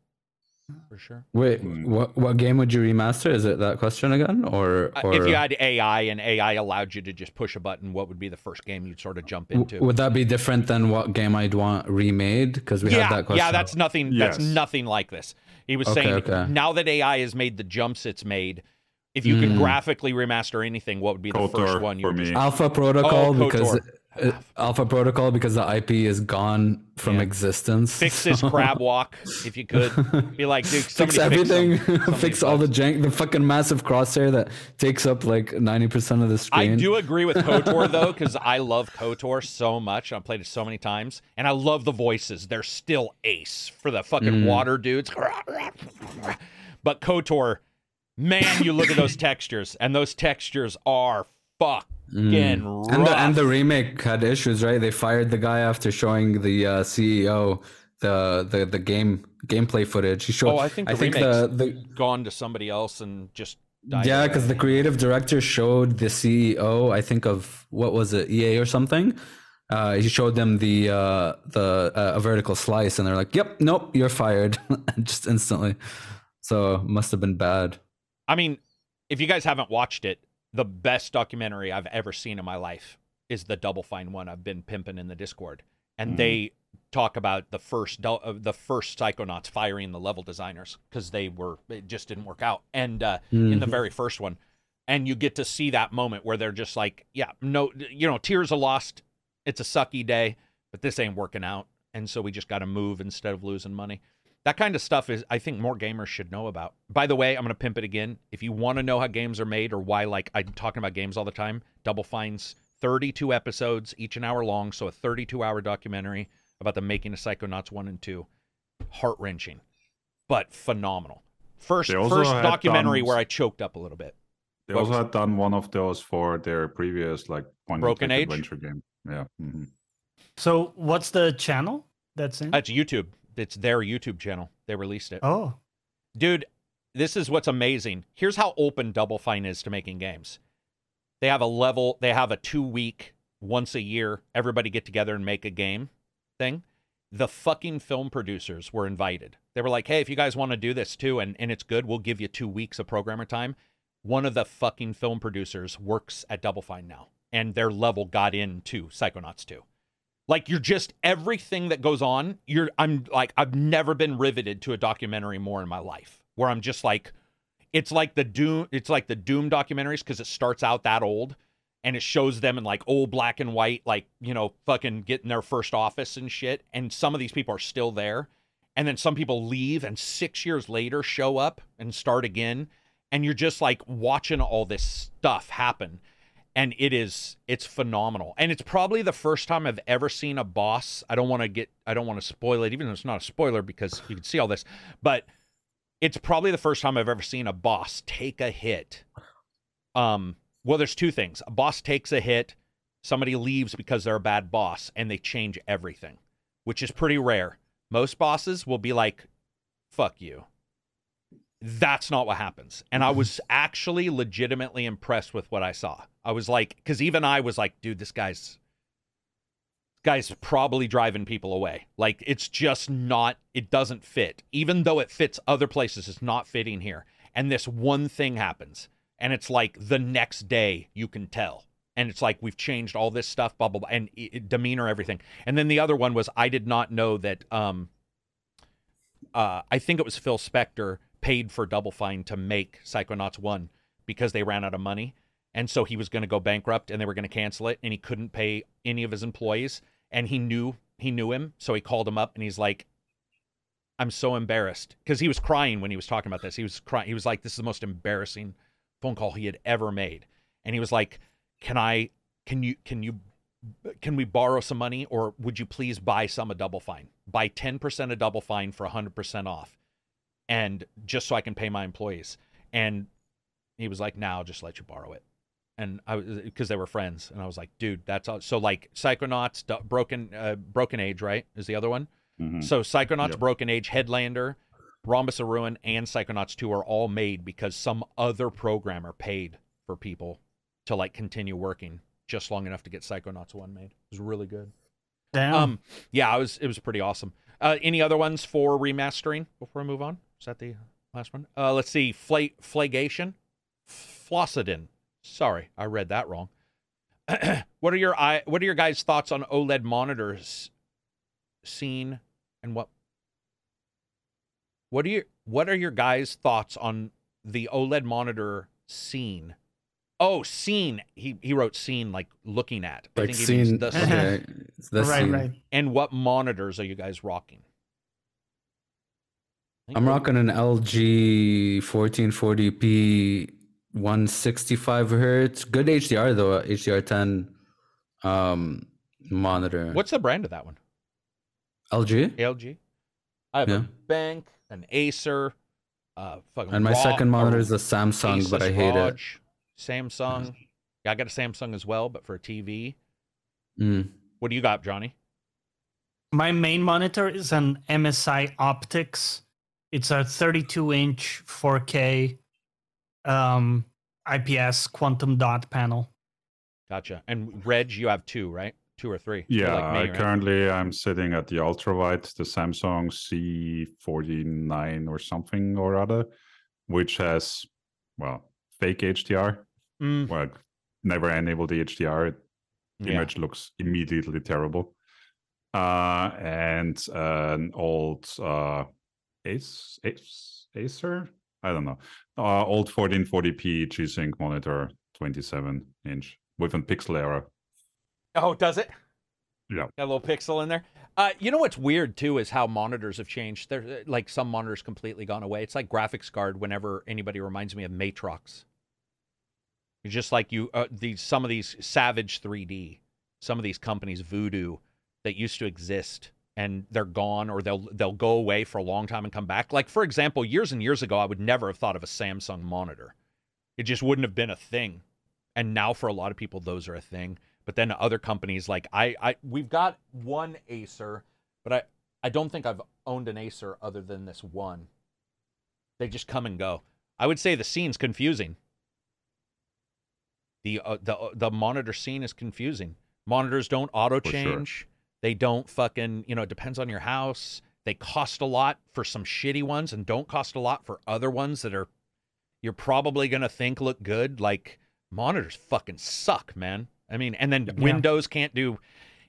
for sure. Wait, Hmm. what what game would you remaster? Is it that question again, or, Uh, If you had AI and AI allowed you to just push a button, what would be the first game you'd sort of jump w- into? would that be different than what game I'd want remade? Because we yeah, had that question. yeah, that's nothing. That's nothing like this. He was Okay, saying okay. now that AI has made the jumps it's made, if you could Mm. graphically remaster anything, what would be the first one you for would me. Alpha Protocol Oh, because KOTOR. Alpha Protocol because the IP is gone from Yeah. existence. fix this crab walk if you could? Be like, dude, fix everything, Fix, some- some of fix all the jank, the fucking massive crosshair that takes up like ninety percent of the screen. I do agree with KOTOR though, because I love KOTOR so much. I've played it so many times, and I love the voices. They're still ace for the fucking Mm. water dudes. But KOTOR, man, you look at those textures, and those textures are fucking Mm. And the and the remake had issues, right? They fired the guy after showing the uh, CEO the the the game gameplay footage. He showed. Oh, I think the I think the the gone to somebody else and just died yeah, because the creative director showed the CEO. I think of what was it, EA or something. Uh, he showed them the uh, the uh, a vertical slice, and they're like, "Yep, nope, you're fired," just instantly. So must have been bad. I mean, if you guys haven't watched it, the best documentary I've ever seen in my life is the Double Fine one. I've been pimping in the Discord, and Mhm. they talk about the first uh, the first Psychonauts firing the level designers because they were it just didn't work out, and uh, in the Mhm. very first one, and you get to see that moment where they're just like, yeah, no, you know, tears are lost. It's a sucky day, but this ain't working out, and so we just got to move instead of losing money. That kind of stuff is, I think, more gamers should know about. By the way, I'm going to pimp it again. If you want to know how games are made or why, like, I'm talking about games all the time, Double Fine's 32 episodes, each an hour long, so a 32 hour documentary about the making of Psychonauts 1 and 2. Heart wrenching, but phenomenal. First, first documentary done- where I choked up a little bit. They What also was had done one of those for their previous like point Broken and Age? click adventure game. Yeah. mhm. So what's the channel that's in? That's YouTube. It's their YouTube channel. They released it. oh, Dude, this is what's amazing. Here's how open Double Fine is to making games. They have a level, they have a two week, once a year, everybody get together and make a game thing. The fucking film producers were invited. They were like, hey, if you guys want to do this too and, and it's good, we'll give you two weeks of programmer time. One of the fucking film producers works at Double Fine now, and their level got into Psychonauts 2. Like you're just everything that goes on. You're I'm like I've never been riveted to a documentary more in my life. Where I'm just like, it's like the Doom. It's like the Doom documentaries because it starts out that old, and it shows them in like old black and white, like you know, fucking getting their first office and shit. And some of these people are still there, and then some people leave, and six years later show up and start again, and you're just like watching all this stuff happen and it is it's phenomenal. And it's probably the first time i've ever seen a boss. I don't want to get i don't want to spoil it even though it's not a spoiler because you can see all this but it's probably the first time i've ever seen a boss take a hit. Um well there's two things. A boss takes a hit somebody leaves because they're a bad boss and they change everything which is pretty rare. Most bosses will be like fuck you that's not what happens. And I was actually legitimately impressed with what I saw. I was like, because even I was like, dude, this guy's guy's probably driving people away. Like it's just not. It doesn't fit. Even though it fits other places, it's not fitting here. And this one thing happens, and it's like the next day you can tell. And it's like we've changed all this stuff, blah blah blah, and i- i- demeanor, everything. And then the other one was I did not know that. Um, uh, I think it was Phil Spector paid for Double Fine to make Psychonauts 1 because they ran out of money. And so he was going to go bankrupt and they were going to cancel it and he couldn't pay any of his employees and he knew he knew him, so he called him up and he's like I'm so embarrassed because he was crying when he was talking about this. He was crying. He was like this is the most embarrassing phone call he had ever made. And he was like, "Can I can you can you can we borrow some money or would you please buy some of double fine buy 10% of double fine for 100% off and just so i can pay my employees and he was like now i'll just let you borrow it and i was because they were friends and i was like dude that's all so like psychonauts Du- broken uh, broken age right is the other one Mhm. so psychonauts Yep. broken age headlander rhombus of ruin and psychonauts 2 are all made because some other programmer paid for people to like continue working just long enough to get Psychonauts 1 made. It was really good. damn. Um yeah, it was it was pretty awesome. Uh any other ones for remastering before I move on? Is that the last one? Uh let's see. Fla- Flagation. Flossidin. Sorry, I read that wrong. what are your eye what are your guys thoughts on OLED monitors scene and what what are your what are your guys thoughts on the OLED monitor scene? Oh, scene. He he wrote scene like looking at. I Like think he means scene. the Okay. The right, scene. right. and what monitors are you guys rocking? I think I'm rocking an LG 1440p 165 hertz. Good HDR though, HDR10 um monitor. What's the brand of that one? LG? LG. I have a bank, an Acer, uh, fucking. And my Ro- second monitor is a Samsung, but I Asus hate it. Samsung. Yeah, I got a Samsung as well, but for a TV. Mm. What do you got, Johnny? My main monitor is an MSI Optix. It's a 32 inch 4K um, IPS quantum dot panel. Gotcha. And Reg, you have two, right? Two or three. Yeah, like me, I right? currently I'm sitting at the ultrawide, the Samsung C49 or something or other, which has well fake HDR. Mm, Well, never enable the HDR. The yeah. image looks immediately terrible. Uh, and an old uh, Ace, Ace, Acer I don't know. Uh, old 1440p G-Sync monitor, 27 inch with a pixel error. Oh, does it? Yeah. Got a little pixel in there. Uh, you know what's weird too is how monitors have changed. They're uh, like some monitors completely gone away. It's like graphics card. Whenever anybody reminds me of Matrox, it's just like you uh, these some of these Savage 3D, some of these companies Voodoo that used to exist and they're gone or they'll they'll go away for a long time and come back. Like for example, years and years ago, I would never have thought of a Samsung monitor. It just wouldn't have been a thing. And now for a lot of people, those are a thing. But then other companies like I, I we've got one Acer, but I, I don't think I've owned an Acer other than this one. They just come and go. I would say the scene's confusing. The uh, the uh, the monitor scene is confusing. Monitors don't auto change. sure. They don't fucking, you know, it depends on your house. They cost a lot for some shitty ones and don't cost a lot for other ones that are you're probably going to think look good. Like monitors fucking suck, man. I mean, and then Yeah. Windows can't do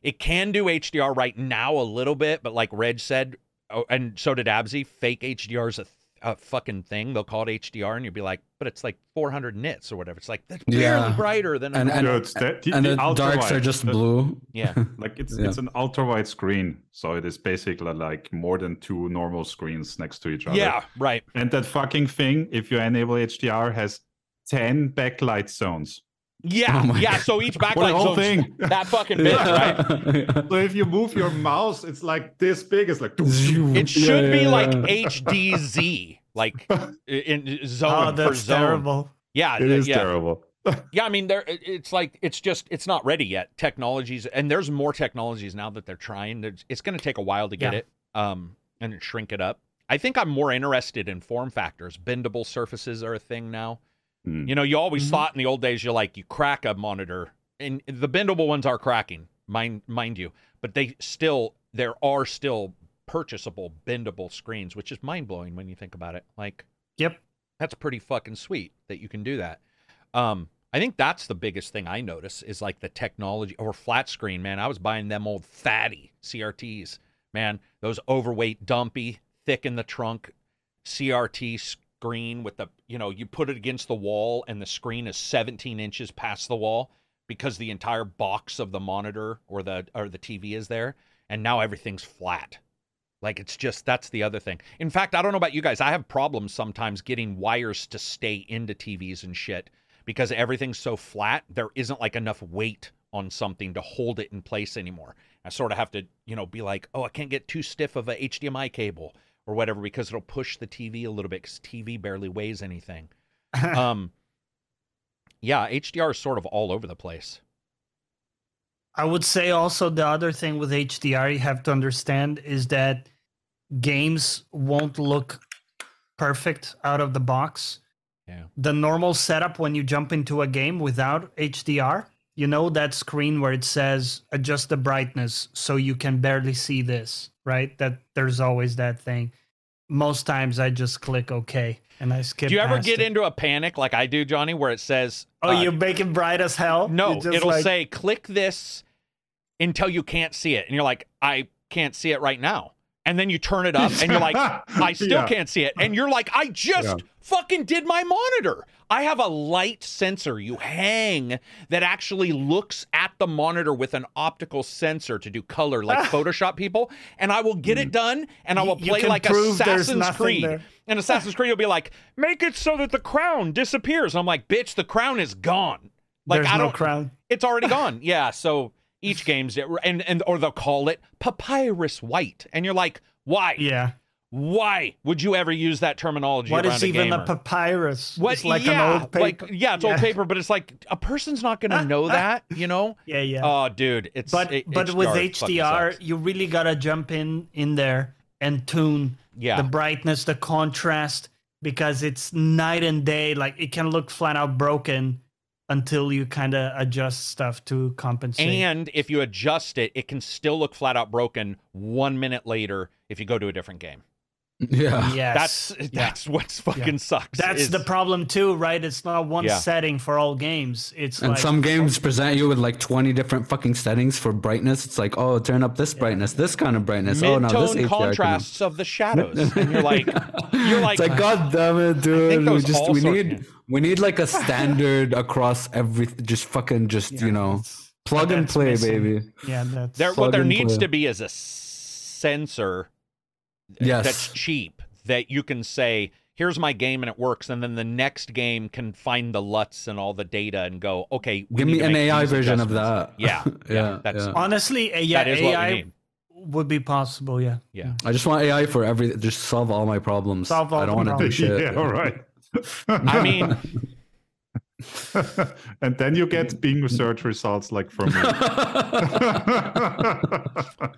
it can do HDR right now a little bit, but like Reg said, oh, and so did Abzi, fake HDR is a, a fucking thing. They'll call it HDR, and you'll be like, but it's like 400 nits or whatever. It's like that's barely Yeah. brighter than a And- normal- No, it's the, the, and the the darks are just The- blue. yeah. Like it's Yeah. it's an ultra wide screen, so it is basically like more than two normal screens next to each other. Yeah, right. And that fucking thing, if you enable HDR, has ten backlight zones. Yeah, Oh yeah. God. So each For the backlight whole thing. that fucking big, right? right? So if you move your mouse, it's like this big. It's like It should be like yeah. HDZ, like in in zone Oh, for that's zone. terrible. Yeah, it is yeah. terrible. Yeah, I mean, there. It's like it's just it's not ready yet. Technologies, and there's more technologies now that they're trying. There's, it's going to take a while to get Yeah. it, um, and shrink it up. I think I'm more interested in form factors. Bendable surfaces are a thing now. Hmm. You know, you always Mhm. thought in the old days, you're like, you crack a monitor, and the bendable ones are cracking, mind mind you, but they still there are still purchasable bendable screens, which is mind blowing when you think about it. Like, Yep. that's pretty fucking sweet that you can do that. Um, I think that's the biggest thing I notice is like the technology or flat screen, man. I was buying them old fatty CRTs, man. Those overweight, dumpy, thick in the trunk CRT screen with the, you know, you put it against the wall and the screen is 17 inches past the wall because the entire box of the monitor or the or the TV is there, and now everything's flat. Like it's just that's the other thing. In fact, I don't know about you guys. I have problems sometimes getting wires to stay into TVs and shit because everything's so flat. There isn't like enough weight on something to hold it in place anymore. I sort of have to, you know, be like, oh, I can't get too stiff of a HDMI cable or whatever because it'll push the TV a little bit because TV barely weighs anything. um, yeah, HDR is sort of all over the place. I would say also the other thing with HDR you have to understand is that games won't look perfect out of the box. Yeah. The normal setup when you jump into a game without HDR, you know that screen where it says adjust the brightness so you can barely see this, right? That there's always that thing. Most times I just click OK and I skip. Do you ever get it. into a panic like I do, Johnny, where it says, Oh, uh, you make it bright as hell? No, it'll like- say click this until you can't see it. And you're like, I can't see it right now. And then you turn it up and you're like, I still Yeah. can't see it. And you're like, I just Yeah. fucking did my monitor. I have a light sensor you hang that actually looks at the monitor with an optical sensor to do color like Photoshop people. And I will get it mm. done and I will play like Assassin's Creed. there. And Assassin's Creed will be like, make it so that the crown disappears. I'm like, bitch, the crown is gone. Like There's I don't crown. it's already gone. Yeah. So each game's and and or they'll call it papyrus white, and you're like, why? Yeah. Why would you ever use that terminology? What is even a papyrus? What? It's like yeah, an old paper. Like, yeah, it's old paper, but it's like a person's not gonna know that, you know? Yeah, yeah. Oh, dude, it's but it- but with HDR, you really gotta jump in in there and tune yeah, the brightness, the contrast, because it's night and day. Like it can look flat out broken until you kind of adjust stuff to compensate. and if you adjust it, it can still look flat out broken one minute later if you go to a different game. Yeah. Yes. That's that's what's fucking sucks. That's is- the problem too, right? It's not one Yeah. setting for all games. It's And like some games present you with like 20 different fucking settings for brightness. It's like, oh, turn up this brightness, this kind of brightness. Oh, now this mid-tone can- contrasts of the shadows, and you're like, you're like, It's like, God damn it, dude. We just we sorts- need we need like a standard across every just fucking just you know plug and that's play, missing. baby. Yeah, that's there, what there needs play. to be is a sensor Yes. that's cheap that you can say, here's my game and it works, and then the next game can find the LUTs and all the data and go, okay, we Give need me to an AI version of that. Yeah, yeah, yeah, that's- yeah. honestly, uh, yeah, that is what we AI need. would be possible. Yeah. Yeah. I just want AI for every just solve all my problems. Solve all I don't want to do problems. shit. yeah, all right. I mean, and then you get Bing search results like from me.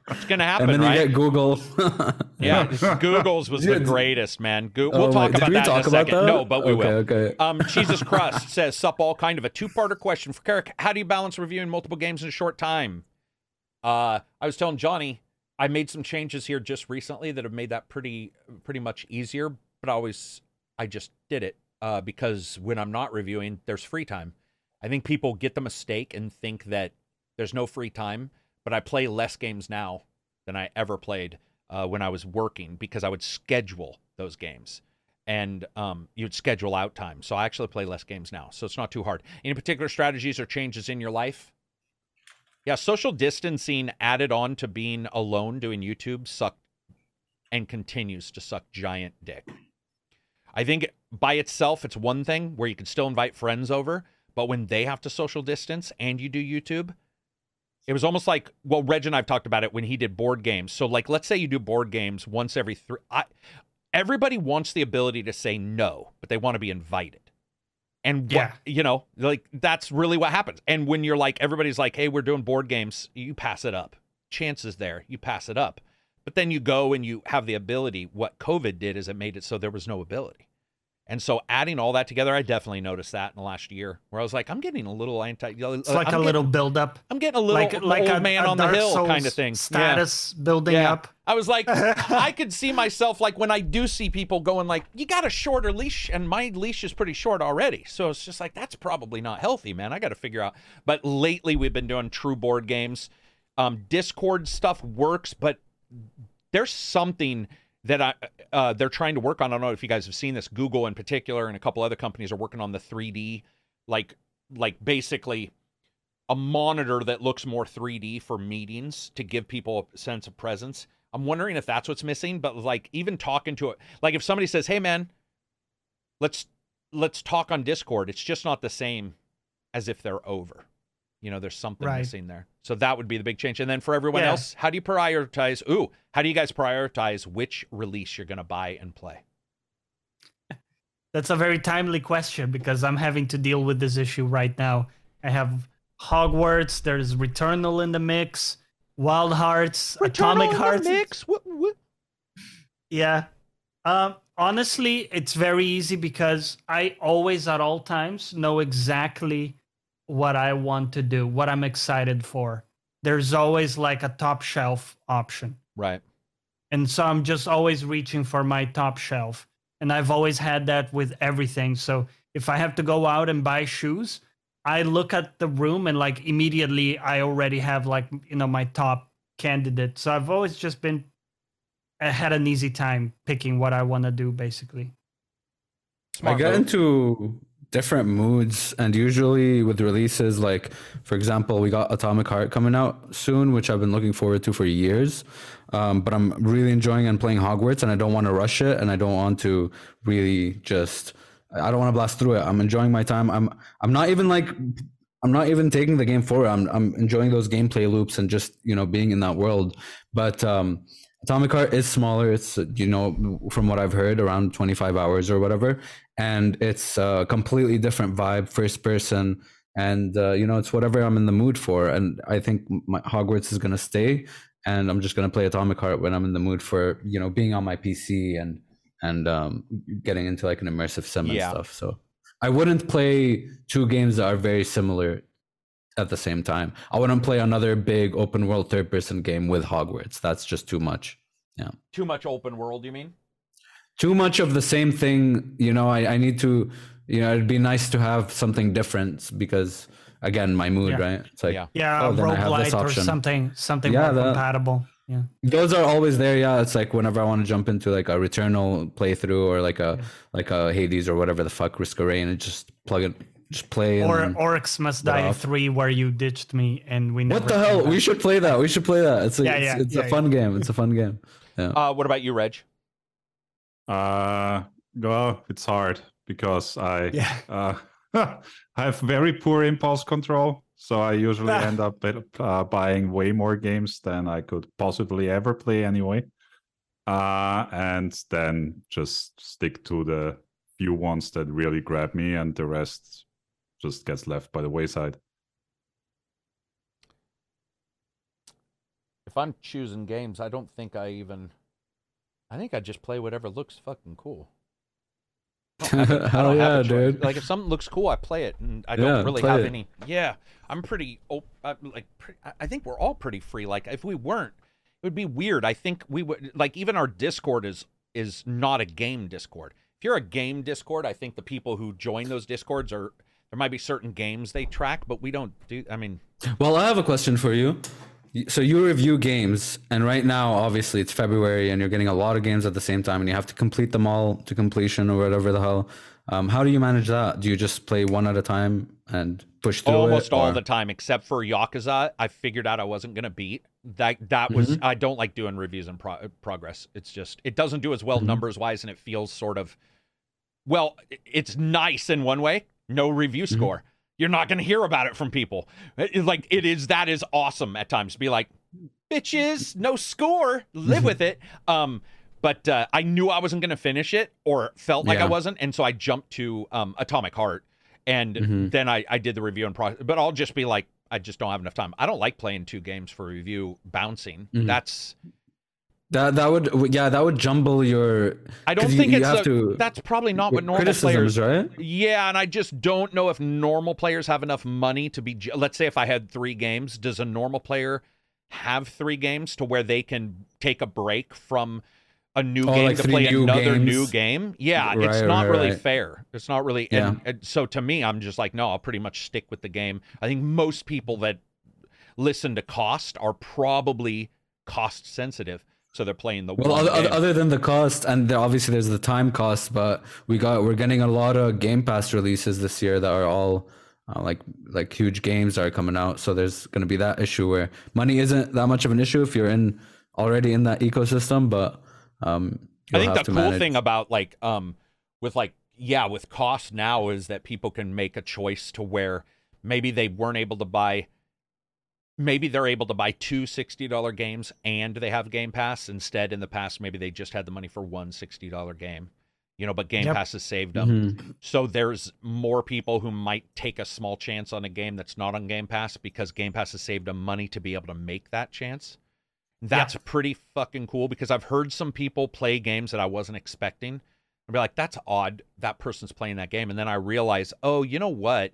it's gonna happen, and happen, then right? you get Google. Yeah, Google's was the greatest, man. Go- we'll Oh, talk did about we that talk in a about second. that? No, but we okay, will. Okay. Um, Jesus Crust says, "Sup, all kind of a two-parter question for Karak. How do you balance reviewing multiple games in a short time?" Uh, I was telling Johnny I made some changes here just recently that have made that pretty pretty much easier. But I always I just did it uh, because when I'm not reviewing, there's free time. I think people get the mistake and think that there's no free time, but I play less games now than I ever played uh, when I was working because I would schedule those games and um, you'd schedule out time. So I actually play less games now. So it's not too hard. Any particular strategies or changes in your life? Yeah, social distancing added on to being alone doing YouTube sucked and continues to suck giant dick. I think by itself, it's one thing where you can still invite friends over, but when they have to social distance and you do YouTube, it was almost like well, Reg and I've talked about it when he did board games. So like, let's say you do board games once every three. I, everybody wants the ability to say no, but they want to be invited. And what, Yeah. you know, like that's really what happens. And when you're like, everybody's like, hey, we're doing board games, you pass it up. Chances there, you pass it up. But then you go and you have the ability. What COVID did is it made it so there was no ability. And so adding all that together, I definitely noticed that in the last year where I was like, I'm getting a little anti. It's like a little build up, I'm getting a little like like old a, man a on the hill Souls kind of thing. Yeah. Status building Yeah. up. I was like, I could see myself like when I do see people going like, you got a shorter leash, and my leash is pretty short already. So it's just like that's probably not healthy, man. I got to figure out. But lately we've been doing true board games. Um, Discord stuff works, but there's something that I uh, they're trying to work on. I don't know if you guys have seen this. Google in particular and a couple other companies are working on the 3D, like like basically a monitor that looks more 3D for meetings to give people a sense of presence. I'm wondering if that's what's missing, but like even talking to it, like if somebody says, "Hey man, let's let's talk on Discord," it's just not the same as if they're over. You know, there's something Right. missing there. So that would be the big change. And then for everyone Yeah. else, how do you prioritize? Ooh, how do you guys prioritize which release you're going to buy and play? That's a very timely question because I'm having to deal with this issue right now. I have Hogwarts, there's Returnal in the mix, Wild Hearts, Atomic Returnal in the Hearts. mix. What, what? Yeah. Um, honestly, it's very easy because I always, at all times, know exactly what I want to do, what I'm excited for. There's always like a top shelf option. Right. And so I'm just always reaching for my top shelf. And I've always had that with everything. So if I have to go out and buy shoes, I look at the room and like immediately I already have like, you know, my top candidate. So I've always just been, I had an easy time picking what I want to do basically. I Smart get move. into different moods, and usually with releases, like for example, we got Atomic Heart coming out soon, which I've been looking forward to for years. Um, but I'm really enjoying and playing Hogwarts, and I don't want to rush it, and I don't want to really just. I don't want to blast through it. I'm enjoying my time. I'm. I'm not even like. I'm not even taking the game forward. I'm. I'm enjoying those gameplay loops and just you know being in that world. But um, Atomic Heart is smaller. It's you know from what I've heard around 25 hours or whatever, and it's a completely different vibe, first person, and uh, you know it's whatever I'm in the mood for. And I think my Hogwarts is gonna stay, and I'm just gonna play Atomic Heart when I'm in the mood for you know being on my PC and and um, getting into like an immersive sim and stuff. So I wouldn't play two games that are very similar at the same time. I wouldn't play another big open world third person game with Hogwarts. That's just too much. Yeah. Too much open world, you mean? Too much of the same thing. You know, I, I need to, you know, it'd be nice to have something different because again, my mood, Yeah. right? It's like Yeah. Yeah, Oh, a then I have this roguelite or something something Yeah, more that- compatible. Yeah. those are always there. Yeah, it's like whenever I want to jump into like a Returnal playthrough or like a like a Hades or whatever the fuck Risk of Rain and just plug it, just play. Or then- Orcs Must Die off. 3 where you ditched me and we never what the hell? back. We should play that. We should play that. It's a, Yeah, it's, yeah, it's yeah, a fun game. It's a fun game. Yeah. Uh, what about you, Reg? Uh, well, it's hard because I Yeah. uh, I have very poor impulse control. So I usually end up uh, buying way more games than I could possibly ever play anyway. Uh, and then just stick to the few ones that really grab me, and the rest just gets left by the wayside. If I'm choosing games, I don't think I even. I think I just play whatever looks fucking cool. Oh, I don't have Hell don't a yeah, dude. Like if something looks cool, I play it, and I don't Yeah, really have it. any. Yeah, I'm pretty. op- I'm like, pre- I- I think we're all pretty free. Like if we weren't, it would be weird. I think we would like even our Discord is is not a game Discord. If you're a game Discord, I think the people who join those Discords are there might be certain games they track, but we don't do. I mean, Well, I have a question for you. So you review games, and right now, obviously, it's February, and you're getting a lot of games at the same time, and you have to complete them all to completion or whatever the hell. Um, how do you manage that? Do you just play one at a time and push through almost it? all or- the time except for Yakuza. I figured out I wasn't gonna beat that. That was Mm-hmm. I don't like doing reviews in pro- progress. It's just it doesn't do as well Mhm. numbers wise, and it feels sort of well. It's nice in one way. No review Mm-hmm. score. You're not gonna hear about it from people. It- like it is. That is awesome at times. to Be like, bitches, no score. Live with it. Um. But uh, I knew I wasn't going to finish it, or felt like I wasn't, and so I jumped to um, Atomic Heart, and Mhm. then I, I did the review and process. But I'll just be like, I just don't have enough time. I don't like playing two games for review bouncing. Mhm. That's That that would yeah that would jumble your. I don't you- think you it's have a, to- that's probably not what normal players. right? Yeah, and I just don't know if normal players have enough money to be. Let's say if I had three games, does a normal player have three games to where they can take a break from a new Oh, game like to play new another new game? Yeah, it's not right, really right. fair. It's not really. And, and so to me, I'm just like, no, I'll pretty much stick with the game. I think most people that listen to cost are probably cost sensitive, so they're playing the Well, other, other, than the cost, and there, obviously there's the time cost, but we got we're getting a lot of Game Pass releases this year that are all uh, like like huge games that are coming out. So there's going to be that issue where money isn't that much of an issue if you're in already in that ecosystem, but um, I think the cool manage- thing about like um with like yeah with cost now is that people can make a choice to where maybe they weren't able to buy maybe they're able to buy two $60 games and they have game pass instead in the past maybe they just had the money for one $60 game you know but game Yep. pass has saved them Mhm. so there's more people who might take a small chance on a game that's not on Game Pass because Game Pass has saved them money to be able to make that chance. That's pretty fucking cool because I've heard some people play games that I wasn't expecting. I'd be like, that's odd. That person's playing that game. And then I realize, oh, you know what?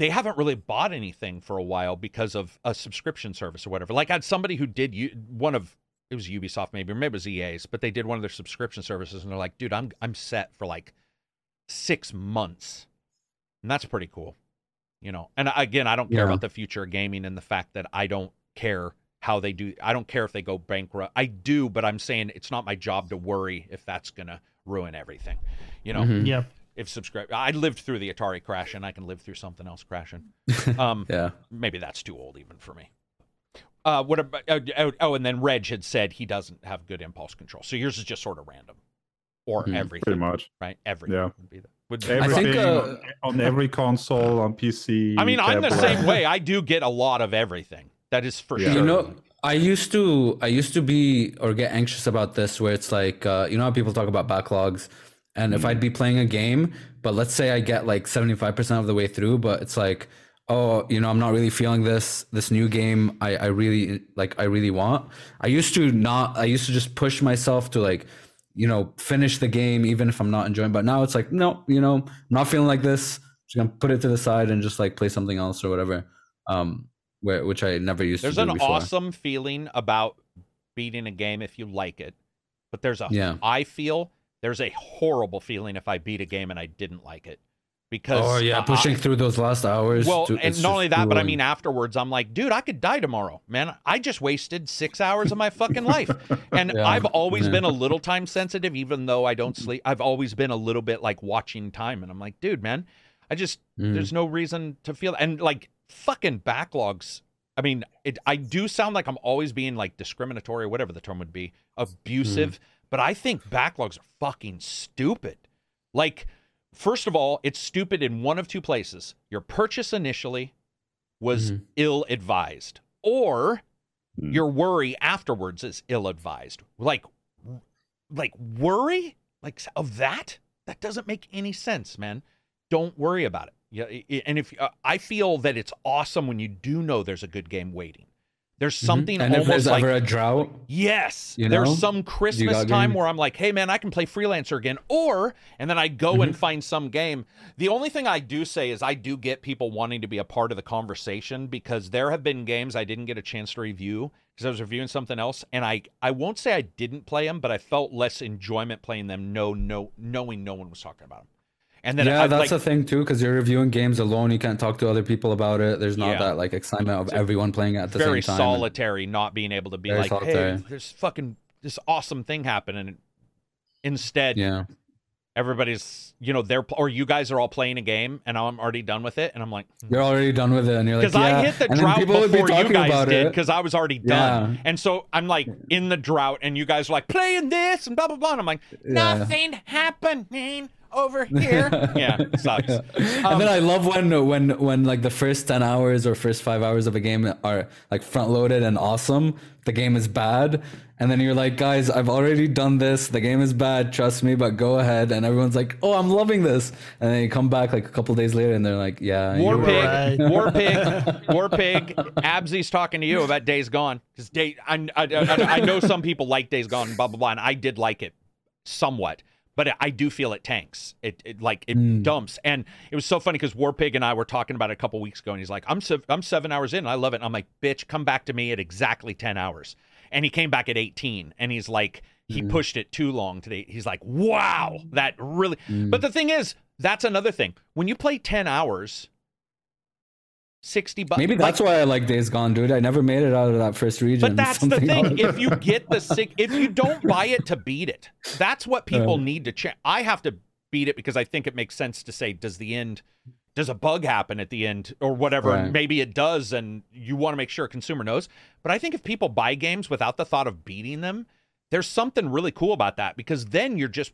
They haven't really bought anything for a while because of a subscription service or whatever. Like I had somebody who did u- one of it was Ubisoft maybe or maybe it was EA's, but they did one of their subscription services and they're like, dude, I'm I'm set for like six months. And that's pretty cool. You know, and again, I don't care Yeah. about the future of gaming and the fact that I don't care how they do. I don't care if they go bankrupt. I do, but I'm saying it's not my job to worry if that's going to ruin everything. You know, Mhm. Yep. If subscribe, I lived through the Atari crash and I can live through something else crashing. Um, Yeah. maybe that's too old even for me. Uh, what about? Oh, oh, oh, and then Reg had said he doesn't have good impulse control. So yours is just sort of random, or Mhm. everything, Pretty much. right? Everything Yeah. would be that. Would I Everything think, uh, on, on every console, on PC. I mean, I'm the same way. I do get a lot of everything. That is for Yeah. sure. You know, I used to I used to be or get anxious about this where it's like uh, you know how people talk about backlogs and if I'd be playing a game but let's say I get like 75% of the way through but it's like oh you know I'm not really feeling this this new game I I really like I really want I used to not I used to just push myself to like you know finish the game even if I'm not enjoying but now it's like no you know I'm not feeling like this just gonna put it to the side and just like play something else or whatever um where which I never used There's to There's an before. awesome feeling about beating a game if you like it, but there's a Yeah. I feel there's a horrible feeling if I beat a game and I didn't like it. Because Oh yeah, pushing through those last hours. well, to- and not only that, but I mean afterwards, I'm like, dude, I could die tomorrow, man. I just wasted six hours of my fucking life, and Yeah, I've always yeah. been a little time sensitive, even though I don't sleep. I've always been a little bit like watching time, and I'm like, dude, man, I just Mm. there's no reason to feel and like fucking backlogs. I mean, it, I do sound like I'm always being like discriminatory, whatever the term would be, abusive, Mm. But I think backlogs are fucking stupid. Like, first of all, it's stupid in one of two places. Your purchase initially was Mhm. ill advised, or Hmm. your worry afterwards is ill advised. Like, like worry like of that that doesn't make any sense, man. Don't worry about it. Yeah, i- i- and if uh, I feel that it's awesome when you do know there's a good game waiting. There's Mhm. something and if almost there's like ever a drought, Yes. You There's some Christmas time where I'm like, hey, man, I can play Freelancer again. Or, and then I go Mm-hmm. and find some game. The only thing I do say is I do get people wanting to be a part of the conversation because there have been games I didn't get a chance to review because I was reviewing something else. And I, I won't say I didn't play them, but I felt less enjoyment playing them, no, no, knowing no one was talking about them. And then yeah, I, that's like, the thing too, because you're reviewing games alone. You can't talk to other people about it. There's not Yeah. that like excitement of everyone playing at the same time. and- solitary not being able to be like, solitary. hey, there's fucking this awesome thing happening. Instead, Yeah, everybody's you know they're or you guys are all playing a game and I'm already done with it and I'm like hmm. you're already done with it, and you're like, because yeah. I hit the and drought would be before you guys about did because I was already done Yeah. and so I'm like in the drought and you guys are like playing this and blah blah blah and I'm like nothing happening over here yeah it sucks Um, and then I love when when when like the first ten hours or first five hours of a game are like front loaded and awesome. The game is bad, and then you're like, guys, I've already done this. The game is bad. Trust me, but go ahead. And everyone's like, oh, I'm loving this. And then you come back like a couple days later, and they're like, yeah, War Pig, right. right. War Pig, War Pig. Absy's talking to you about Days Gone because day I, I, I, I know some people like Days Gone, blah blah blah, and I did like it somewhat, but I do feel it tanks. It, it like it Mm. dumps, and it was so funny because Warpig and I were talking about it a couple weeks ago, and he's like, "I'm sev- I'm seven hours in, and I love it." And I'm like, "Bitch, come back to me at exactly ten hours," and he came back at 18, and he's like. He Mm. pushed it too long today. He's like, "Wow, that really." Mm. But the thing is, that's another thing. When you play 10 hours, 60 bucks. Maybe that's why I like Days Gone, dude. I never made it out of that first region. But that's the thing. else. if you get the sick, if you don't buy it to beat it, that's what people need to check. I have to beat it because I think it makes sense to say, does the end, does a bug happen at the end or whatever? Right. Maybe it does, and you want to make sure a consumer knows. But I think if people buy games without the thought of beating them, there's something really cool about that because then you're just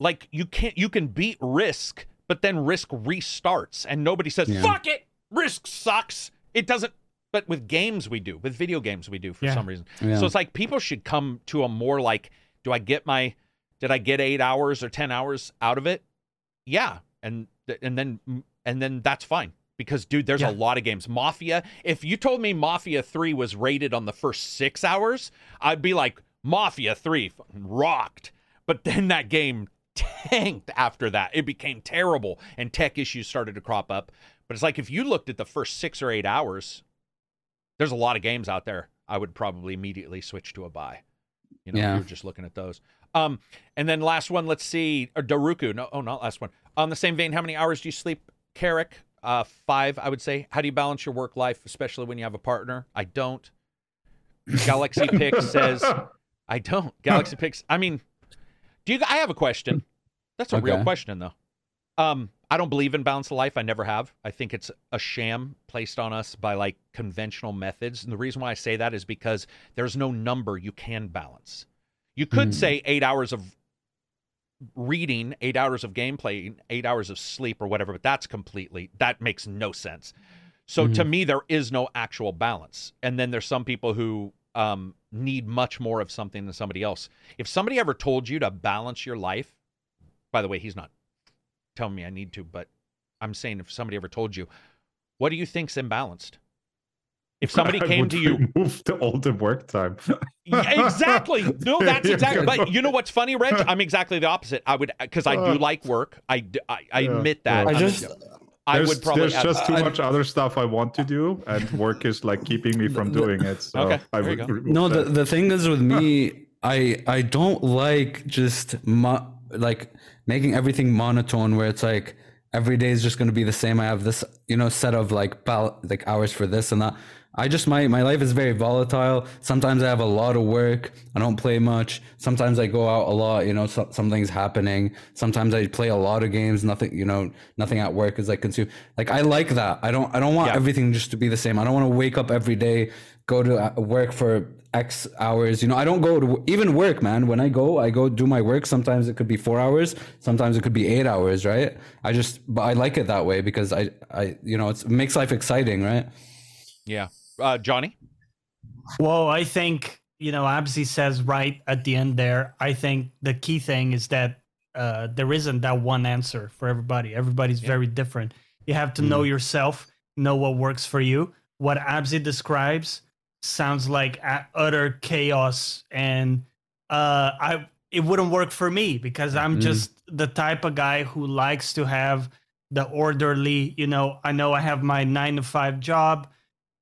like you can't you can beat risk but then risk restarts and nobody says Yeah. fuck it risk sucks. It doesn't but with games we do with video games we do for Yeah. some reason. Yeah. so it's like people should come to a more like do i get my did i get eight hours or ten hours out of it? Yeah. And and then and then that's fine. Because dude there's Yeah. a lot of games. Mafia if you told me mafia 3 was rated on the first six hours i'd be like mafia 3 rocked. But then that game tanked after that. It became terrible and tech issues started to crop up but it's like if you looked at the first six or eight hours there's a lot of games out there i would probably immediately switch to a buy you know Yeah. you're just looking at those. Um and then last one let's see uh, daruku no oh not last one. On the same vein how many hours do you sleep Karak? Uh five i would say. How do you balance your work life especially when you have a partner? I don't. Galaxy pix says i don't. Galaxy pix i mean do you i have a question. That's a real question though. Um i don't believe in balance of life. I never have. I think it's a sham placed on us by like conventional methods. And the reason why i say that is because there's no number you can balance. You could Hmm. say eight hours of reading eight hours of gameplay eight hours of sleep or whatever but that's completely that makes no sense. So to me there is no actual balance. And then there's some people who um, need much more of something than somebody else. If somebody ever told you to balance your life by the way he's not telling me i need to but i'm saying if somebody ever told you what do you think's imbalanced if somebody came to you move to all the work time. yeah, exactly. No, that's exactly. But you know what's funny, Reg? I'm exactly the opposite. I would because I do Uh, like work. I yeah, admit that. yeah. I just I there's, would probably. there's have- just too I- much other stuff I want to do, and work is like keeping me from doing it. So Okay, I would no. The that. the thing is with me, I I don't like just mo- like making everything monotone where it's like every day is just going to be the same. I have this, you know, set of like pal- like hours for this and that. I just my my life is very volatile. Sometimes I have a lot of work. I don't play much. Sometimes I go out a lot. You know, so, something's happening. Sometimes I play a lot of games. Nothing, you know, nothing at work is like consume. Like I like that. I don't. I don't want Yeah. everything just to be the same. I don't want to wake up every day, go to uh, work for X hours. You know, I don't go to even work, man. When I go, I go do my work. Sometimes it could be four hours. Sometimes it could be eight hours. Right. I just, but I like it that way because I, I, you know, it's, it makes life exciting. Right. Yeah. Uh, Johnny? Well, I think you know Abzi says right at the end there. I think the key thing is that uh, there isn't that one answer for everybody. Everybody's Yeah. very different. You have to know yourself, know what works for you. What Abzi describes sounds like utter chaos, and uh, I it wouldn't work for me because I'm Mm. just the type of guy who likes to have the orderly. You know, I know I have my nine to five job.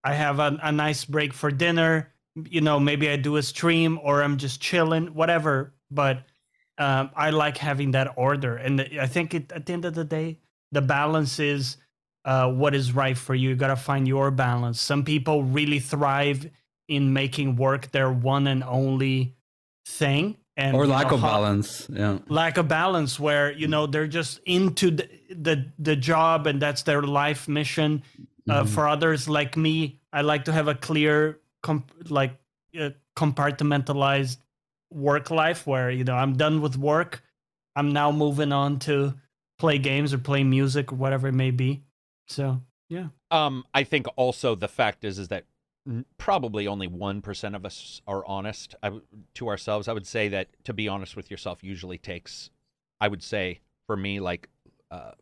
I have a, a nice break for dinner. You know, maybe I do a stream or I'm just chilling, whatever. But um, I like having that order, and I think it, at the end of the day, the balance is uh, what is right for you. You gotta find your balance. Some people really thrive in making work their one and only thing, and Or lack know, of balance. Yeah. lack of balance where you know they're just into the the, the job and that's their life mission uh, Mhm. for others like me i like to have a clear comp- like uh, compartmentalized work life where you know i'm done with work i'm now moving on to play games or play music or whatever it may be so yeah Um, I think also the fact is is that probably only one percent of us are honest to ourselves. I would say that to be honest with yourself usually takes, I would say for me like, uh,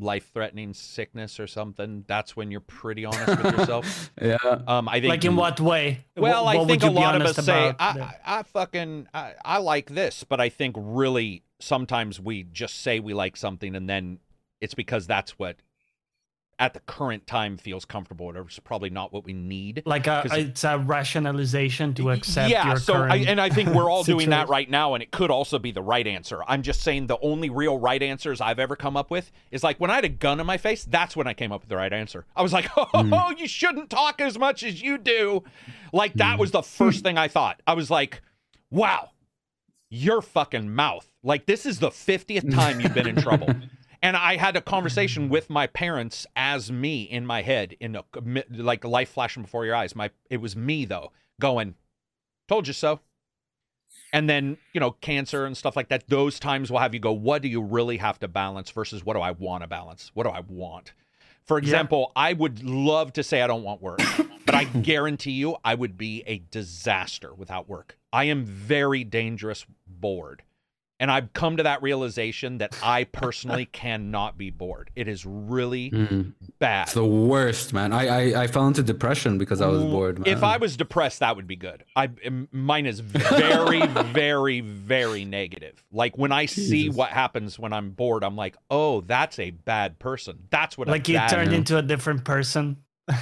life-threatening sickness or something. That's when you're pretty honest with yourself. yeah. Um, I think like in what way Well, what I think a lot of us say, I. I, I fucking, I, I like this, but I think really sometimes we just say we like something and then it's because that's what at the current time feels comfortable. Whatever, it's probably not what we need. like a, it's a rationalization to accept yeah, so I, and I think we're all doing that right now, and it could also be the right answer. I'm just saying the only real right answers I've ever come up with is like when I had a gun in my face. That's when I came up with the right answer. I was like, "Oh, mm. you shouldn't talk as much as you do." Like that mm. was the first thing I thought. I was like, "Wow, your fucking mouth! Like this is the fiftieth time you've been in trouble." And I had a conversation with my parents as me in my head, in a, like life flashing before your eyes. My it was me though, going, "Told you so." And then you know, cancer and stuff like that. Those times will have you go, "What do you really have to balance versus what do I want to balance? What do I want?" For example, I would love to say I don't want work, but I guarantee you I would be a disaster without work. I am very dangerous bored. And I've come to that realization that I personally cannot be bored. It is really Mhm. bad. It's the worst, man. I, I I fell into depression because I was bored. Man. If I was depressed, that would be good. I m- mine is very, very, very negative. Like when I see what happens when I'm bored, I'm like, oh, that's a bad person. That's what. a like you bad turned Yeah. into a different person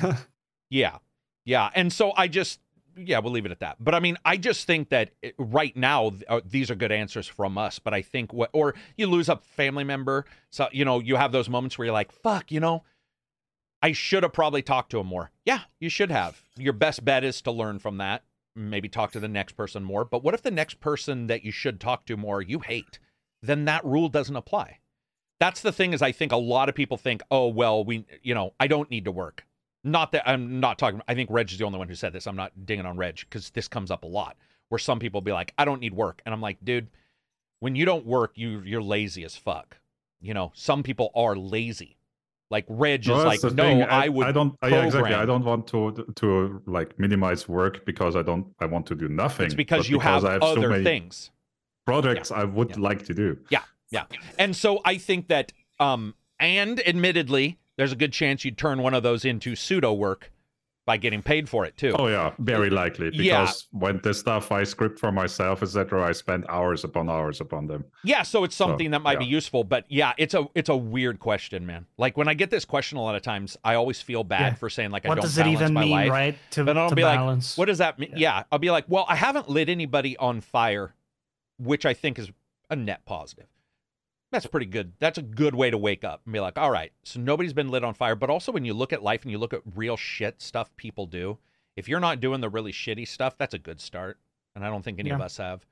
Yeah. Yeah. And so I just, yeah, we'll leave it at that. But I mean, I just think that it, right now, uh, these are good answers from us. But I think what, or you lose a family member. So, you know, you have those moments where you're like, fuck, you know, I should have probably talked to him more. Yeah, you should have. Your best bet is to learn from that. Maybe talk to the next person more. But what if the next person that you should talk to more you hate? Then that rule doesn't apply. That's the thing is I think a lot of people think, oh well, we you know, I don't need to work. Not that I'm not talking I think Reg is the only one who said this. I'm not dinging on Reg because this comes up a lot where some people be like, I don't need work. And I'm like, dude, when you don't work, you you're lazy as fuck. You know, some people are lazy. Like Reg is like, no, thing. I, would I don't. uh, Yeah, exactly. I don't want to to like minimize work because I don't. I want to do nothing. It's because you have, I have so other many things. projects I would Yeah. like to do. Yeah, yeah. And so I think that um and admittedly, there's a good chance you'd turn one of those into pseudo work by getting paid for it too. Oh yeah, very likely because Yeah. when the stuff I script for myself, etc., I spend hours upon hours upon them. Yeah, so it's So, something that might be useful, but yeah, it's a it's a weird question, man. Like when I get this question a lot of times, I always feel bad Yeah. for saying like I what don't know. What does it even mean, life. right? To, But I'll to be balance. like, what does that mean? Yeah. I'll be like, well, I haven't lit anybody on fire, which I think is a net positive. That's pretty good. That's a good way to wake up and be like, all right, so nobody's been lit on fire. But also, when you look at life and you look at real shit stuff people do, if you're not doing the really shitty stuff, that's a good start. And I don't think any of us have.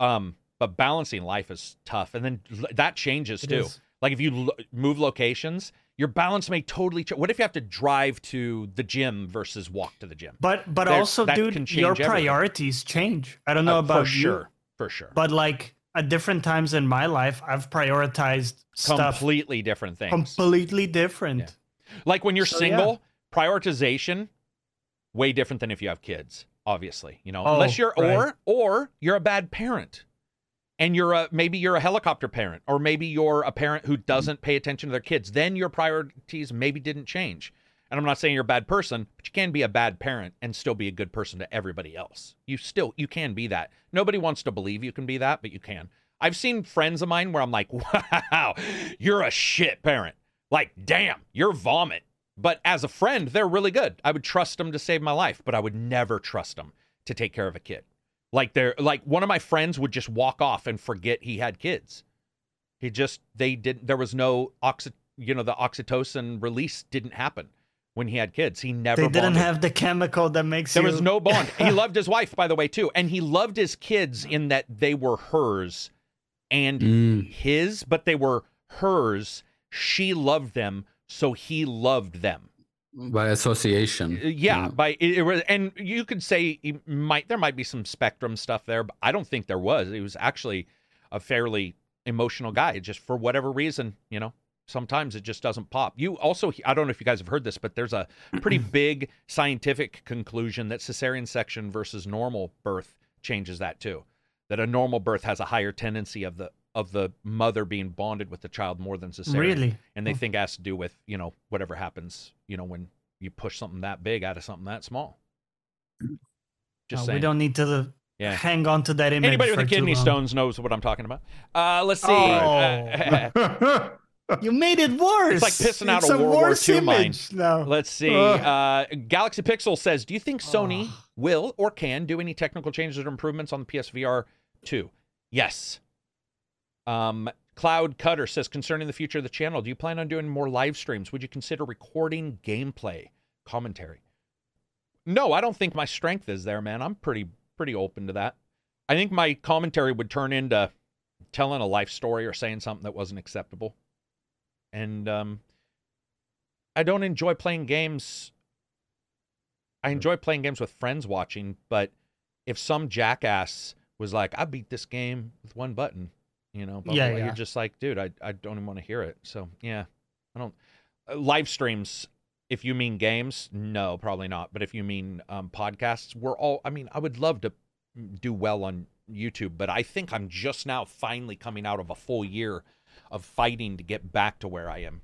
Um, but balancing life is tough, and then that changes It too. is. Like if you lo- move locations, your balance may totally. change. what if you have to drive to the gym versus walk to the gym? But but There- also, dude, your everything. priorities change. I don't know Uh, about for you, sure, for sure. but like at different times in my life, I've prioritized stuff completely different things. completely different. Yeah. like when you're So, yeah. single, prioritization way different than if you have kids. Obviously, you know, Oh, unless you're right. or or you're a bad parent, and you're a maybe you're a helicopter parent, or maybe you're a parent who doesn't pay attention to their kids. Then your priorities maybe didn't change. And I'm not saying you're a bad person, but you can be a bad parent and still be a good person to everybody else. You still you can be that. Nobody wants to believe you can be that, but you can. I've seen friends of mine where I'm like, "Wow, you're a shit parent." Like, "Damn, you're vomit." But as a friend, they're really good. I would trust them to save my life, but I would never trust them to take care of a kid. Like they're like one of my friends would just walk off and forget he had kids. He just they didn't there was no oxy you know the oxytocin release didn't happen when he had kids. He never They didn't bonded. have the chemical that makes There you. was no bond. he loved his wife, by the way, too, and he loved his kids in that they were hers and Mm. his, but they were hers. She loved them, so he loved them. By association. Uh, Yeah, by it, it was, and you could say he might there might be some spectrum stuff there, but I don't think there was. He was actually a fairly emotional guy. Just for whatever reason, you know, sometimes it just doesn't pop. You also, I don't know if you guys have heard this, but there's a pretty big scientific conclusion that cesarean section versus normal birth changes that too. That a normal birth has a higher tendency of the of the mother being bonded with the child more than cesarean really. and they Oh. think it has to do with you know whatever happens you know when you push something that big out of something that small just Uh, saying we don't need to Yeah. hang on to that image. anybody with a kidney stones knows what i'm talking about uh let's see Oh. Uh, You made it worse. It's like pissing out It's a World War II mine. image now. let's see uh galaxy pixel says do you think sony will or can do any technical changes or improvements on the psvr 2 yes um Cloud Cutter says, concerning the future of the channel, do you plan on doing more live streams? Would you consider recording gameplay commentary? No, I don't think my strength is there, man. I'm pretty pretty open to that. I think my commentary would turn into telling a life story or saying something that wasn't acceptable. And um I don't enjoy playing games. I enjoy playing games with friends watching, but if some jackass was like, I beat this game with one button, you know, Yeah, yeah. you're just like, dude, I, I don't even want to hear it. So, yeah, I don't. Uh, live streams, if you mean games, no, probably not. But if you mean um, podcasts, we're all, I mean, I would love to do well on YouTube, but I think I'm just now finally coming out of a full year of fighting to get back to where I am.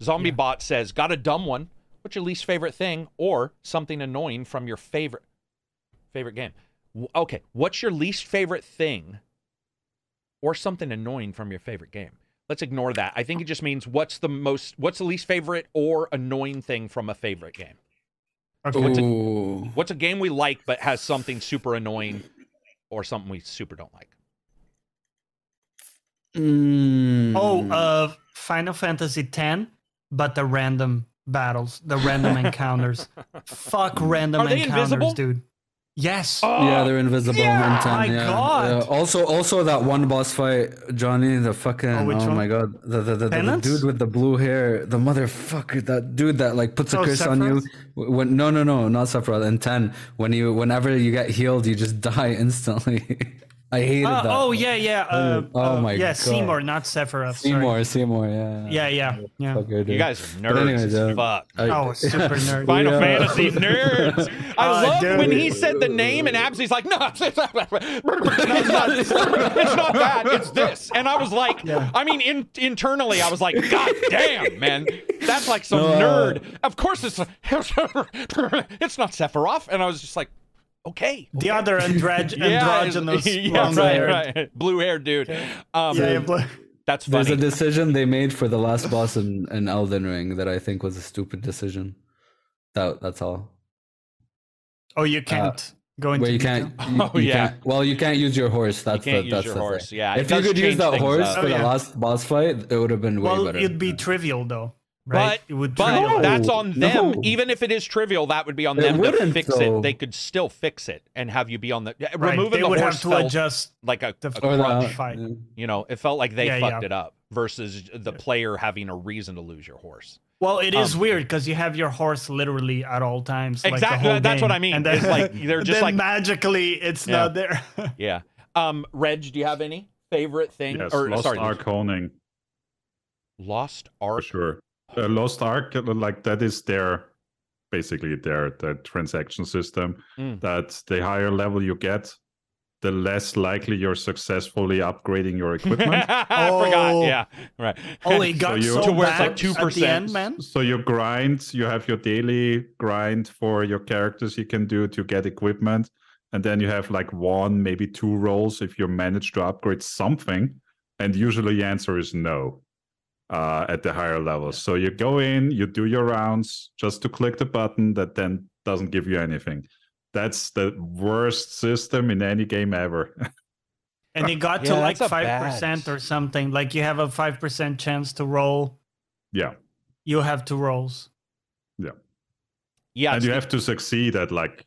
Zombie Yeah. Bot says, "Got a dumb one? What's your least favorite thing, or something annoying from your favorite favorite game?" Okay, what's your least favorite thing, or something annoying from your favorite game? Let's ignore that. I think it just means what's the most, what's the least favorite or annoying thing from a favorite game. Okay. What's a- What's a game we like but has something super annoying, or something we super don't like? Mm. Oh, uh, Final Fantasy X, but the random battles, the random encounters. Fuck random Are they encounters, invisible? dude. Yes. yeah, they're invisible yeah, in 10. my yeah. God. Yeah. Also, also that one boss fight, Johnny, the fucking Oh, oh, my god, the the, the, the, Penance? dude with the blue hair, the motherfucker, that dude that like puts a Oh, curse on you. Sephiroth? When no, no, no, not Sephiroth. In ten, when you whenever you get healed, you just die instantly. I hated Uh, that. oh yeah, yeah. Uh, Oh, uh, my yeah, God. Seymour, not Sephiroth. Seymour, Seymour, yeah. Sorry. Yeah, yeah, yeah. Fucker, You guys are But nerds anyways, as uh, fuck. I- Oh, super nerd. Final Yeah. Fantasy nerds. I Oh, love dude. when he said the name and Absy's like, no, it's not, it's not, it's not that. It's this. And I was like, I mean, in, internally, I was like, God damn, man, that's like some No, uh, nerd. Of course, it's it's not Sephiroth. And I was just like, okay. The other androg- Yeah, androgynous yeah, long right, haired. right. Blue hair dude. Um, Yeah, yeah, bl- that's There's a decision they made for the last boss in, in Elden Ring that I think was a stupid decision. That that's all. oh, you can't go into Where you detail? can't. You, Oh, you yeah. Can't, well, you can't use your horse. That's can't the, use that's your the horse, thing. yeah, If you could use that horse up. for Oh, the last boss fight, it would have been way Well, better. it'd be trivial though, right? But it would but trivialize it. that's on them. No. Even if it is trivial, that would be on It them to fix though. it. They could still fix it and have you be on the right. removing They the would horse have to felt adjust. like a, the- a Or the- crunch. fight. You know, it felt like they Yeah, fucked yeah. it up versus the player having a reason to lose your horse. Well, it is Um, weird because you have your horse literally at all times. like Exactly, whole that's what. I mean. And It's like they're just then like- magically it's Yeah. not there. Yeah. Um, Reg, do you have any favorite thing? Yes, or Lost sorry, Ark honing Lost for sure. Uh, Lost Ark, like that is their basically their their transaction system. Mm. That the higher level you get, the less likely you're successfully upgrading your equipment. I forgot. Oh. Yeah, right. oh, it got you- so To where it's bad like 2%. at the end, man. so you grind, you have your daily grind for your characters you can do to get equipment, and then you have like one, maybe two rolls if you manage to upgrade something. And usually the answer is no uh, at the higher levels. So you go in, you do your rounds just to click the button that then doesn't give you anything. That's the worst system in any game ever. And it got to like that's a five bad- percent or something. Like you have a five percent chance to roll. yeah. You have two rolls. Yeah, Yeah. and you the- have to succeed at like,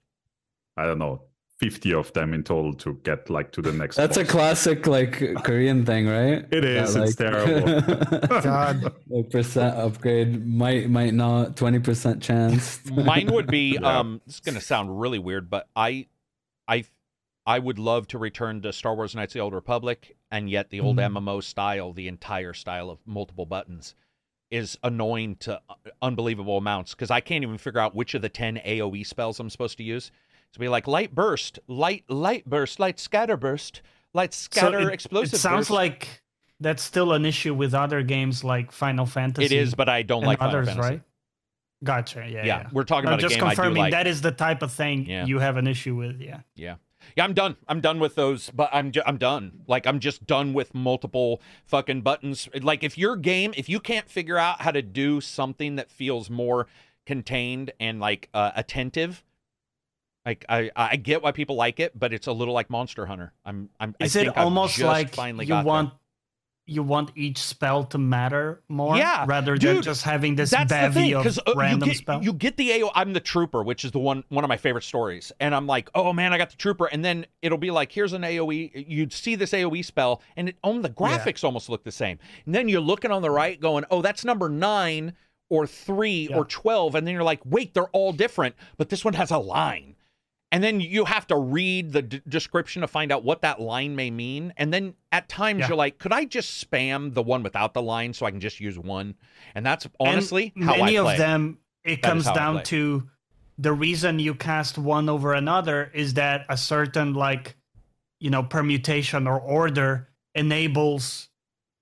I don't know, 50 of them in total to get like to the next That's a classic like Korean thing, right? It is, That, it's terrible. God. A percent upgrade might might not twenty percent chance. mine would be Yeah. um this is going to sound really weird but i i i would love to return to star wars knights of the old republic and yet the old Mhm. mmo style the entire style of multiple buttons is annoying to uh, unbelievable amounts because i can't even figure out which of the 10 aoe spells i'm supposed to use to be like light burst light light burst light scatter burst light scatter so it, explosive It sounds burst. like that's still an issue with other games like Final Fantasy. it is but i don't like Final others, Fantasy. right? Gotcha. Yeah. yeah, Yeah. we're talking about just a game i do confirming like that is the type of thing Yeah. you have an issue with. Yeah. Yeah. Yeah, I'm done. I'm done with those, but I'm ju- I'm done. Like I'm just done with multiple fucking buttons. Like if your game, if you can't figure out how to do something that feels more contained and like uh, attentive, like I I get why people like it, but it's a little like Monster Hunter. I'm I'm Is I it think almost like finally you got there. want you want each spell to matter more? Yeah, Rather than dude, just having this That's the bevy thing, of uh, you random get spell. you get the AO. I'm the trooper, which is the one one of my favorite stories, and I'm like, oh man, I got the trooper, and then it'll be like, here's an AOE. You'd see this AOE spell, and it, oh, the graphics almost look the same. And then you're looking on the right, going, oh, that's number nine or three Yeah. or twelve, and then you're like, wait, they're all different, but this one has a line. And then you have to read the d- description to find out what that line may mean. And then at times Yeah. you're like, could I just spam the one without the line so I can just use one? And that's And honestly how many I play. of them it That comes down to the reason you cast one over another is that a certain like you know permutation or order enables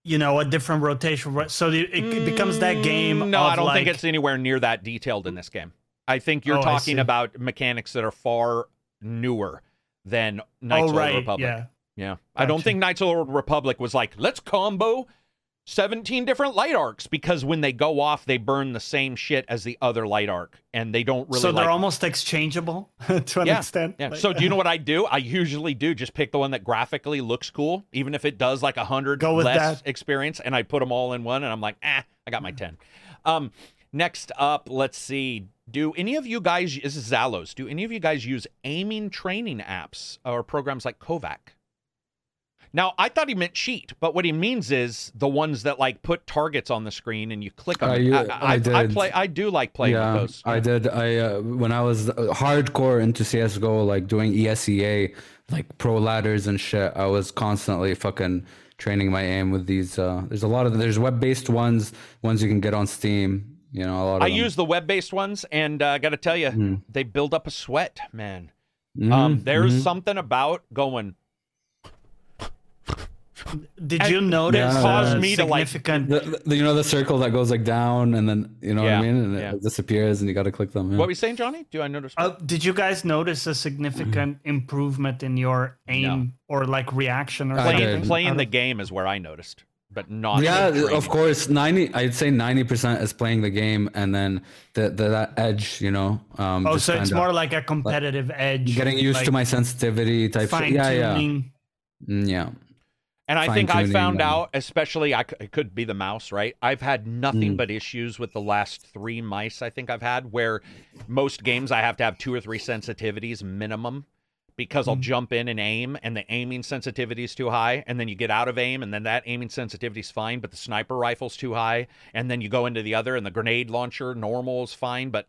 you know a different rotation Ro- so it, it becomes that game Mm, No, I don't think it's anywhere near that detailed in this game. I think you're Oh, talking about mechanics that are far newer than Knights oh of the right Republic. yeah Yeah. I don't think Knights of the Republic was like, let's combo 17 different light arcs because when they go off, they burn the same shit as the other light arc and they don't really so they're like almost exchangeable to an Yeah, extent Yeah. Like- So do you know what I do? I usually do just pick the one that graphically looks cool, even if it does like a hundred Go with less that. experience, and I put them all in one, and I'm like, ah, I got my ten. Um, next up, let's see. Do any of you guys? This is Zalos. Do any of you guys use aiming training apps or programs like KovaaK? Now, I thought he meant cheat, but what he means is the ones that like put targets on the screen and you click on. I I, I I did. play. I do like playing yeah, those. I did. I uh, when I was uh, hardcore into CS:GO, like doing ESEA, like pro ladders and shit, I was constantly fucking training my aim with these. Uh, there's a lot of there's web based ones, ones you can get on Steam. You know, a lot of I them. use the web-based ones, and uh, I got to tell you, Mhm. they build up a sweat, man. Mhm, Um, there's mhm. something about going. Did you notice Yeah. Caused me to, like- the, the- you know the circle that goes like down and then you know Yeah, what I mean, and yeah. it disappears, and you got to click them. yeah. What were you saying, Johnny? Do I notice? Uh, did you guys notice a significant improvement in your aim or like reaction or playing playing the game is where I noticed, but not. yeah, of course. Ninety, I'd say ninety percent is playing the game, and then the, the that edge, you know. Um, Oh, so it's kinda more like a competitive edge. getting used to my sensitivity type. Shit. fine Yeah, yeah, tuning. Mm, yeah. And I think I found them. out, especially i it could be the mouse, right? I've had nothing Mm. but issues with the last three mice I think I've had, where most games I have to have two or three sensitivities minimum because I'll Mm. jump in and aim, and the aiming sensitivity is too high, and then you get out of aim, and then that aiming sensitivity is fine, but the sniper rifle's too high, and then you go into the other, and the grenade launcher normal is fine, but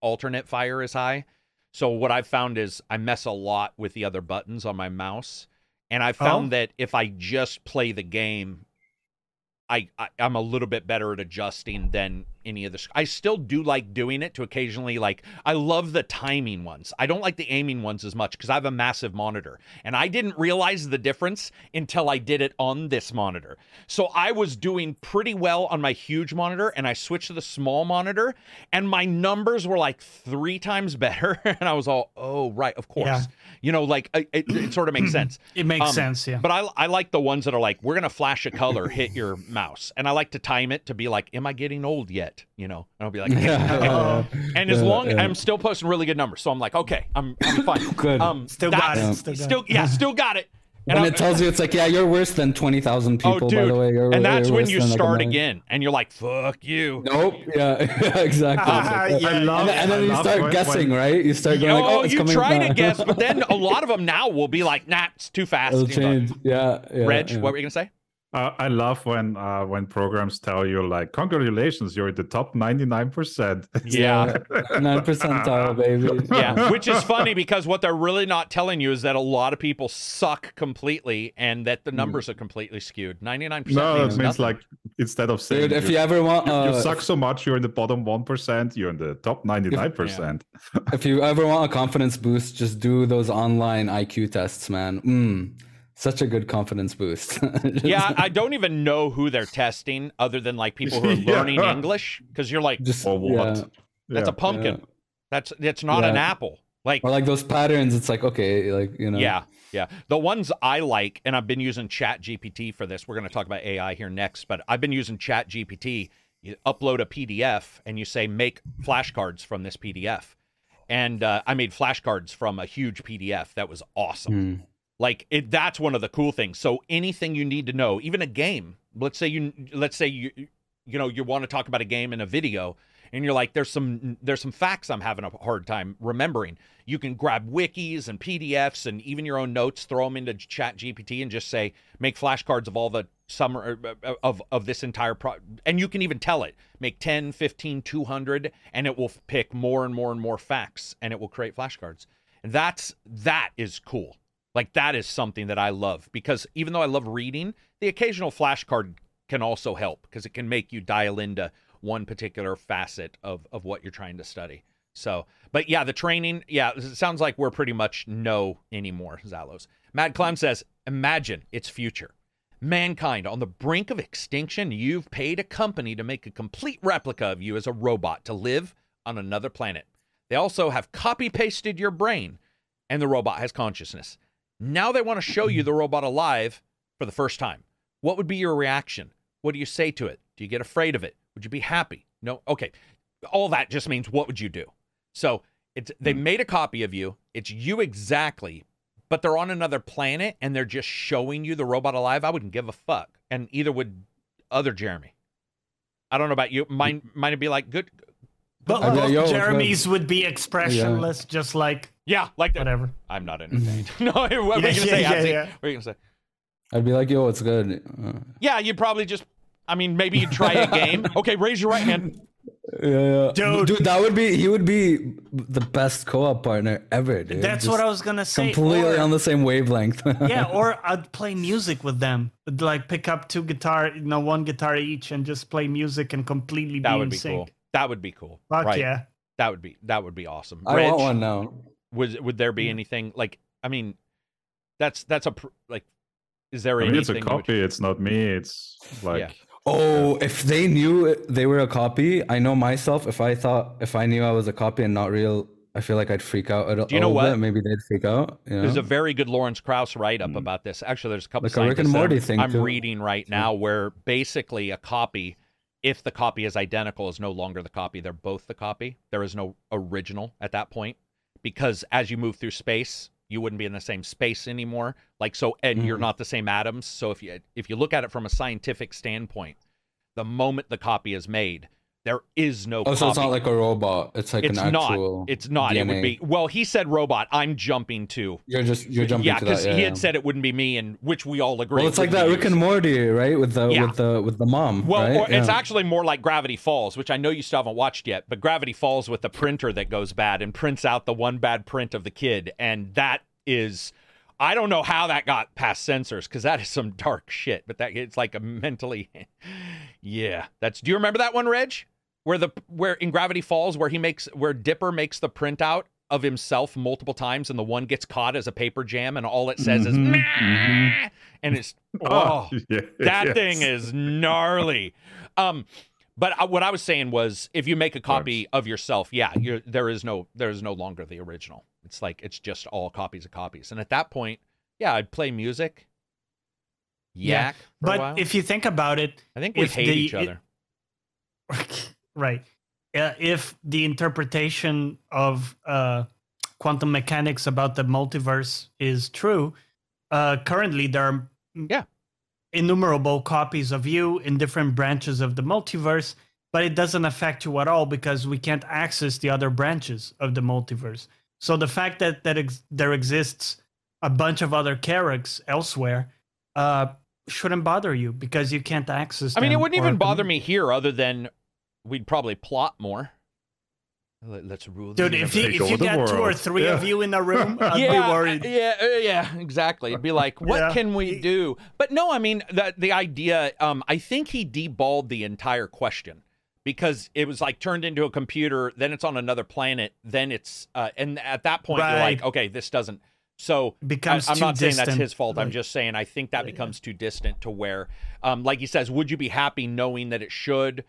alternate fire is high. So what I've found is I mess a lot with the other buttons on my mouse. And I found Oh. that if I just play the game, I, I I'm a little bit better at adjusting than any of the. I still do like doing it to occasionally like. I love the timing ones. I don't like the aiming ones as much because I have a massive monitor, and I didn't realize the difference until I did it on this monitor. So I was doing pretty well on my huge monitor, and I switched to the small monitor, and my numbers were like three times better, and I was all, oh right, of course. Yeah. You know, like it, it, sort of makes sense. It makes Um, sense, yeah. But I, I like the ones that are like, we're going to flash a color, hit your mouse. And I like to time it to be like, am I getting old yet? You know, and I'll be like, Yeah. and as long yeah. I'm still posting really good numbers. So I'm like, okay, I'm, I'm fine. Good. Um, Still got it, still got Still, it. yeah, still got it. And When it tells you it's like, yeah, you're worse than twenty thousand people. dude. by the way, you're, and that's you're when you than, like, start again and you're like, fuck you. Nope. Yeah. exactly. Ah, like- yeah, I love, and, then- and then I you love start guessing, when- right? You start going like, oh, oh, it's you coming try up to guess, but then a lot of them now will be like, nah, it's too fast. It'll You know, change. Yeah. yeah Reg, yeah. what were you going to say? Uh, I love when uh, when programs tell you like, "Congratulations, you're in the top ninety nine percent." Yeah. Nine percentile, baby. yeah, which is funny because what they're really not telling you is that a lot of people suck completely, and that the numbers are completely skewed. Ninety nine percent. No, it means means nothing. like instead of saying Dude, if you, you ever want, you, you uh, suck so much, you're in the bottom one percent. You're in the top ninety nine percent. if you ever want a confidence boost, just do those online IQ tests, man. Mm, such a good confidence boost. Yeah, I don't even know who they're testing other than like people who are Yeah. learning English because you're like, just Or what? yeah. that's a pumpkin. yeah. That's it's not an apple. Like Or like those patterns, it's like okay, like you know. Yeah, yeah. The ones I like, and I've been using Chat GPT for this. We're going to talk about AI here next, but I've been using Chat GPT. You upload a PDF and you say, make flashcards from this PDF. And uh, I made flashcards from a huge PDF. That was awesome. Mm. Like it, that's one of the cool things. So anything you need to know, even a game. Let's say you, let's say you, you know, you want to talk about a game in a video, and you're like, there's some, there's some facts I'm having a hard time remembering. You can grab wikis and PDFs and even your own notes, throw them into Chat GPT, and just say, make flashcards of all the summer uh, of of this entire pro, and you can even tell it, make 10, 15, 200, and it will pick more and more and more facts, and it will create flashcards. And that's that is cool. Like that is something that I love because even though I love reading, the occasional flashcard can also help because it can make you dial into one particular facet of of what you're trying to study. So, but yeah, the training, yeah, it sounds like we're pretty much no anymore, Zalos. Mad Clem says, imagine its future. Mankind on the brink of extinction, you've paid a company to make a complete replica of you as a robot to live on another planet. They also have copy pasted your brain, and the robot has consciousness. Now they want to show you the robot alive for the first time. What would be your reaction? What do you say to it? Do you get afraid of it? Would you be happy? No. Okay. All that just means what would you do? So it's they made a copy of you. It's you exactly, but they're on another planet and they're just showing you the robot alive. I wouldn't give a fuck, and either would other Jeremy. I don't know about you. Mine might be like good. But both Jeremy's would be expressionless, just like Yeah, like that. whatever. I'm not entertained. no, what were you gonna Yeah, say? yeah, yeah. What were you gonna say? I'd be like, yo, it's good. Uh, Yeah, you'd probably just. I mean, maybe you'd try a game. Okay, raise your right hand. Yeah, Dude. dude, that would be he would be the best co-op partner ever, dude. That's Just what I was gonna say. completely or- on the same wavelength. yeah, or I'd play music with them. I'd, like pick up two guitar, you know, one guitar each, and just play music and completely That be would in be sync. cool. That would be cool. Fuck right. yeah. That would be that would be awesome. I Reg, want one now. Was would there be anything like? I mean, that's that's a pr- like. Is there I mean, it's a that would- copy. It's not me. It's like Oh, if they knew they were a copy, I know myself. If I thought, if I knew I was a copy and not real, I feel like I'd freak out a, Do you know what? bit. Maybe they'd freak out. You know? There's a very good Lawrence Krauss write up about this. Actually, there's a couple Mm. Like a Rick and Morty I'm, thing, I'm too. reading right now where basically a copy, if the copy is identical, is no longer the copy. They're both the copy. There is no original at that point because as you move through space, you wouldn't be in the same space anymore. Like so, and you're Mhm. not the same atoms. So if you if you look at it from a scientific standpoint, the moment the copy is made, there is no. oh, copy so it's not like a robot. It's like it's an not. actual. It's not. It would be. Well, he said robot. I'm jumping to. You're just you're jumping yeah, to that. Yeah, because he yeah. had said it wouldn't be me, and which we all agree. Well, it's like that Rick and Morty, right? With the Yeah. with the with the mom. Well, right? it's actually more like Gravity Falls, which I know you still haven't watched yet. But Gravity Falls with the printer that goes bad and prints out the one bad print of the kid, and that is. I don't know how that got past censors because that is some dark shit. But that it's like a mentally, yeah. That's. Do you remember that one, Reg? Where the where in Gravity Falls where he makes where Dipper makes the printout of himself multiple times and the one gets caught as a paper jam and all it says is Mhm, "Meh," mhm. and it's oh yeah, that yes. thing is gnarly. Um, but I, what I was saying was, if you make a copy of yourself, yeah, you're, there is no there is no longer the original. It's like it's just all copies of copies. And at that point, yeah, I'd play music, Yeah, yak. a But if you think about it, I think we hate the- each it- other. right. Uh, if the interpretation of uh, quantum mechanics about the multiverse is true, uh, currently there are Yeah. innumerable copies of you in different branches of the multiverse, but it doesn't affect you at all because we can't access the other branches of the multiverse. So the fact that that ex- there exists a bunch of other characters elsewhere uh, shouldn't bother you because you can't access. I mean, it wouldn't even bother me here, other than we'd probably plot more. Let- Let's rule. the Dude, if you Take if you over the got two or world. three of you in the room, I'd yeah, be worried. Yeah, uh, yeah, exactly. It'd be like, what Yeah. can we do? But no, I mean, the the idea. Um, I think he deballed the entire question because it was like turned into a computer. Then it's on another planet. Then it's uh, and at that point you're like, okay, this doesn't. So becomes I, Becomes am too not saying that's his fault. I'm just saying I think that Yeah. becomes too distant to where, um, like he says, would you be happy knowing that it should,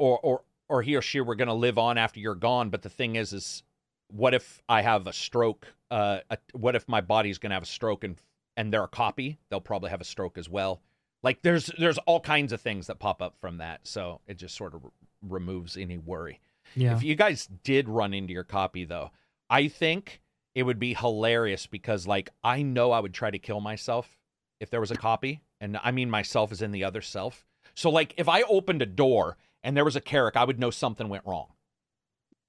or or or he or she were going to live on after you're gone? But the thing is, is what if I have a stroke? Uh, a, what if my body's going to have a stroke and and they're a copy? They'll probably have a stroke as well. Like there's there's all kinds of things that pop up from that. So it just sort of r- removes any worry. Yeah. If you guys did run into your copy though, I think it would be hilarious because like I know I would try to kill myself if there was a copy, and I mean myself is in the other self. So like if I opened a door and there was a Karak, I would know something went wrong.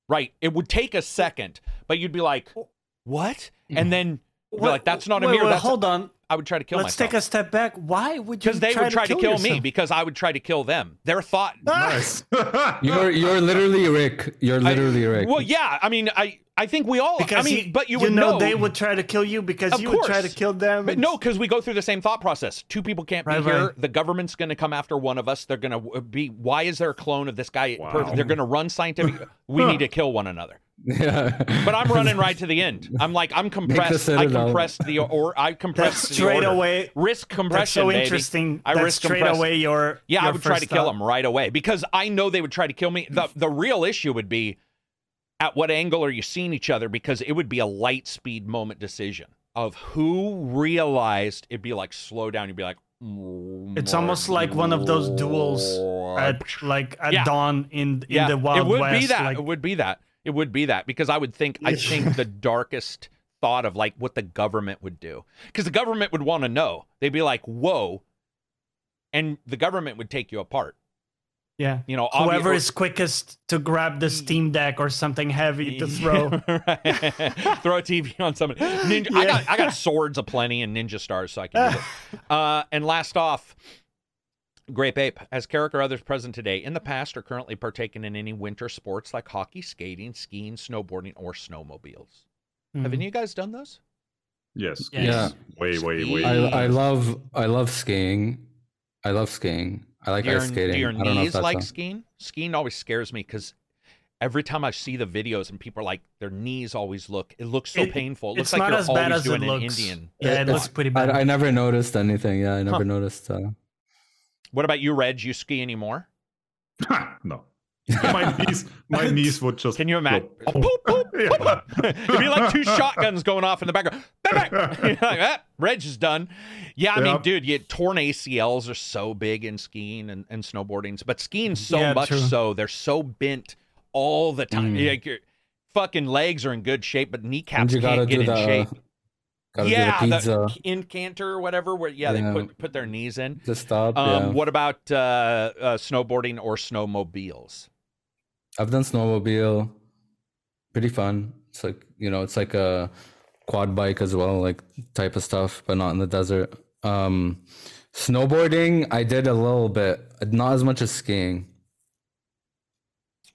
Right. It would take a second, but you'd be like, "What?" Mm-hmm. And then you'd be like, "That's not a wait, mirror." wait, That's hold on. I would try to kill Let's myself take a step back. Why would you? because they try would try to kill, me because I would try to kill them. Their thought. Nice. You're you're literally Rick. You're I- literally Rick. Well, yeah. I mean, I I think we all. Because I mean, you, but you you would know, know they would try to kill you because Of you would try to kill them. But no, because we go through the same thought process. Two people can't be Right, here. right. The government's going to come after one of us. They're going to be. Why is there a clone of this guy? per- Wow. They're going to run scientific. we need to kill one another. yeah. But I'm running right to the end. I'm like I'm compressed. I compressed the or I compressed the straight order. away. risk compression. That's compression. so baby. interesting. I that's risk straight compress- away your. Yeah, I would try to first kill thought. them right away because I know they would try to kill me. The the real issue would be at what angle are you seeing each other because it would be a light speed moment decision of who realized it'd be like slow down. You'd be like, mm, It's almost like one of those duels at like at Yeah. dawn in in yeah, the Wild west. it would West. be that. like- it would be that. It would be that because I would think I think the darkest thought of like what the government would do because the government would want to know. They'd be like, "Whoa," and the government would take you apart. Yeah. You know, Whoever obvi- is quickest to grab the Steam Deck or something heavy to throw. Throw a TV on somebody. Ninja, I Yeah. got I got swords aplenty and ninja stars, so I can do it. Uh, and last off, Grape Ape, as Karak or others present today in the past or currently partaking in any winter sports like hockey, skating, skiing, snowboarding, or snowmobiles. Have Mhm. any of you guys done those? Yes. Yes. Yeah. Way, way, way. I I love I love skiing. I love skiing. I like do your, ice skating. do your I don't know if knees like a- skiing? Skiing always scares me because every time I see the videos and people are like, their knees always look, it looks so It- painful. It looks it's like not you're as always bad as doing it an looks. Indian. Yeah, it It's- looks pretty bad. I, I never noticed anything. Yeah, I never Huh. noticed. Uh, What about you, Reg? You ski anymore? no. my knees, my knees would just. Can you imagine? go- Boop, boop, Yeah. It'd be like two shotguns going off in the background. Bang, bang. You're like, ah, Reg is done. Yeah, I mean, dude, you torn ACLs are so big in skiing and, and snowboarding, but skiing so Yeah, much true. so they're so bent all the time. Mm. Like your fucking legs are in good shape, but kneecaps you can't get in the shape. gotta yeah, do the pizza. incanter or whatever. Where yeah, Yeah. they put put their knees in. to stop. Um, yeah. What about uh, uh, snowboarding or snowmobiles? I've done snowmobile. Pretty fun. It's like you know, it's like a quad bike as well, like type of stuff, but not in the desert. Um, snowboarding, I did a little bit, not as much as skiing.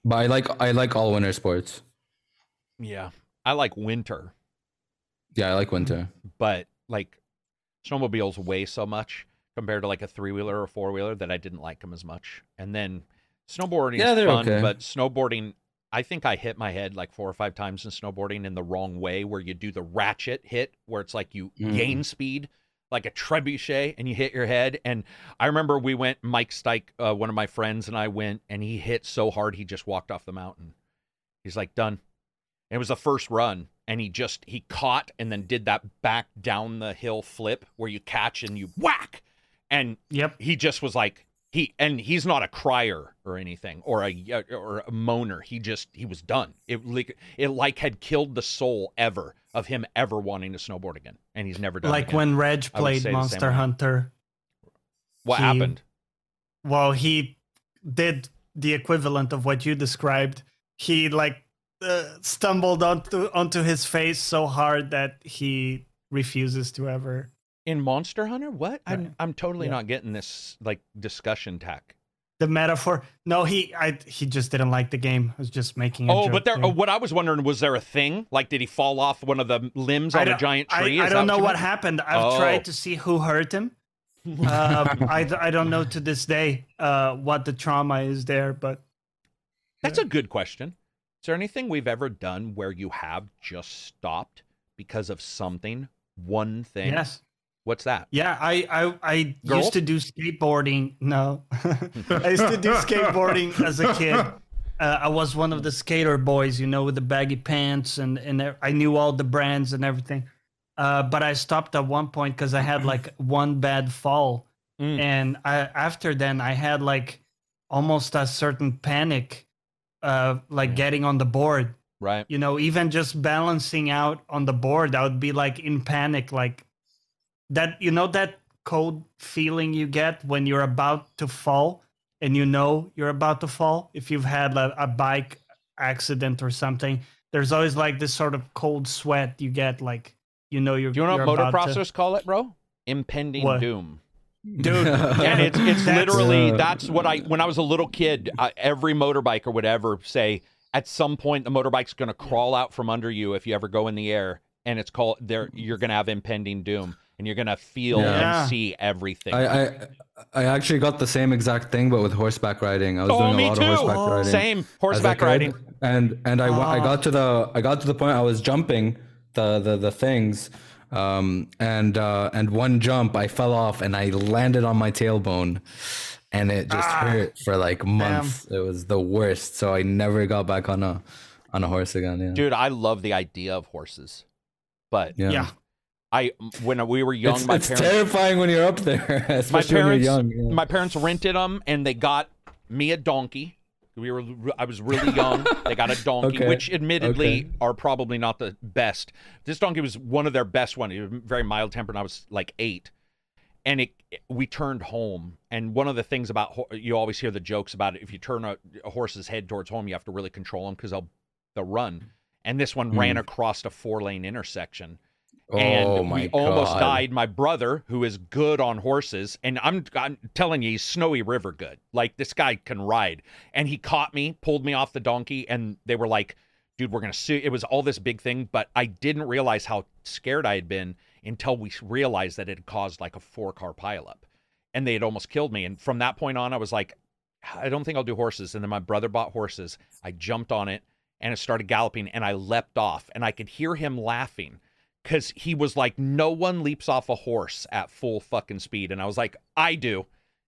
But I like I like all winter sports. Yeah, I like winter. Yeah, I like winter. but like snowmobiles weigh so much compared to like a three wheeler or four wheeler that I didn't like them as much. And then snowboarding Yeah, is fun, okay. but snowboarding, I think I hit my head like four or five times in snowboarding in the wrong way, where you do the ratchet hit, where it's like you Mm. gain speed like a trebuchet and you hit your head. And I remember we went, Mike Stike, uh, one of my friends, and I went, and he hit so hard he just walked off the mountain. He's like, done. It was the first run, and he just he caught and then did that back down the hill flip where you catch and you whack, and Yep. he just was like he and he's not a crier or anything or a or a moaner. He just he was done. It like it like had killed the soul ever of him ever wanting to snowboard again, and he's never done. it Like again. when Reg played say the same Monster. Hunter. what he- happened? Well, he did the equivalent of what you described. He like uh, stumbled onto onto his face so hard that he refuses to ever. In Monster Hunter, what? I'm Right. I'm totally Yeah. not getting this like discussion tack. The metaphor. No, he I he just didn't like the game. I was just making. Oh, but there. Oh, what I was wondering was there a thing? Like, did he fall off one of the limbs I on a giant I, tree? I Is that don't know what meant? happened. I've Oh. tried to see who hurt him. um, I, I don't know to this day uh, what the trauma is there, but That's a good question. Is there anything we've ever done where you have just stopped because of something? One thing. yes, What's that? yeah. I I, I Girl? used to do skateboarding. No, I used to do skateboarding as a kid. Uh, I was one of the skater boys, you know, with the baggy pants, and and I knew all the brands and everything. Uh, but I stopped at one point because I had like one bad fall, Mm. and I after then I had like almost a certain panic, uh, like Yeah. getting on the board. Right. You know, even just balancing out on the board, I would be like in panic, like that. You know that cold feeling you get when you're about to fall, and you know you're about to fall. If you've had a, a bike accident or something, there's always like this sort of cold sweat you get, like you know you're. Do you know you're what about to- call it, bro? Impending What? doom. Dude, and it's it's That's- literally Uh, that's what I when I was a little kid, I, every motorbiker would ever say at some point the motorbike's going to crawl out from under you if you ever go in the air, and it's called there you're going to have impending doom, and you're going to feel Yeah. and see everything. I, I I actually got the same exact thing, but with horseback riding. I was oh, doing a lot too. of horseback riding. Same as a horseback riding. and and I, I Ah. got to the I got to the point I was jumping the the the things, um and uh and one jump I fell off and I landed on my tailbone, and it just Ah. hurt for like months. It was the worst. So I never got back on a on a horse again. Yeah, Dude, I love the idea of horses, but yeah. yeah. I when we were young, It's, my it's parents terrifying when you're up there, especially when parents- you're young. yeah. my parents rented them and they got me a donkey. We were I was really young. they got a donkey, Okay. which admittedly Okay. are probably not the best. This donkey was one of their best ones. He was very mild tempered. I was like eight, and it we turned home. And one of the things about you always hear the jokes about it. If you turn a, a horse's head towards home, you have to really control them because they'll they'll run. And this one Hmm. ran across a four lane intersection, and oh we almost died. My brother, who is good on horses, and I'm I'm telling you, he's Snowy River good. Like this guy can ride, and he caught me, pulled me off the donkey, and they were like, "Dude, we're gonna sue." It was all this big thing, but I didn't realize how scared I had been until we realized that it had caused like a four car pileup, and they had almost killed me. And from that point on, I was like, I don't think I'll do horses. And then my brother bought horses. I jumped on it and it started galloping and I leapt off and I could hear him laughing because he was like, no one leaps off a horse at full fucking speed. And I was like, I do.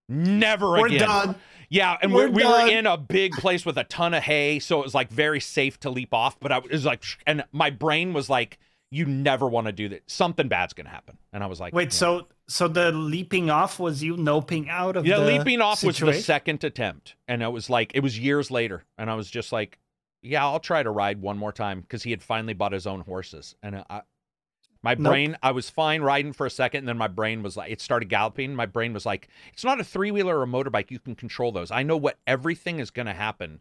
Never again. We're again. done. Yeah, and We're we, we were in a big place with a ton of hay, so it was like very safe to leap off. But I was like, and my brain was like, you never want to do that. Something bad's gonna happen. And I was like, Wait, yeah. so so the leaping off was you noping out of yeah, the leaping off was the second attempt, and it was like it was years later, and I was just like, yeah, I'll try to ride one more time because he had finally bought his own horses, and I. My Nope. brain, I was fine riding for a second, and then my brain was like, it started galloping. My brain was like, it's not a three wheeler or a motorbike. You can control those. I know what everything is going to happen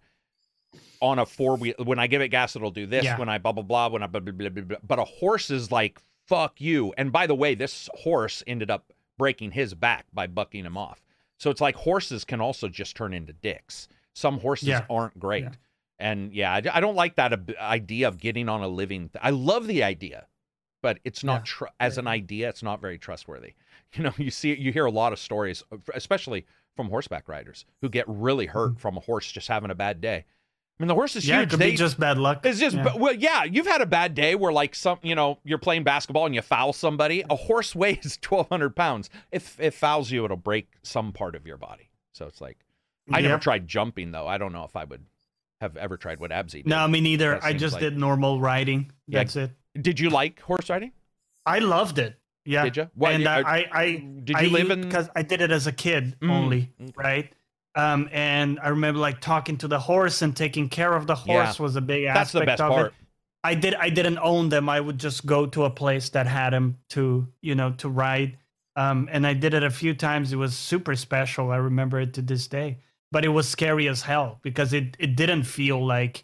on a four wheel. When I give it gas, it'll do this. Yeah. When I blah blah blah. When I blah, blah, blah, blah, blah. But a horse is like fuck you. And by the way, this horse ended up breaking his back by bucking him off. So it's like horses can also just turn into dicks. Some horses Yeah. aren't great. Yeah. And yeah, I, I don't like that ab- idea of getting on a living. Th- I love the idea, but it's not Yeah. tr- as an idea. It's not very trustworthy. You know, you see, you hear a lot of stories, uh, especially from horseback riders, who get really hurt from a horse just having a bad day. I mean, the horse is Mm-hmm. Yeah, it could They, be just bad luck. it's just, Yeah. well, yeah, you've had a bad day where, like, some, you know, you're playing basketball and you foul somebody. A horse weighs 1,200 pounds. If it fouls you, it'll break some part of your body. So it's like, I never tried jumping, though. I don't know if I would have ever tried what Absy did. No, me neither. I just like- did normal riding. Yeah. That's it. Did you like horse riding? I loved it. Yeah. Did you? What, and uh, I, I, I did you live in- Because I did it as a kid Mm, only, okay. right? Um, and I remember like talking to the horse and taking care of the Yeah. horse was a big That's the aspect best of part. it. I did. I didn't own them. I would just go to a place that had them to, you know, to ride. Um, and I did it a few times. It was super special. I remember it to this day. But it was scary as hell because it it didn't feel like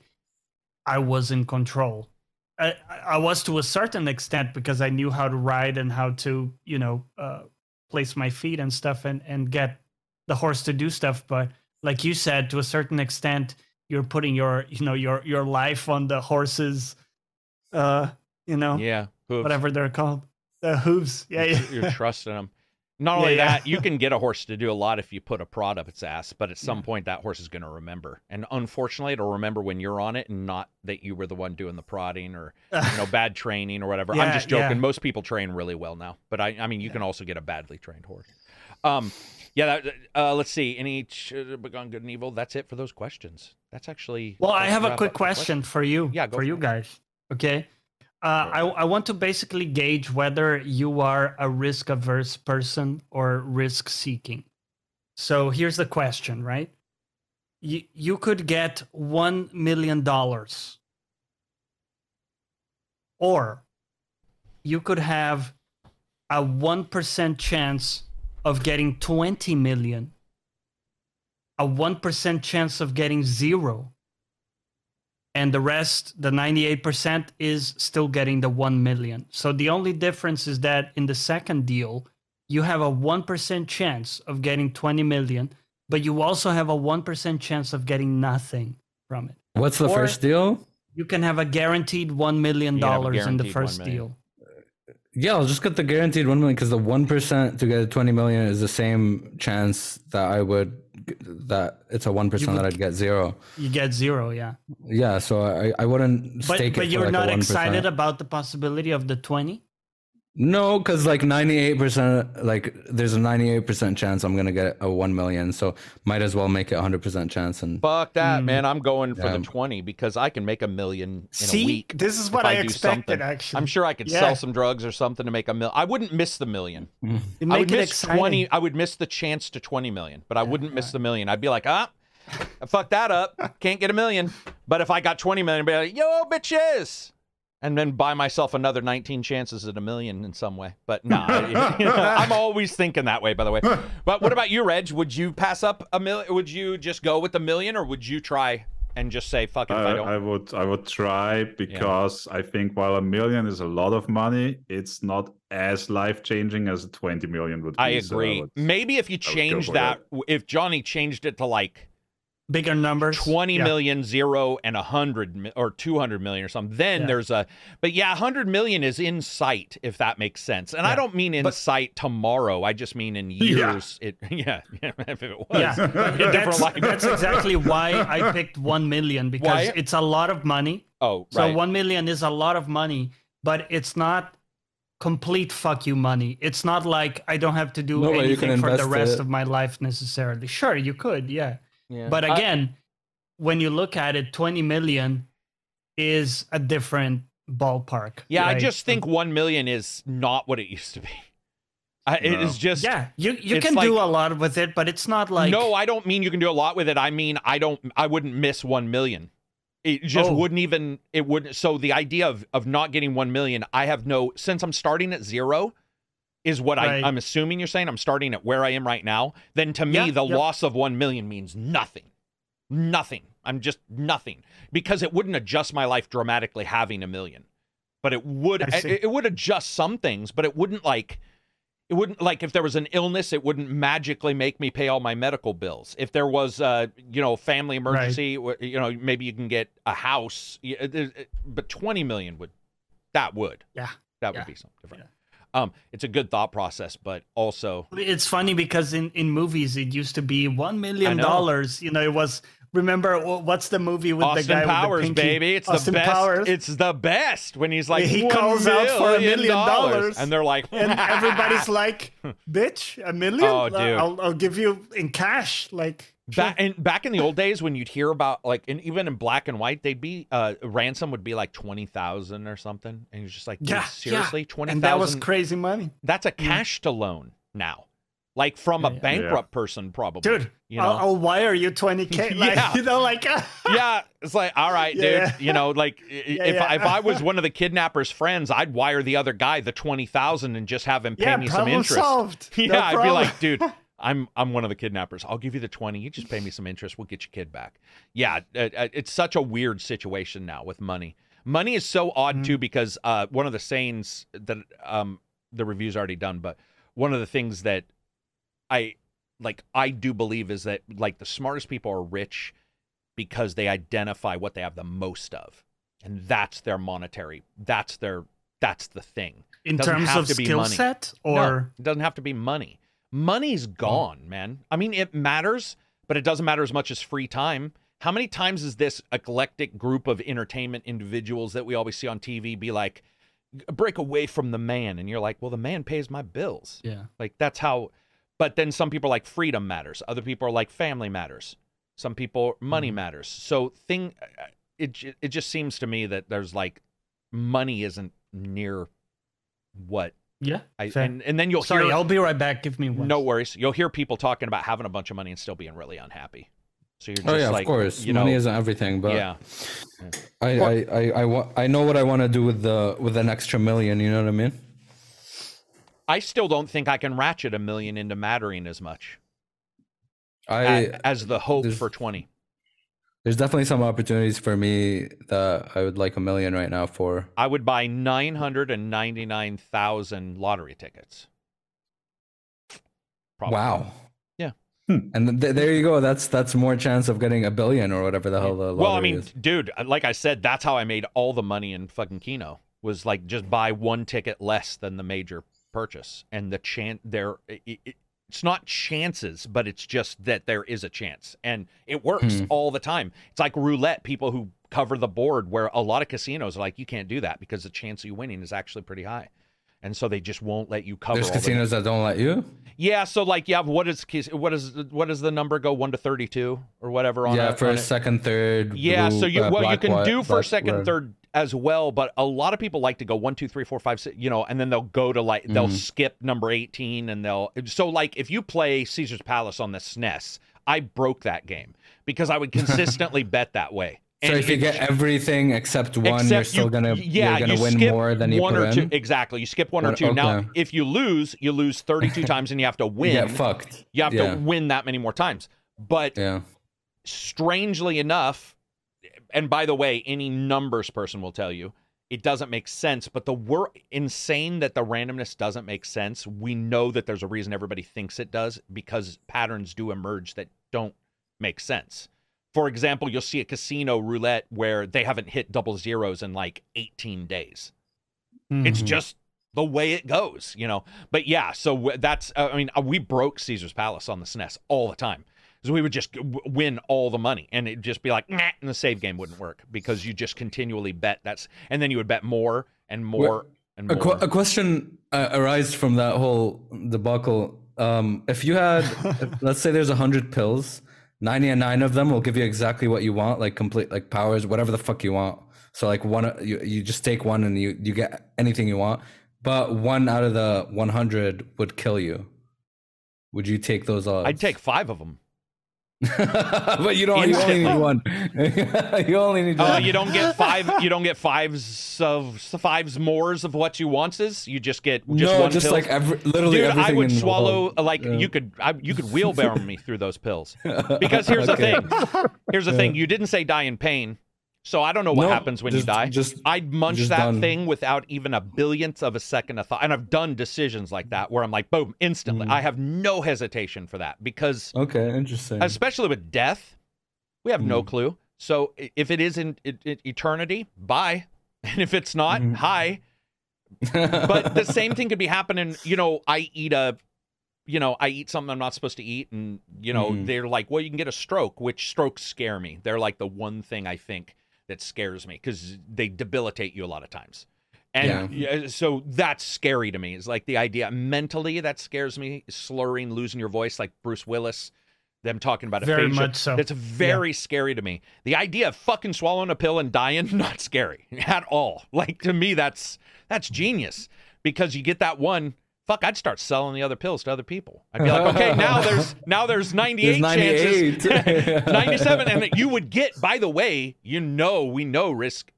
I was in control. I, I was to a certain extent because I knew how to ride and how to, you know, uh, place my feet and stuff and, and get the horse to do stuff. But like you said, to a certain extent, you're putting your, you know, your your life on the horse's, uh, you know, Yeah. hooves. whatever they're called, the hooves. Yeah, yeah. You're trusting them. Not only yeah. that, you can get a horse to do a lot if you put a prod up its ass, but at some Yeah. point that horse is going to remember. And unfortunately, it'll remember when you're on it and not that you were the one doing the prodding or you know bad training or whatever. I'm just joking. yeah. Most people train really well now, but I I mean you can also get a badly trained horse. Um yeah, that, uh, let's see. Any ch- uh, gone good and evil? That's it for those questions. That's actually Well, I have a quick question for you. Yeah, for for you guys. Okay. Uh, I, I want to basically gauge whether you are a risk averse person or risk seeking. So here's the question, right? You, you could get $1 million, or you could have a 1% chance of getting 20 million, a 1% chance of getting zero, and the rest, the 98%, is still getting the 1 million. So the only difference is that in the second deal, you have a 1% chance of getting 20 million, but you also have a 1% chance of getting nothing from it. What's the Or- first deal? You can have a guaranteed $1 million You can have a in the first deal. Yeah, I'll just get the guaranteed one million because the one percent to get twenty million is the same chance that I would that it's a one percent that I'd get zero. You get zero, yeah. Yeah, so I, I wouldn't But, stake but you're like not a 1%. excited about the possibility of the 20? No, because like ninety eight percent, like there's a ninety eight percent chance I'm gonna get a one million, so might as well make it hundred percent chance. And Fuck that, Mm. man. I'm going for Yeah. the 20 because I can make a million in See, a week. this is what I, do expected, actually. I'm sure I could Yeah. sell some drugs or something to make a million. I wouldn't miss the million. You I would miss exciting. 20. I would miss the chance to 20 million, but I wouldn't miss the million. I'd be like, ah, I fucked that up. Can't get a million. But if I got 20 million, I'd be like, yo, bitches. And then buy myself another 19 chances at a million in some way. But nah, I'm always thinking that way, by the way. But what about you, Reg? Would you pass up a million? Would you just go with a million or would you try and just say fuck it I I? I would I would try because I think while a million is a lot of money, it's not as life changing as 20 million would be. I so agree. would- Maybe if you I change that, if Johnny changed it to like Bigger numbers. twenty Yeah. million, zero, and a hundred or two hundred million or something, then Yeah. there's a. But yeah, hundred million is in sight if that makes sense. And I don't mean in But- sight tomorrow. I just mean in Yeah. years. It yeah, yeah if it was. Yeah, a different that's, life. that's exactly why I picked one million because Why? it's a lot of money. Oh, right. So one million is a lot of money, but it's not complete fuck you money. It's not like I don't have to do No, but you can anything for the rest it. of my life necessarily. Sure, you could, yeah. Yeah. But I- again, when you look at it, 20 million is a different ballpark. yeah, I just think one million is not what it used to be. I, No. is just yeah, you you it's can do a lot with it, but it's not like no, I don't mean you can do a lot with it. I mean I don't. I wouldn't miss one million. It just Oh. wouldn't even. It wouldn't. So the idea of of not getting one million, I have no. Since I'm starting at zero, is what Right. I, I'm assuming you're saying. I'm starting at where I am right now. Then to me, Yeah, the loss of one million means nothing. Nothing. I'm just nothing because it wouldn't adjust my life dramatically having a million, but it would. It, it would adjust some things, but it wouldn't like. It wouldn't like if there was an illness, it wouldn't magically make me pay all my medical bills. If there was, uh, you know, family emergency, w you know, maybe you can get a house. uh, uh, But twenty million would, that would, Yeah. that would be something different. Um, it's a good thought process, but also, It's funny because in, in movies it used to be one million dollars. You know, it was. Remember what's the movie with Austin the guy Powers, with the pinky? baby, it's Austin the best. Powers. It's the best when he's like He "One calls out for a million dollars, and they're like, and everybody's like, "Bitch, a million? Oh, dude. I'll, I'll give you in cash." Like, Back in back in the old days when you'd hear about like and even in black and white they'd be uh ransom would be like twenty thousand or something and you're just like yeah, seriously yeah. twenty and that was crazy money, that's a mm. cash to loan now like from a Yeah, yeah. bankrupt person probably dude. you know I'll, I'll wire you twenty k. Like, Yeah. you know, like, uh, yeah it's like all right Yeah. dude you know like i- if yeah. if I was one of the kidnappers friends I'd wire the other guy the twenty thousand and just have him pay yeah, me some problem interest solved. Yeah, No I'd be like, dude, I'm I'm one of the kidnappers. I'll give you the twenty. You just pay me some interest. We'll get your kid back. Yeah, uh, uh, it's such a weird situation now with money. Money is so odd Mm-hmm. too because uh, one of the sayings that um, the review's already done, but one of the things that I like I do believe is that like the smartest people are rich because they identify what they have the most of, and that's their monetary. That's their that's the thing. in terms of skill set, No, or it doesn't have to be money. Money's gone, man. I mean, it matters, but it doesn't matter as much as free time. How many times is this eclectic group of entertainment individuals that we always see on TV be like, break away from the man? And you're like, well, the man pays my bills. yeah, Like, that's how. But then some people are like freedom matters. Other people are like family matters. Some people money Mhm. matters. So thing, it it just seems to me that there's like money isn't near what yeah. I and, and then you'll Sorry, hear I'll be right back. Give me one. no worries. You'll hear people talking about having a bunch of money and still being really unhappy. So you're oh, just oh yeah, like, of course. you Money know, isn't everything, but yeah. I, I, I, I, wa- I know what I want to do with the with an extra million. You know what I mean? I still don't think I can ratchet a million into mattering as much I a- as the hope for twenty. There's definitely some opportunities for me that I would like a million right now for. I would buy nine hundred and ninety nine thousand lottery tickets. Probably. Wow. Yeah. Hmm. And th- there you go. That's that's more chance of getting a billion or whatever the hell the lottery is. Well, I mean, is. dude, uh, like I said, that's how I made all the money in fucking Keno. Was like just buy one ticket less than the major purchase, and the chance there. It, it, it's not chances, but it's just that there is a chance, and it works Hmm. all the time. It's like roulette. People who cover the board, where a lot of casinos are like, you can't do that because the chance of you winning is actually pretty high, and so they just won't let you cover. There's all the- casinos that don't let you. yeah, so like you have what is what is what does the number go one to thirty two or whatever on yeah, a, on first, second, third. yeah, blue, so you uh, you black, can white, do black, first, second, red. third as well, but a lot of people like to go one, two, three, four, five, six, you know, and then they'll go to like they'll Mhm. skip number eighteen and they'll so like if you play Caesar's Palace on the SNES, I broke that game because I would consistently bet that way. So And if you get everything except one, you're still you- gonna yeah, you're gonna you win skip more than you one or two. in. Exactly, you skip one or One- two. Now, if you lose, you lose thirty two times, and you have to win. get fucked. You have yeah. to win that many more times. But Yeah. strangely enough, and by the way, any numbers person will tell you it doesn't make sense. But the we're insane that the randomness doesn't make sense. We know that there's a reason everybody thinks it does because patterns do emerge that don't make sense. For example, you'll see a casino roulette where they haven't hit double zeros in like 18 days. It's Mhm. just the way it goes, you know. But yeah, so that's uh, I mean, uh, we broke Caesar's Palace on the SNES all the time. So we would just w- win all the money and it'd just be like, nah, and the save game wouldn't work because you just continually bet that's and then you would bet more and more and A, more. qu- a question uh, arises from that whole debacle. Um, if you had, if- let's say there's a hundred pills, ninety and nine of them will give you exactly what you want, like complete, like powers, whatever the fuck you want. So like one, you, you just take one and you you get anything you want. But one out of the one hundred would kill you. Would you take those odds? I'd take 5 of them. but you don't. You only need one. you only need. Oh, one. you don't get 5 you don't get fives of fives mores of what you wants Is you just get just no, one just pill. like every, literally Dude. I would swallow like yeah. you could I, you could wheelbarrow me through those pills. Because here's Okay. the thing. Here's the thing. You didn't say die in pain, so I don't know what No, happens when you die. just- I'd munch just that done. thing without even a billionth of a second of thought. And I've done decisions like that where I'm like, boom, instantly. Mm. I have no hesitation for that because, Okay, interesting. especially with death, we have no Mm. clue. So if it is in, in, in eternity, bye. And if it's not, Mhm. hi but the same thing could be happening. You know, I eat a, you know, I eat something I'm not supposed to eat, and you know, Mhm. they're like, well, you can get a stroke, which strokes scare me. They're like the one thing I think that scares me because they debilitate you a lot of times. And yeah, so that's scary to me. It's like the idea mentally that scares me. Slurring, losing your voice, like Bruce Willis. Them talking about a face. Very aphasia. much so. That's very scary to me. The idea of fucking swallowing a pill and dying, not scary at all. Like to me, that's that's genius because you get that one. Fuck, I'd start selling the other pills to other people. I'd be like, okay, now there's now there's 98 There's chances, 97, and you would get. By the way, you know, we know risk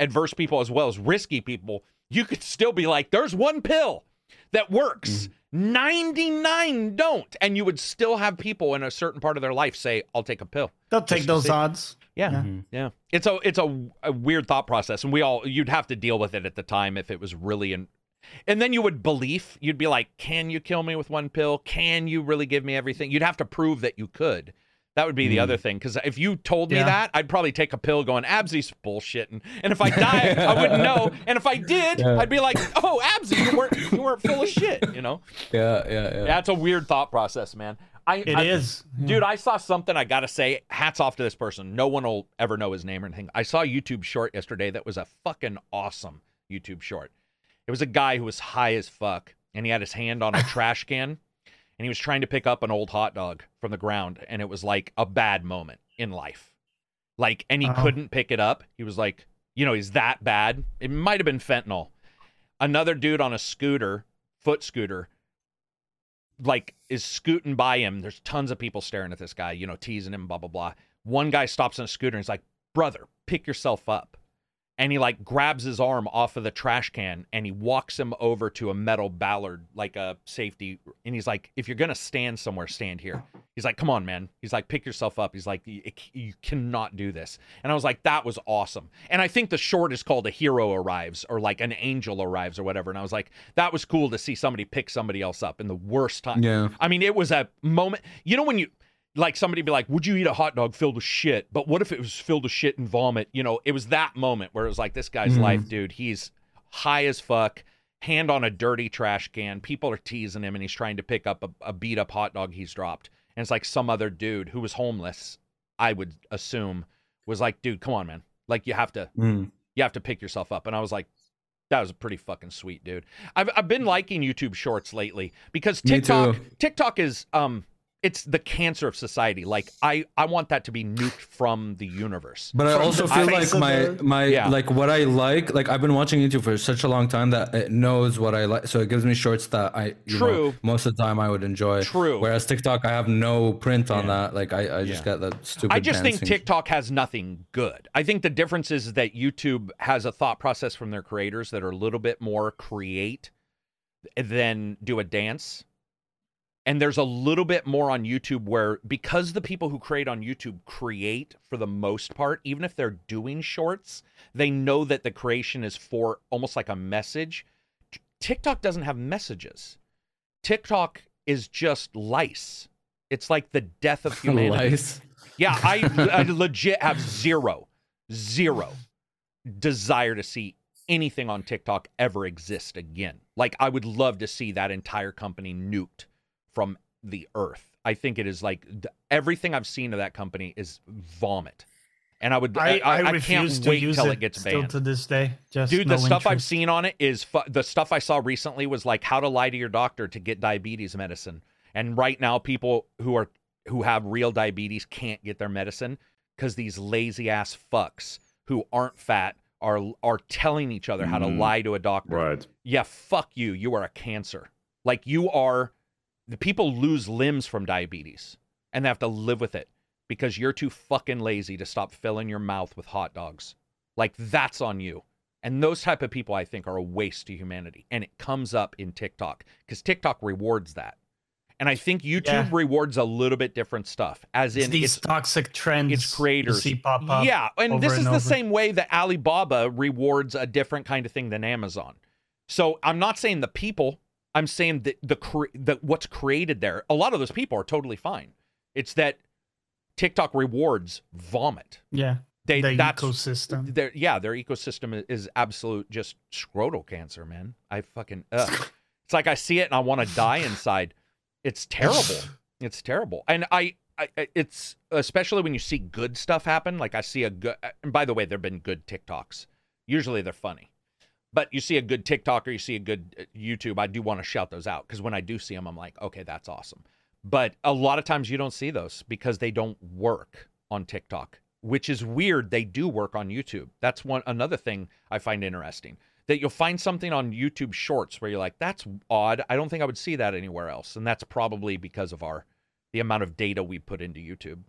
adverse people as well as risky people. You could still be like, there's one pill that works. 99 don't. And you would still have people in a certain part of their life say, I'll take a pill. They'll take those see. odds. Yeah. Yeah. Mhm. Yeah. It's a it's a, a weird thought process. And we all you'd have to deal with it at the time if it was really in and then you would believe you'd be like, Can you kill me with one pill? Can you really give me everything? You'd have to prove that you could. That would be the Mm. other thing. Because if you told me that, I'd probably take a pill going, Absy's bullshitting. And if I die, I wouldn't know. And if I did, Yeah. I'd be like, Oh, Absy, you weren't you weren't full of shit, you know? yeah, yeah, yeah. That's a weird thought process, man. I, It I, is. Dude, I saw something I gotta say. Hats off to this person. No one will ever know his name or anything. I saw a YouTube short yesterday that was a fucking awesome YouTube short. It was a guy who was high as fuck, and he had his hand on a trash can, and he was trying to pick up an old hot dog from the ground, and it was like a bad moment in life. Like, and he Oh. couldn't pick it up. He was like, you know, he's that bad. It might have been fentanyl. Another dude on a scooter, foot scooter, like is scooting by him. There's tons of people staring at this guy, you know, teasing him, blah blah blah. One guy stops on a scooter and he's like, "Brother, pick yourself up." And he like grabs his arm off of the trash can and he walks him over to a metal ballard, like a safety. And he's like, "If you're gonna stand somewhere, stand here." He's like, "Come on, man." He's like, "Pick yourself up." He's like, "You, cannot do this." And I was like, "That was awesome." And I think the short is called "A Hero Arrives" or like "An Angel Arrives" or whatever. And I was like, "That was cool to see somebody pick somebody else up in the worst time." Yeah. I mean, it was a moment. You know when you like somebody be like, "Would you eat a hot dog filled with shit?" But what if it was filled with shit and vomit? You know, it was that moment where it was like, "This guy's Mhm. life, dude. He's high as fuck." Hand on a dirty trash can. People are teasing him, and he's trying to pick up a, a beat up hot dog he's dropped. And it's like some other dude who was homeless, I would assume, was like, dude, come on, man. Like you have to Mm. you have to pick yourself up. And I was like, that was a pretty fucking sweet, dude. I've I've been liking YouTube Shorts lately because TikTok. TikTok is um it's the cancer of society. Like I I want that to be nuked from the universe. But I also feel like my my Yeah. like what I like like I've been watching YouTube for such a long time that it knows what I like, so it gives me shorts that I you know, True. most of the time I would enjoy. True. Whereas TikTok, I have no print on Yeah. that. Like I, I just Yeah. get that stupid. I just think. TikTok has nothing good. I think the difference is that YouTube has a thought process from their creators that are a little bit more create than do a dance. And there's a little bit more on YouTube where because the people who create on YouTube create for the most part, even if they're doing shorts, they know that the creation is for almost like a message. TikTok doesn't have messages. TikTok is just lice. It's like the death of humanity. Lice. Yeah, I, I legit have zero, zero desire to see anything on TikTok ever exist again. Like, I would love to see that entire company nuked from the earth. I think it is like th- everything I've seen of that company is vomit. And I would, I, I, I, I, refuse can't to wait use till it, it gets still banned. to this day. Just Dude, the no stuff I've seen on it is fu- the stuff I saw recently was like how to lie to your doctor to get diabetes medicine. And right now, people who are who have real diabetes can't get their medicine because these lazy ass fucks who aren't fat are are telling each other how to Mhm. lie to a doctor. Right. Yeah, fuck you. You are a cancer. Like you are. The people lose limbs from diabetes, and they have to live with it because you're too fucking lazy to stop filling your mouth with hot dogs. Like that's on you. And those type of people, I think, are a waste to humanity. And it comes up in TikTok because TikTok rewards that. And I think YouTube Yeah. rewards a little bit different stuff, as It's in these it's toxic trends. its you creators. see pop up. Yeah, and this and is the same way that Alibaba rewards a different kind of thing than Amazon. So I'm not saying the people. I'm saying that the that what's created there. A lot of those people are totally fine. It's that TikTok rewards vomit. Yeah, They the that's ecosystem. their yeah their ecosystem is absolute just scrotal cancer, man. I fucking ugh. it's like I see it and I want to die inside. It's terrible. It's terrible. And I, I, I- it's especially when you see good stuff happen. Like I see a good. Uh, and by the way, there've been good TikToks. Usually they're funny, but you see a good TikTok or you see a good uh, YouTube. I do want to shout those out because when I do see them, I'm like, okay, that's awesome. But a lot of times you don't see those because they don't work on TikTok, which is weird. They do work on YouTube. That's one another thing I find interesting. That you'll find something on YouTube Shorts where you're like, that's odd. I don't think I would see that anywhere else. And that's probably because of our the amount of data we put into YouTube.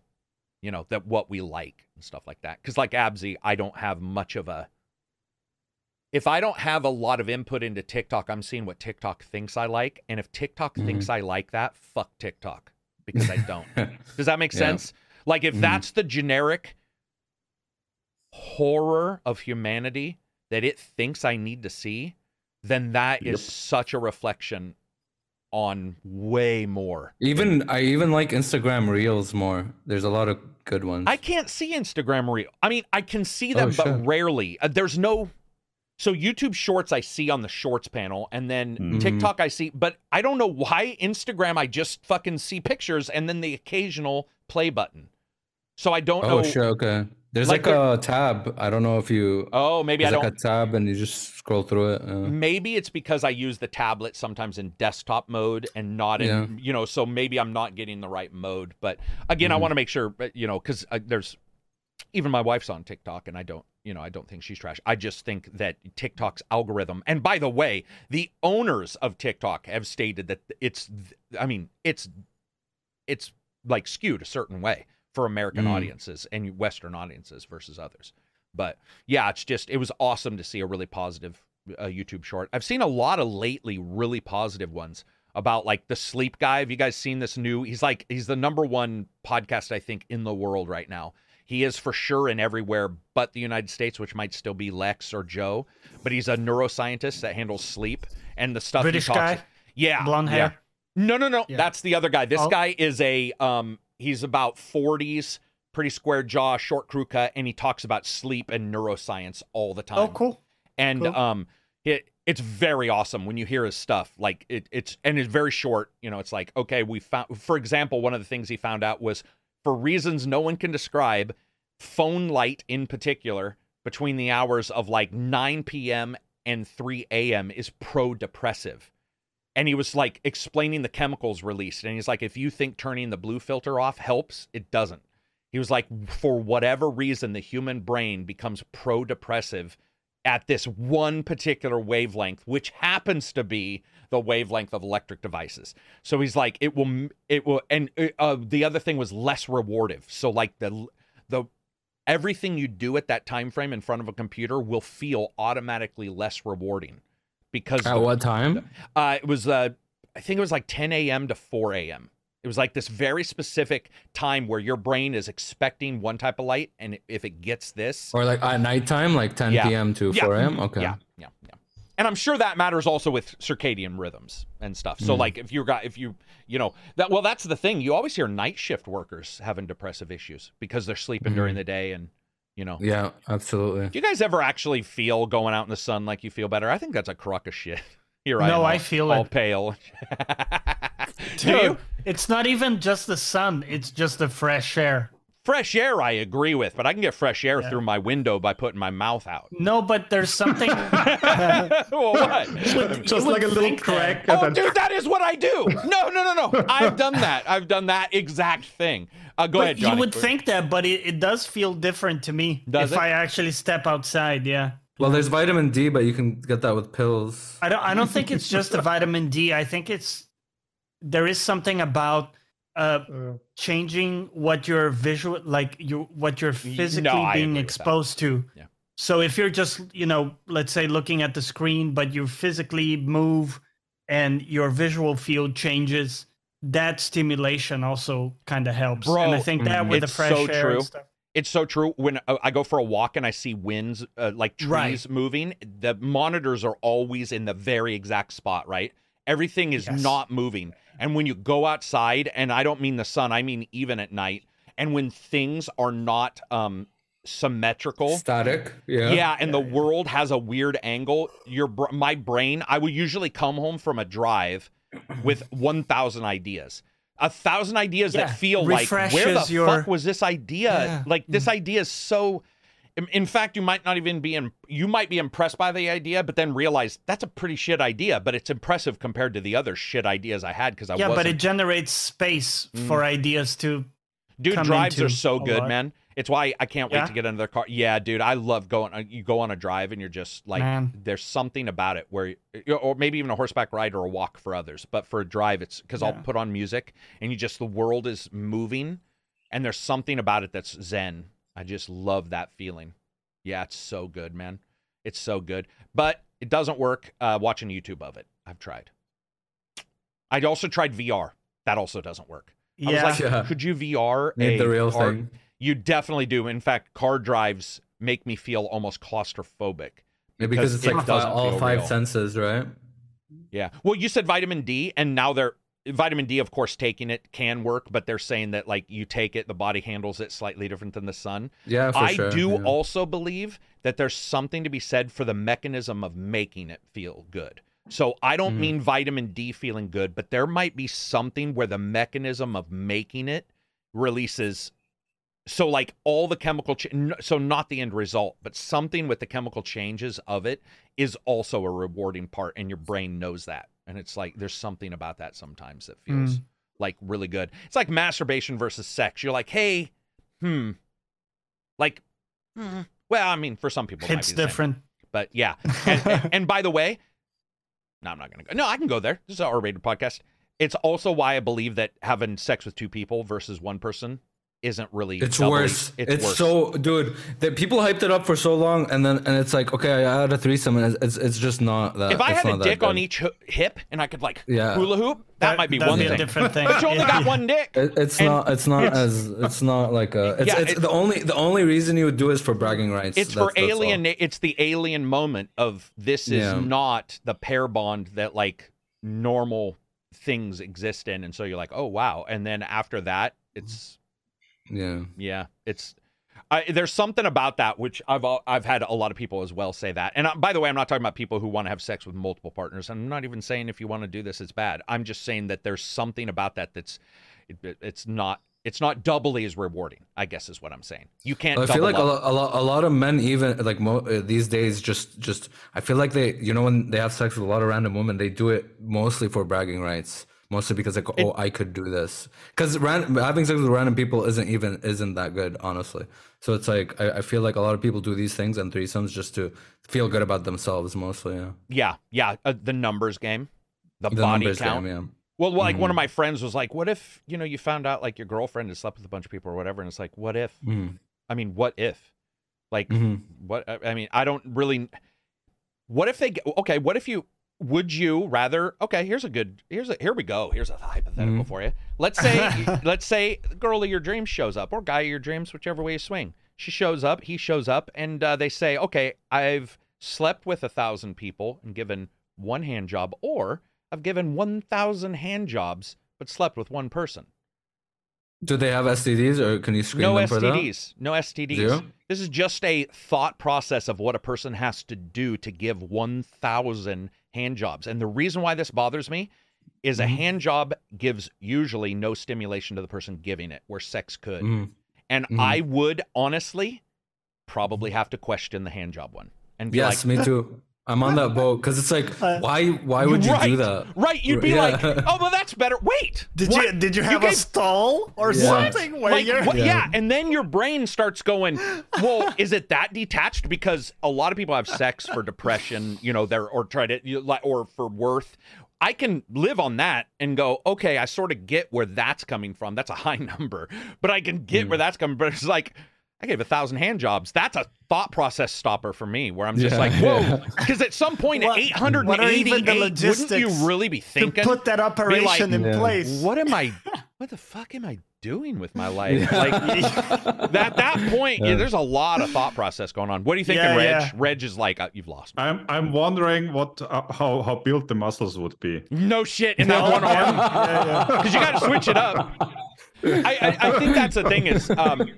You know, that what we like and stuff like that. Because like Absy, I don't have much of a if I don't have a lot of input into TikTok, I'm seeing what TikTok thinks I like. And if TikTok Mhm. thinks I like that, fuck TikTok. Because I don't. Does that make Yeah. sense? Like if Mhm. that's the generic horror of humanity that it thinks I need to see, then that is Yep. such a reflection on way more. Even I even like Instagram Reels more. There's a lot of good ones. I can't see Instagram reel. I mean, I can see Oh, them, but shit. rarely. Uh, there's no. So YouTube Shorts I see on the Shorts panel, and then Mhm. TikTok I see, but I don't know why Instagram I just fucking see pictures and then the occasional play button. So I don't know oh know. shit, okay. There's Like like, a tab. I don't know if you. Oh, maybe I don't. like a tab and you just scroll through it. uh, Maybe it's because I use the tablet sometimes in desktop mode and not in, Yeah. you know, so maybe I'm not getting the right mode. But again, I Mhm. want to make sure, you know, because uh, there's even my wife's on TikTok and I don't, you know, I don't think she's trash. I just think that TikTok's algorithm, and by the way, the owners of TikTok have stated that it's, I mean, it's, it's like skewed a certain way for American Mm. audiences and Western audiences versus others. But yeah, it's just it was awesome to see a really positive uh, YouTube short. I've seen a lot of lately really positive ones about like the sleep guy. Have you guys seen this new? He's like he's the number one podcast I think in the world right now. He is for sure in everywhere but the United States, which might still be Lex or Joe. But he's a neuroscientist that handles sleep and the stuff. British he talks, guy, yeah, blonde yeah. hair. No, no, no. Yeah. That's the other guy. This Oh. guy is a um he's about 40s, pretty square jaw, short crew cut, and he talks about sleep and neuroscience all the time. Oh, cool. And cool. um it it's very awesome when you hear his stuff. Like it it's and it's very short. You know, it's like, okay, we found for example, one of the things he found out was for reasons no one can describe, phone light in particular, between the hours of like 9 p.m. and 3 a.m. is pro depressive and he was like explaining the chemicals released and he's like if you think turning the blue filter off helps it doesn't he was like for whatever reason the human brain becomes pro depressive at this one particular wavelength which happens to be the wavelength of electric devices so he's like it will it will and uh, the other thing was less rewardative so like the the everything you do at that time frame in front of a computer will feel automatically less rewarding because At the- what time? uh, it was uh, I think it was like 10 a.m. to 4 a.m. It was like this very specific time where your brain is expecting one type of light, and if it gets this, Or like at nighttime, like 10 Yeah. p.m. to Yeah. 4 a.m. Okay. yeah, yeah, yeah. And I'm sure that matters also with circadian rhythms and stuff. So Mm. like if you got if you you know that well that's the thing you always hear night shift workers having depressive issues because they're sleeping during Mhm. the day and you know. Yeah, absolutely. Do you guys ever actually feel going out in the sun like you feel better? I think that's a crock of shit. Here I No, am, I feel all it. pale. Do Dude, you? It's not even just the sun; it's just the fresh air. Fresh air, I agree with, but I can get fresh air Yeah. through my window by putting my mouth out. No, but there's something. well, what? Just like a little think that. crack. Oh, then- dude, that is what I do. No, no, no, no. I've done that. I've done that exact thing. Uh, go But ahead, you Johnny. would think that, but it, it does feel different to me Does if it? I actually step outside. Yeah, Well, there's vitamin D, but you can get that with pills. I don't. I don't think it's just the vitamin D. I think it's there is something about uh, changing what your visual, like you, what you're physically no, being agree with that. exposed to. Yeah. So if you're just, you know, let's say looking at the screen, but you physically move and your visual field changes, that stimulation also kind of helps. and I Bro, think that with the it's fresh so air true. and stuff. It's so true. When uh, I go for a walk and I see winds, uh, like trees Right. moving, the monitors are always in the very exact spot, right? Everything is Yes. not moving. And when you go outside, and I don't mean the sun, I mean even at night, and when things are not um, symmetrical, Static. Yeah. yeah, and the world has a weird angle. Your br- my brain, I would usually come home from a drive with 1000 ideas. A thousand ideas Yeah, that feel like where the your- fuck was this idea? Yeah. Like this idea is so in- fact, you might not even be in. You might be impressed by the idea, but then realize that's a pretty shit idea. But it's impressive compared to the other shit ideas I had because I Yeah, wasn't. but it generates space for ideas to. Dude, drives are so good, lot. man. It's why I can't wait Yeah? to get another car. Yeah, dude, I love going. uh, You go on a drive and you're just like, Man. there's something about it where, or maybe even a horseback ride or a walk for others. But for a drive, it's because I'll put on music and you just the world is moving, and there's something about it that's zen. I just love that feeling. Yeah, it's so good, man. It's so good, but it doesn't work uh, watching YouTube of it. I've tried. I also tried VR. That also doesn't work. I Yeah, was like, Yeah. could you VR Need a the real car- thing. You definitely do. In fact, car drives make me feel almost claustrophobic. Yeah, because because it's it like all five real. senses, right? Yeah. Well, you said vitamin D, and now they're vitamin D, of course, taking it can work, but they're saying that like you take it, the body handles it slightly different than the sun. Yeah, for I sure. do yeah. also believe that there's something to be said for the mechanism of making it feel good. So I don't Mhm. mean vitamin D feeling good, but there might be something where the mechanism of making it releases so like all the chemical ch- so not the end result but something with the chemical changes of it is also a rewarding part and your brain knows that and it's like there's something about that sometimes that feels Mm. like really good it's like masturbation versus sex you're like hey hmm like hmm. well i mean for some people it it's the same. different. but yeah and, and, and by the way no i'm not gonna go no i can go there this is an r-rated podcast it's also why i believe that having sex with two people versus one person isn't really It's doubly- worse. it's, It's, worse. so, dude. That people hyped it up for so long, and then and it's like, okay, I had a threesome, and it's it's, it's just not that. if I had a not that dick on each hip and I could like Yeah. hula hoop, that, might be one be thing. a different thing. but you only got one dick. It, it's And- not. It's not as. It's not like a. It's, Yeah, it's it- the only. The only reason you would do is for bragging rights. It's That's- for that's all. alien. It's the alien moment of this is Yeah. not the pair bond that like normal things exist in, and so you're like, oh wow, and then after that, it's Yeah. Yeah, it's I, there's something about that which I've I've had a lot of people as well say that. And uh, by the way, I'm not talking about people who want to have sex with multiple partners. I'm not even saying if you want to do this, it's bad. I'm just saying that there's something about that that's it, it- it's not it's not doubly as rewarding. I guess is what I'm saying. You can't. I feel like a lot, a lot, a lot of men even like mo- uh, these days just, just. I feel like they, you know, when they have sex with a lot of random women, they do it mostly for bragging rights, mostly because like, oh, I could do this. Because having sex with random people isn't even isn't that good, honestly. So it's like I, I feel like a lot of people do these things and threesomes just to feel good about themselves, mostly. Yeah, Yeah, yeah. Uh, the numbers game, the, the body count. game, yeah. Well, like one of Mhm. my friends was like, "What if you know you found out like your girlfriend has slept with a bunch of people or whatever?" And it's like, "What if?" Mhm. I mean, what if? Like, Mhm. what? I I mean, I don't really. What if they? get- Okay, what if you? Would you rather? Okay, here's a good. Here's a here we go. Here's a hypothetical Mhm. for you. Let's say let's say the girl of your dreams shows up, or guy of your dreams, whichever way you swing. She shows up. He shows up, and uh, they say, "Okay, I've slept with a thousand people and given one hand job, or I've given one thousand hand jobs but slept with one person. Do they have STDs or can you screen No them for that? STDs. No STDs. Zero? This is just a thought process of what a person has to do to give 1,000 hand jobs. And the reason why this bothers me is a Mhm. hand job gives usually no stimulation to the person giving it, where sex could. Mhm. And Mhm. I would honestly probably have to question the hand job one. And be Yes, like, me too. I'm on that boat because it's like, Uh, why? Why would you right, do that? Right. You'd be Yeah. like, oh, well, that's better. Wait. Did what? you did you have a gave- stall or Yeah. something where like you're what- yeah. Yeah. and then your brain starts going well is it that detached because a lot of people have sex for depression you know they're or try to you, or for worth i can live on that and go okay i sort of get where that's coming from that's a high number but i can get Mm. where that's coming but it's like I gave a thousand hand jobs. That's a thought process stopper for me, where I'm just Yeah. like, whoa. Because at some point What- at what are even 888, the wouldn't you really be to thinking? put that operation in Yeah. place. what am I? What the fuck am I doing with my life? Yeah. Like that that point, yeah, Yeah. there's a lot of thought process going on. What are you thinking, Yeah, Reg? yeah. Reg is like, uh, you've lost me. I'm I'm wondering what uh, how how built the muscles would be. No shit in that one arm Yeah, yeah. because you got to switch it up. I, I, I think that's the thing is um,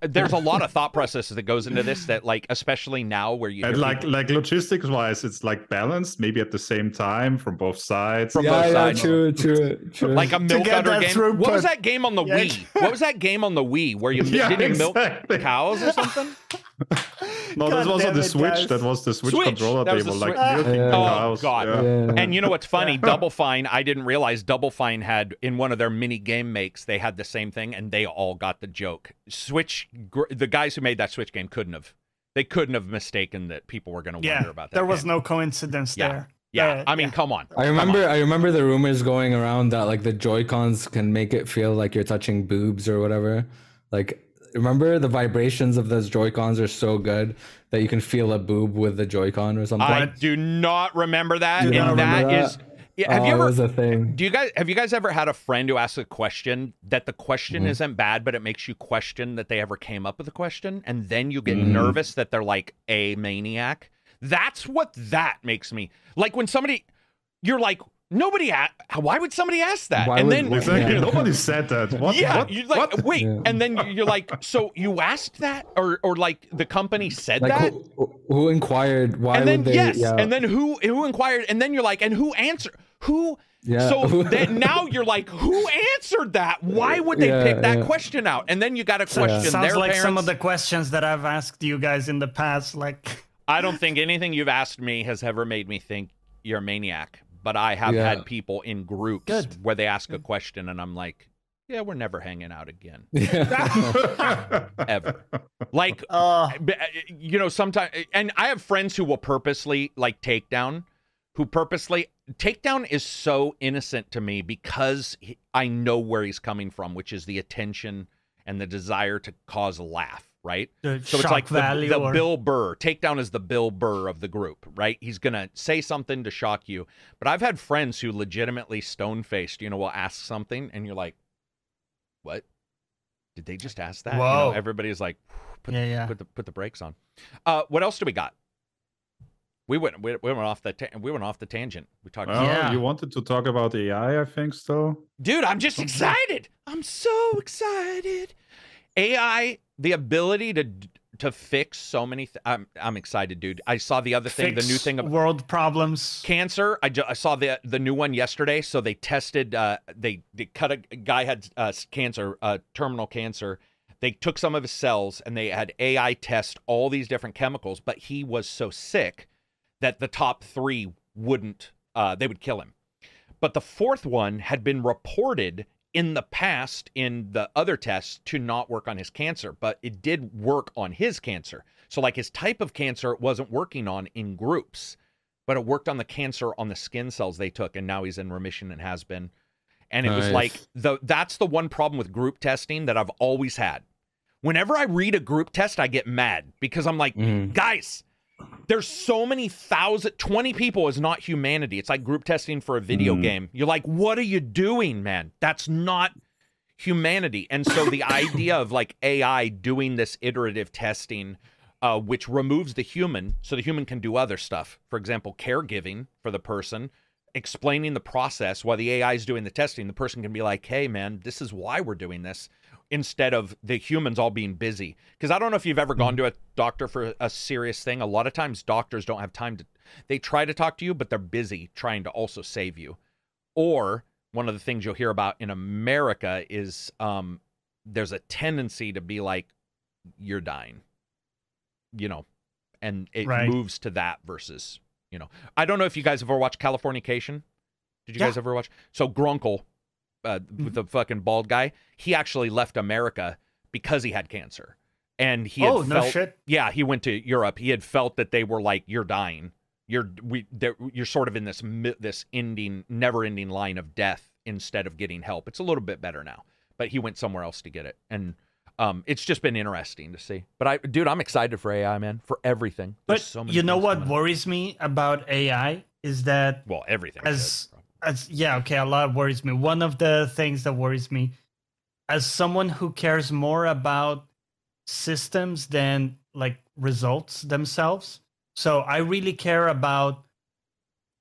there's a lot of thought processes that goes into this that like especially now where you And like people- like logistics wise, it's like balanced, maybe at the same time from both sides. From yeah, both yeah, sides. true, true, true. like a milk get udder that game. What was that game on the Yeah. Wii? What was that game on the Wii where you Yeah, didn't you exactly. milk cows or something? No, God that was on the Switch. guys. That was the Switch, Switch, controller that table, like Switch. milking Yeah. the Oh. God. Yeah. Yeah. And you know what's funny? Double Fine, I didn't realize Double Fine had in one of their mini game makes, they had the same thing and they all got the joke. Switch gr- the guys who made that Switch game couldn't have. They couldn't have mistaken that people were going to Yeah, wonder about that. there was game. no coincidence Yeah. there. Yeah, Uh, I mean, yeah. come on. I Come on. remember I remember the rumors going around that like the Joy Cons can make it feel like you're touching boobs or whatever. Like remember the vibrations of those Joy Cons are so good that you can feel a boob with the Joy Con or something. I do not remember that. And don't that remember is Yeah, have oh, you ever was a thing. Do you guys have you guys ever had a friend who asks a question that the question Mhm. isn't bad, but it makes you question that they ever came up with a question, and then you get Mhm. nervous that they're like a maniac? That's what that makes me like when somebody you're like nobody a- why would somebody ask that? Why and would- then why- Exactly. Yeah. Nobody said that. What? yeah, what? you're like what? wait, Yeah. and then you're like so you asked that or or like the company said Like that? who, who inquired? Why and then would they? yes, yeah, and then who who inquired and then you're like and who answered? Who yeah. so then now you're like, who answered that? Why would they Yeah, pick that yeah. question out? And then you got to So- question Sounds their like parents. some of the questions that I've asked you guys in the past. Like, I don't think anything you've asked me has ever made me think you're a maniac. But I have Yeah. had people in groups Good. where they ask a question and I'm like, yeah, we're never hanging out again, Yeah. ever. like, uh, you know, sometimes, and I have friends who will purposely like take down, who purposely takedown is so innocent to me because he, I know where he's coming from, which is the attention and the desire to cause a laugh, right? the So shock it's like the, value the or Bill Burr. Takedown is the Bill Burr of the group, right? He's gonna say something to shock you. But I've had friends who legitimately stone faced, you know, will ask something and you're like, What? Did they just ask that? You know, Whoa. everybody's like, put, yeah, yeah. put the put the brakes on. Uh, what else do we got? We went we, we went off the ta- we went off the tangent. We talked. Well, Yeah. you wanted to talk about AI, I think, so. Dude, I'm just excited. I'm so excited. AI, the ability to to fix so many. Th- I'm I'm excited, dude. I saw the other thing, the new thing of world problems. cancer. I, ju- I saw the the new one yesterday. So they tested. Uh, they they cut a, a guy had uh, cancer, uh, terminal cancer. They took some of his cells and they had AI test all these different chemicals, but he was so sick that the top three wouldn't. Uh, they would kill him. But the fourth one had been reported in the past in the other tests to not work on his cancer, but it did work on his cancer. So, like his type of cancer, it wasn't working on in groups, but it worked on the cancer on the skin cells they took, and now he's in remission and has been. And it was like the that's the one problem with group testing that I've always had. Whenever I read a group test, I get mad because I'm like, Mhm. guys, There's so many thousand, 20 people is not humanity. It's like group testing for a video Mm. game. You're like, what are you doing, man? That's not humanity. And so the idea of like AI doing this iterative testing, uh, which removes the human so the human can do other stuff. For example, caregiving for the person, explaining the process while the AI is doing the testing. The person can be like, hey, man, this is why we're doing this instead of the humans all being busy. Because I don't know if you've ever gone to a doctor for a serious thing. A lot of times doctors don't have time to, they try to talk to you, but they're busy trying to also save you. Or one of the things you'll hear about in America is um, there's a tendency to be like, you're dying, you know, and it Right. moves to that versus, you know, I don't know if you guys have ever watched Californication. Did you guys ever watch? So Runkle, uh, with the fucking bald guy, he actually left America because he had cancer, and he had oh no felt, shit. yeah, he went to Europe. He had felt that they were like, "You're dying. You're we. You're sort of in this this ending, never-ending line of death instead of getting help. It's a little bit better now, but he went somewhere else to get it, and um, it's just been interesting to see. But I, dude, I'm excited for AI, man, for everything. But so many you know what coming. worries me about AI is that Well, everything. as-. As yeah okay a lot worries me. One of the things that worries me as someone who cares more about systems than like results themselves so i really care about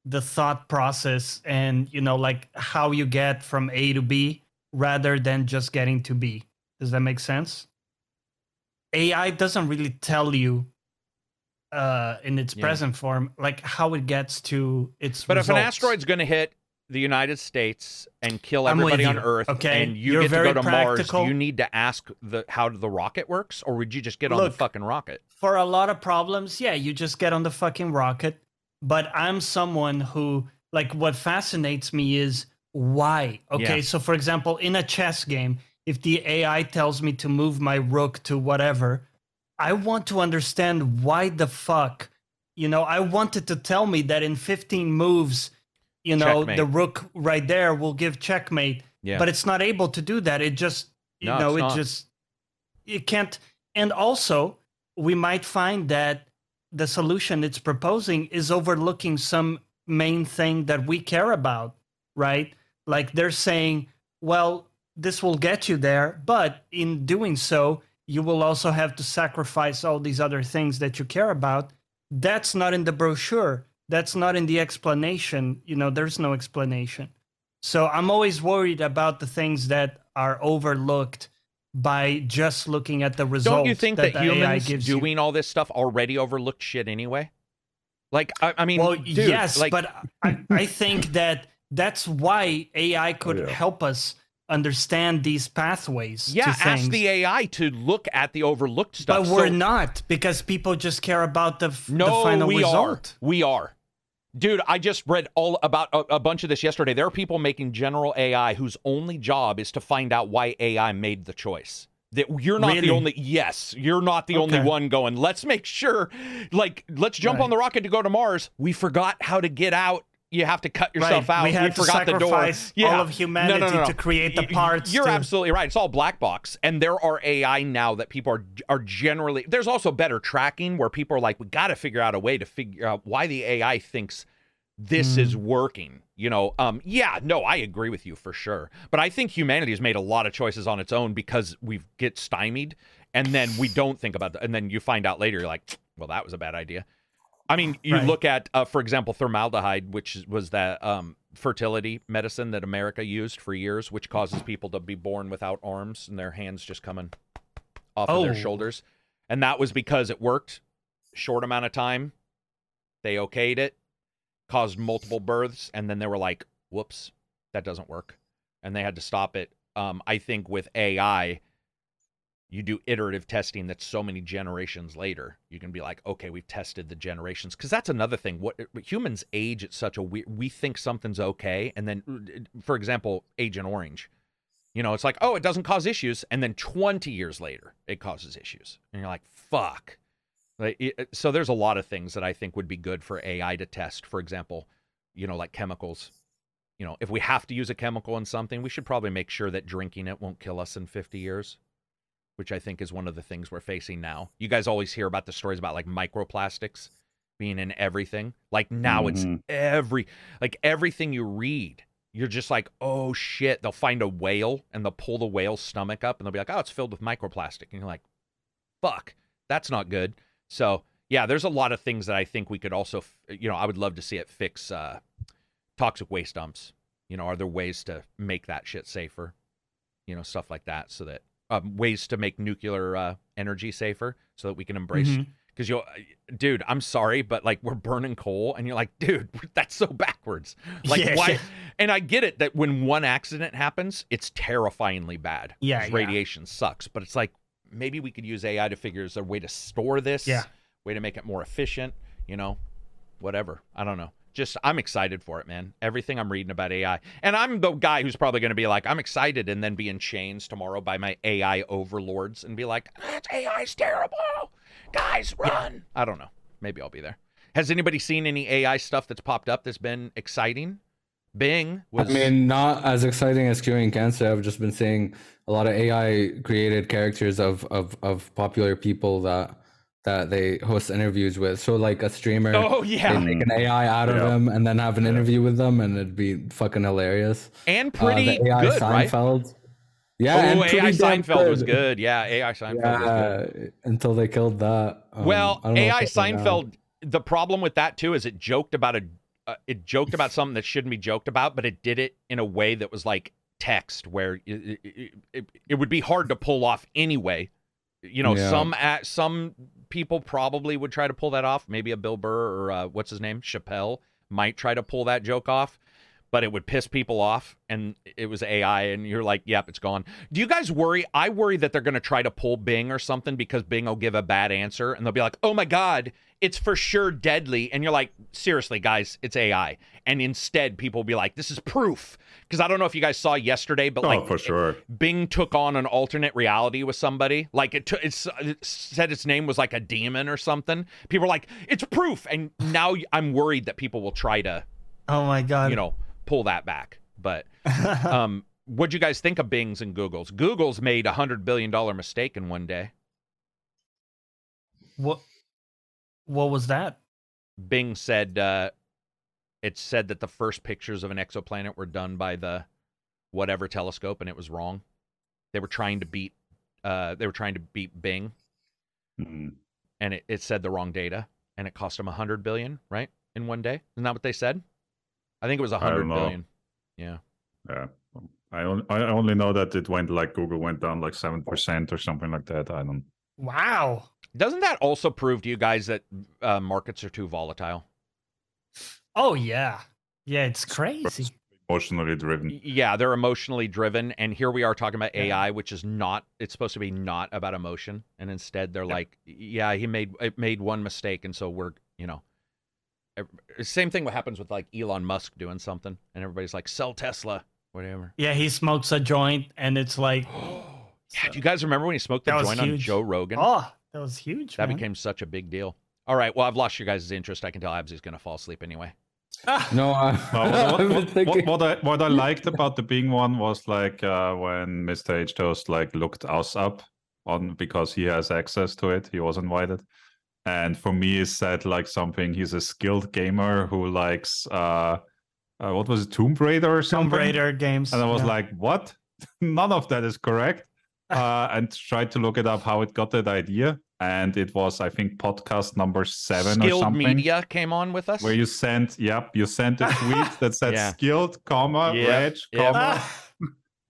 the thought process and you know like how you get from a to b rather than just getting to b. Does that make sense? Ai doesn't really tell you uh in its Yeah. present form like how it gets to its But if an asteroid's going to hit the United States and kill I'm everybody on Earth, okay? and you You're get to go to Mars, do you need to ask the how the rocket works, or would you just get on the fucking rocket? for a lot of problems, yeah, you just get on the fucking rocket. But I'm someone who, like, what fascinates me is why. Okay, Yeah. so for example, in a chess game, if the AI tells me to move my rook to whatever, I want to understand why the fuck. You know, I wanted to tell me that in 15 moves, you know, Checkmate. the rook right there will give checkmate. Yeah, but it's not able to do that. It just, you No, know, it not. just, it can't. And also, we might find that the solution it's proposing is overlooking some main thing that we care about, right? Like they're saying, well, this will get you there, but in doing so, you will also have to sacrifice all these other things that you care about. That's not in the brochure. That's not in the explanation. You know, there's no explanation. So I'm always worried about the things that are overlooked by just looking at the results. don't you think that, the AI humans gives you. doing all this stuff already overlooked shit anyway? Like, I, I mean, well, dude, yes, like, but I, I think that that's why AI could yeah. help us understand these pathways. yeah, to ask the AI to look at the overlooked stuff. But we're So- not because people just care about the, f- No, the final we result. are. We are. Dude, I just read all about a, a bunch of this yesterday. There are people making general AI whose only job is to find out why AI made the choice. That you're not the only yes, you're not the only one going. Let's make sure like let's jump Right. on the rocket to go to Mars. We forgot how to get out. You have to cut yourself right. out. We had to forgot the door. sacrifice Yeah. all of humanity to create the parts. You're to- absolutely right. It's all black box, and there are AI now that people are are generally. There's also better tracking where people are like, we got to figure out a way to figure out why the AI thinks this Hmm. is working. You know, um, yeah, no, I agree with you for sure. But I think humanity has made a lot of choices on its own because we get stymied, and then we don't think about that, and then you find out later, you're like, well, that was a bad idea. I mean, you Right. look at, uh, for example, formaldehyde, which was that um, fertility medicine that America used for years, which causes people to be born without arms and their hands just coming off of their Oh. shoulders. And that was because it worked short amount of time. They okayed it, caused multiple births, and then they were like, "Whoops, that doesn't work," and they had to stop it. Um, I think with AI, you do iterative testing that's so many generations later you can be like okay we've tested the generations. Because that's another thing. What humans age at such a weird we think something's okay and then uh, for example agent orange. You know it's like oh it doesn't cause issues and then 20 years later it causes issues. And you're like fuck. Like, it- so there's a lot of things that i think would be good for ai to test. For example you know like chemicals. You know if we have to use a chemical in something we should probably make sure that drinking it won't kill us in 50 years which I think is one of the things we're facing now. You guys always hear about the stories about like microplastics being in everything. Like now it's Mhm. every like everything you read, you're just like, oh shit. They'll find a whale and they'll pull the whale's stomach up and they'll be like, oh, it's filled with microplastic. And you're like, fuck, that's not good. So yeah, there's a lot of things that I think we could also, you know, I would love to see it fix uh, toxic waste dumps. You know, are there ways to make that shit safer? You know, stuff like that, so that um, ways to make nuclear uh, energy safer, so that we can embrace. Because you'll, dude, I'm sorry, but like we're burning coal, and you're like, dude, that's so backwards. Like Yeah, why? yeah. And I get it that when one accident happens, it's terrifyingly bad. Yeah, yeah. radiation sucks. But it's like maybe we could use AI to figure is there a way to store this? Yeah. Way to make it more efficient. You know, whatever. I don't know. Just I'm excited for it, man. Everything I'm reading about AI, and I'm the guy who's probably going to be like, I'm excited, and then be in chains tomorrow by my AI overlords and be like, "That's AI's terrible, guys, run. I don't know. Maybe I'll be there. Has anybody seen any AI stuff that's popped up that's been exciting? Bing was. I mean, not as exciting as curing cancer. I've just been seeing a lot of AI created characters of of of popular people that that they host interviews with. So like a streamer, oh they yeah, make an AI out of Yeah. them and then have an interview with them, and it'd be fucking hilarious. and Uh, pretty the AI good, right? Seinfeld. Yeah, oh, and AI pretty damn Seinfeld was good. Yeah, AI Seinfeld was good. Yeah, until they killed that. Um, Well, I don't know AI if it's like that. Seinfeld. The problem with that too is it joked about a, uh, it joked about something that shouldn't be joked about, but it did it in a way that was like text, where it, it, it, it would be hard to pull off anyway. You know, Yeah. some at, some people probably would try to pull that off. Maybe a Bill Burr or uh, what's his name, Chappelle, might try to pull that joke off. But it would piss people off, and it was AI, and you're like, "Yep, it's gone." Do you guys worry? I worry that they're going to try to pull Bing or something because Bing will give a bad answer, and they'll be like, "Oh my god, it's for sure deadly," and you're like, "Seriously, guys, it's AI." And instead, people will be like, "This is proof." Because I don't know if you guys saw yesterday, but Oh, like for sure. Bing took on an alternate reality with somebody. Like it, took it's, it said its name was like a demon or something. People were like, "It's proof," and now I'm worried that people will try to, Oh my god. you know, pull that back. But um, what do you guys think of Bing's and Google's? Google's made a hundred billion dollar mistake in one day. what? What was that? Bing said uh, it said that the first pictures of an exoplanet were done by the whatever telescope, and it was wrong. They were trying to beat. Uh, they were trying to beat Bing, Mm. and it, it said the wrong data, and it cost them a hundred billion, right, in one day. Isn't that what they said? I think it was a don't hundred know. billion. Yeah. Yeah. I only, I only know that it went like Google went down like seven percent or something like that. I don't. Wow. Doesn't that also prove to you guys that uh, markets are too volatile? Oh yeah. Yeah, it's crazy. Emotionally driven. Yeah, they're emotionally driven, and here we are talking about Yeah. AI, which is not. It's supposed to be not about emotion, and instead they're Yeah. like, yeah, he made it made one mistake, and so we're, you know, same thing. What happens with like Elon Musk doing something, and everybody's like, sell Tesla, whatever. Yeah, he smokes a joint and it's like Yeah, do you guys remember when he smoked the That was joint on. Joe Rogan? Oh, that was huge. that man. became such a big deal. All right, well, I've lost your guys' interest. I can tell Absy's going to fall asleep anyway. Ah, No, I, Well, what, what, what, what I what I liked about the Bing one was like uh, when Mr. H Toast like looked us up on because he has access to it. He was invited, and for me, it said like something. He's a skilled gamer who likes uh, uh what was it, Tomb Raider or something. Tomb Raider games. And I was yeah. like, what? None of that is correct. Uh, and tried to look it up how it got that idea. And it was, I think, podcast number seven or Skilled something. Media came on with us. Where you sent, yep, you sent a tweet that said Yeah. skilled, comma, Yep, reg, yep. comma.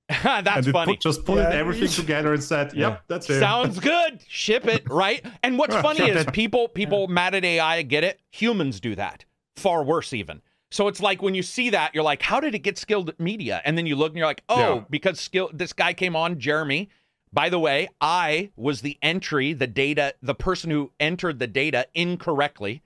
That's and it funny. put, just pulled Yeah. everything together and said, yep, Yeah. that's it. Sounds good. Ship it, right? And what's funny is it. people people mad at AI get it. Humans do that. Far worse even. So it's like when you see that, you're like, how did it get skilled media? And then you look and you're like, oh, Yeah. because skill this guy came on, Jeremy. By the way, I was the entry, the data, the person who entered the data incorrectly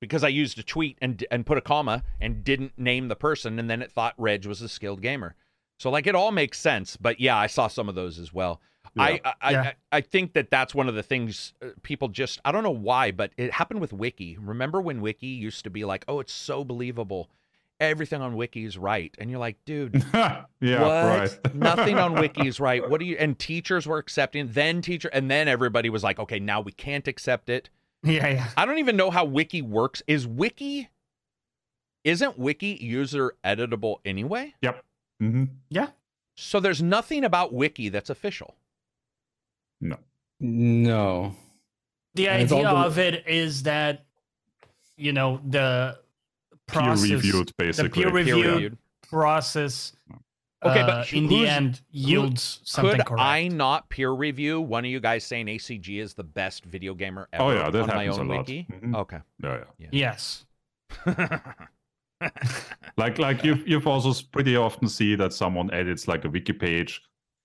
because I used a tweet and and put a comma and didn't name the person, and then it thought Reg was a skilled gamer. So like it all makes sense. But yeah, I saw some of those as well. I, I, I Yeah. I think that that's one of the things uh, people just I don't know why, but it happened with Wiki. Remember when Wiki used to be like, "Oh, it's so believable. Everything on Wiki is right." And you're like, "Dude, yeah, what? right. Nothing on Wiki is right. What do you?" And teachers were accepting. Then teacher, and then everybody was like, "Okay, now we can't accept it Yeah, yeah. I don't even know how Wiki works. Is Wiki isn't Wiki user editable anyway? hmm So there's nothing about Wiki that's official. No. No. The And it's all idea the- of it is that you know the Peer reviewed, basically. peer Peer reviewed reviewed. process. Okay, uh, but in the end yields something Could correct. I not peer review one of you guys saying ACG is the best video gamer ever Oh, yeah, that on my happens a own lot. wiki? Mhm. Okay. Yeah, yeah. Yes. Like like you've you've also pretty often see that someone edits like a wiki page,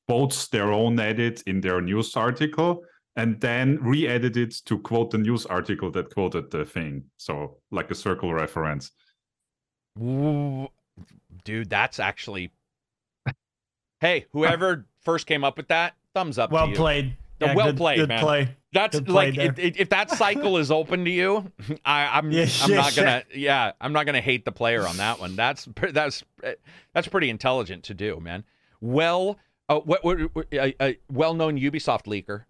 quotes their own edit in their news article, and then re-edit it to quote the news article that quoted the thing. So like a circle reference. Ooh, Dude, that's actually. Hey, whoever first came up with that, thumbs up Well to you. played. Yeah, well played, good man. play. That's Good like it, it- if that cycle is open to you, I, I'm Yeah, I'm yeah, not gonna yeah I'm not gonna hate the player on that one. That's that's eh, that's pretty intelligent to do, man. Well, uh, what, what, a, a well-known Ubisoft leaker.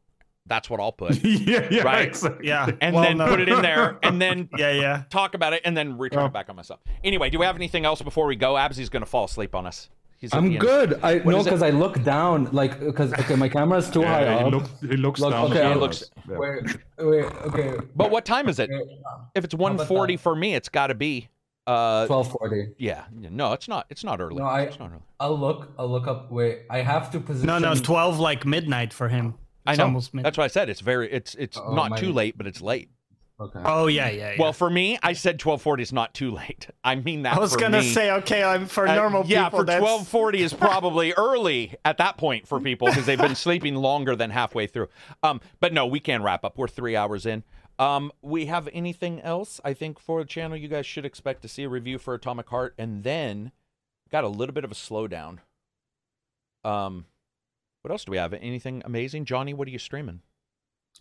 That's what I'll put, yeah, yeah, Right. exactly. Yeah. and well then known. put it in there, and then Yeah, yeah. talk about it, and then return Oh. it back on myself. Anyway, do we have anything else before we go? Absy's gonna fall asleep on us. He's I'm good. I What no, because I look down, like because okay, my camera's too high Yeah, he, up. look, he looks Look, down. okay, at it looks- Yeah. Wait, wait, okay. But what time is it? If it's about 1:40 for me, it's got to be. Uh, Twelve forty. yeah, no, it's not. It's not early. No, I- it's not early. I'll look. I'll look up. Wait, I have to position. No, no, it's 12 like midnight for him. I know. almost midnight. That's what I said. It's very. It's it's Oh, not my- too late, but it's late. Okay. Oh, yeah, yeah, yeah. Well, for me, I said 12:40 is not too late. I mean that. I was for going to me. say, okay, I'm for Uh, normal yeah, people. for that's- 12:40 is probably early at that point for people because they've been sleeping longer than halfway through. Um, but no, we can wrap up. We're three hours in. Um, we have anything else? I think for the channel, you guys should expect to see a review for Atomic Heart, and then got a little bit of a slowdown. Um, what else do we have? Anything amazing, Johnny? What are you streaming?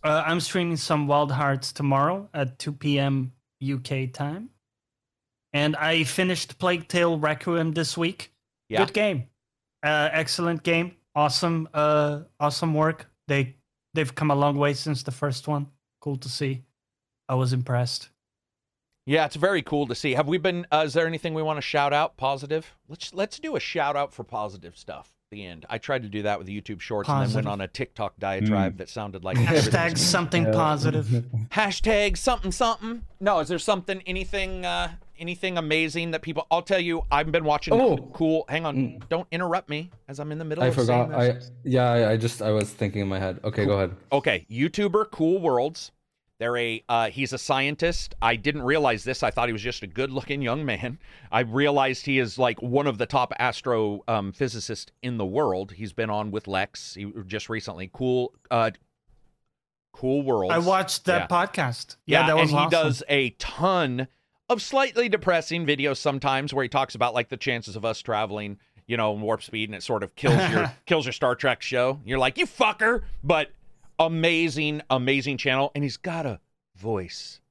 Uh, I'm streaming some Wild Hearts tomorrow at 2 p.m. UK time. And I finished Plague Tale Requiem this week. Yeah. Good game. Uh, excellent game. Awesome uh awesome work. They they've come a long way since the first one. Cool to see. I was impressed. Yeah, it's very cool to see. Have we been? Uh, is there anything we want to shout out positive? Let's let's do a shout out for positive stuff. At The end. I tried to do that with the YouTube Shorts and then went on a TikTok diatribe that sounded like Hashtag everything's- something Yeah. positive. hashtag something something. No, is there something anything uh anything amazing that people? I'll tell you. I've been watching Oh. cool. Hang on, Mm. don't interrupt me as I'm in the middle. I of forgot. I yeah. I, I just I was thinking in my head. Okay, go ahead. Okay, YouTuber Cool Worlds. They're a uh, he's a scientist. I didn't realize this. I thought he was just a good-looking young man. I realized he is like one of the top astro um, physicists in the world. He's been on with Lex. He just recently. Cool, uh, Cool world. I watched that Yeah. podcast. Yeah, that was and he does a ton of slightly depressing videos sometimes where he talks about like the chances of us traveling, you know, warp speed, and it sort of kills your kills your Star Trek show. You're like, you fucker, but amazing, amazing channel, and he's got a voice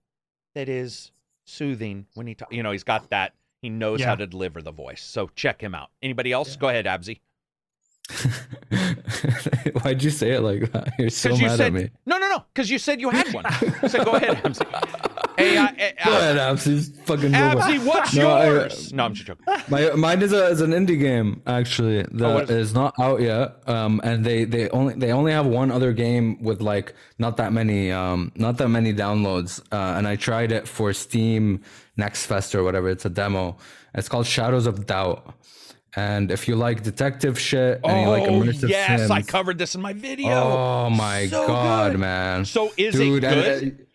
that is soothing when he talks. You know, he's got that. He knows how to deliver the voice. So check him out. Anybody else? Go ahead, Absy. Why'd you say it like that? You're so mad you said at me. no, no, no. Because you said you had one. so go ahead, Absy. Hey, uh, uh, Go ahead, fucking. Absy, what's No, I, no, I'm just joking. My mine is a is an indie game actually that Oh, is is, not out yet. Um, and they they only they only have one other game with like not that many um not that many downloads. Uh, and I tried it for Steam Next Fest or whatever. It's a demo. It's called Shadows of Doubt. And if you like detective shit and you like oh, immersive yes, I covered this in my video. Oh my So god, good. man! So is dude, it good?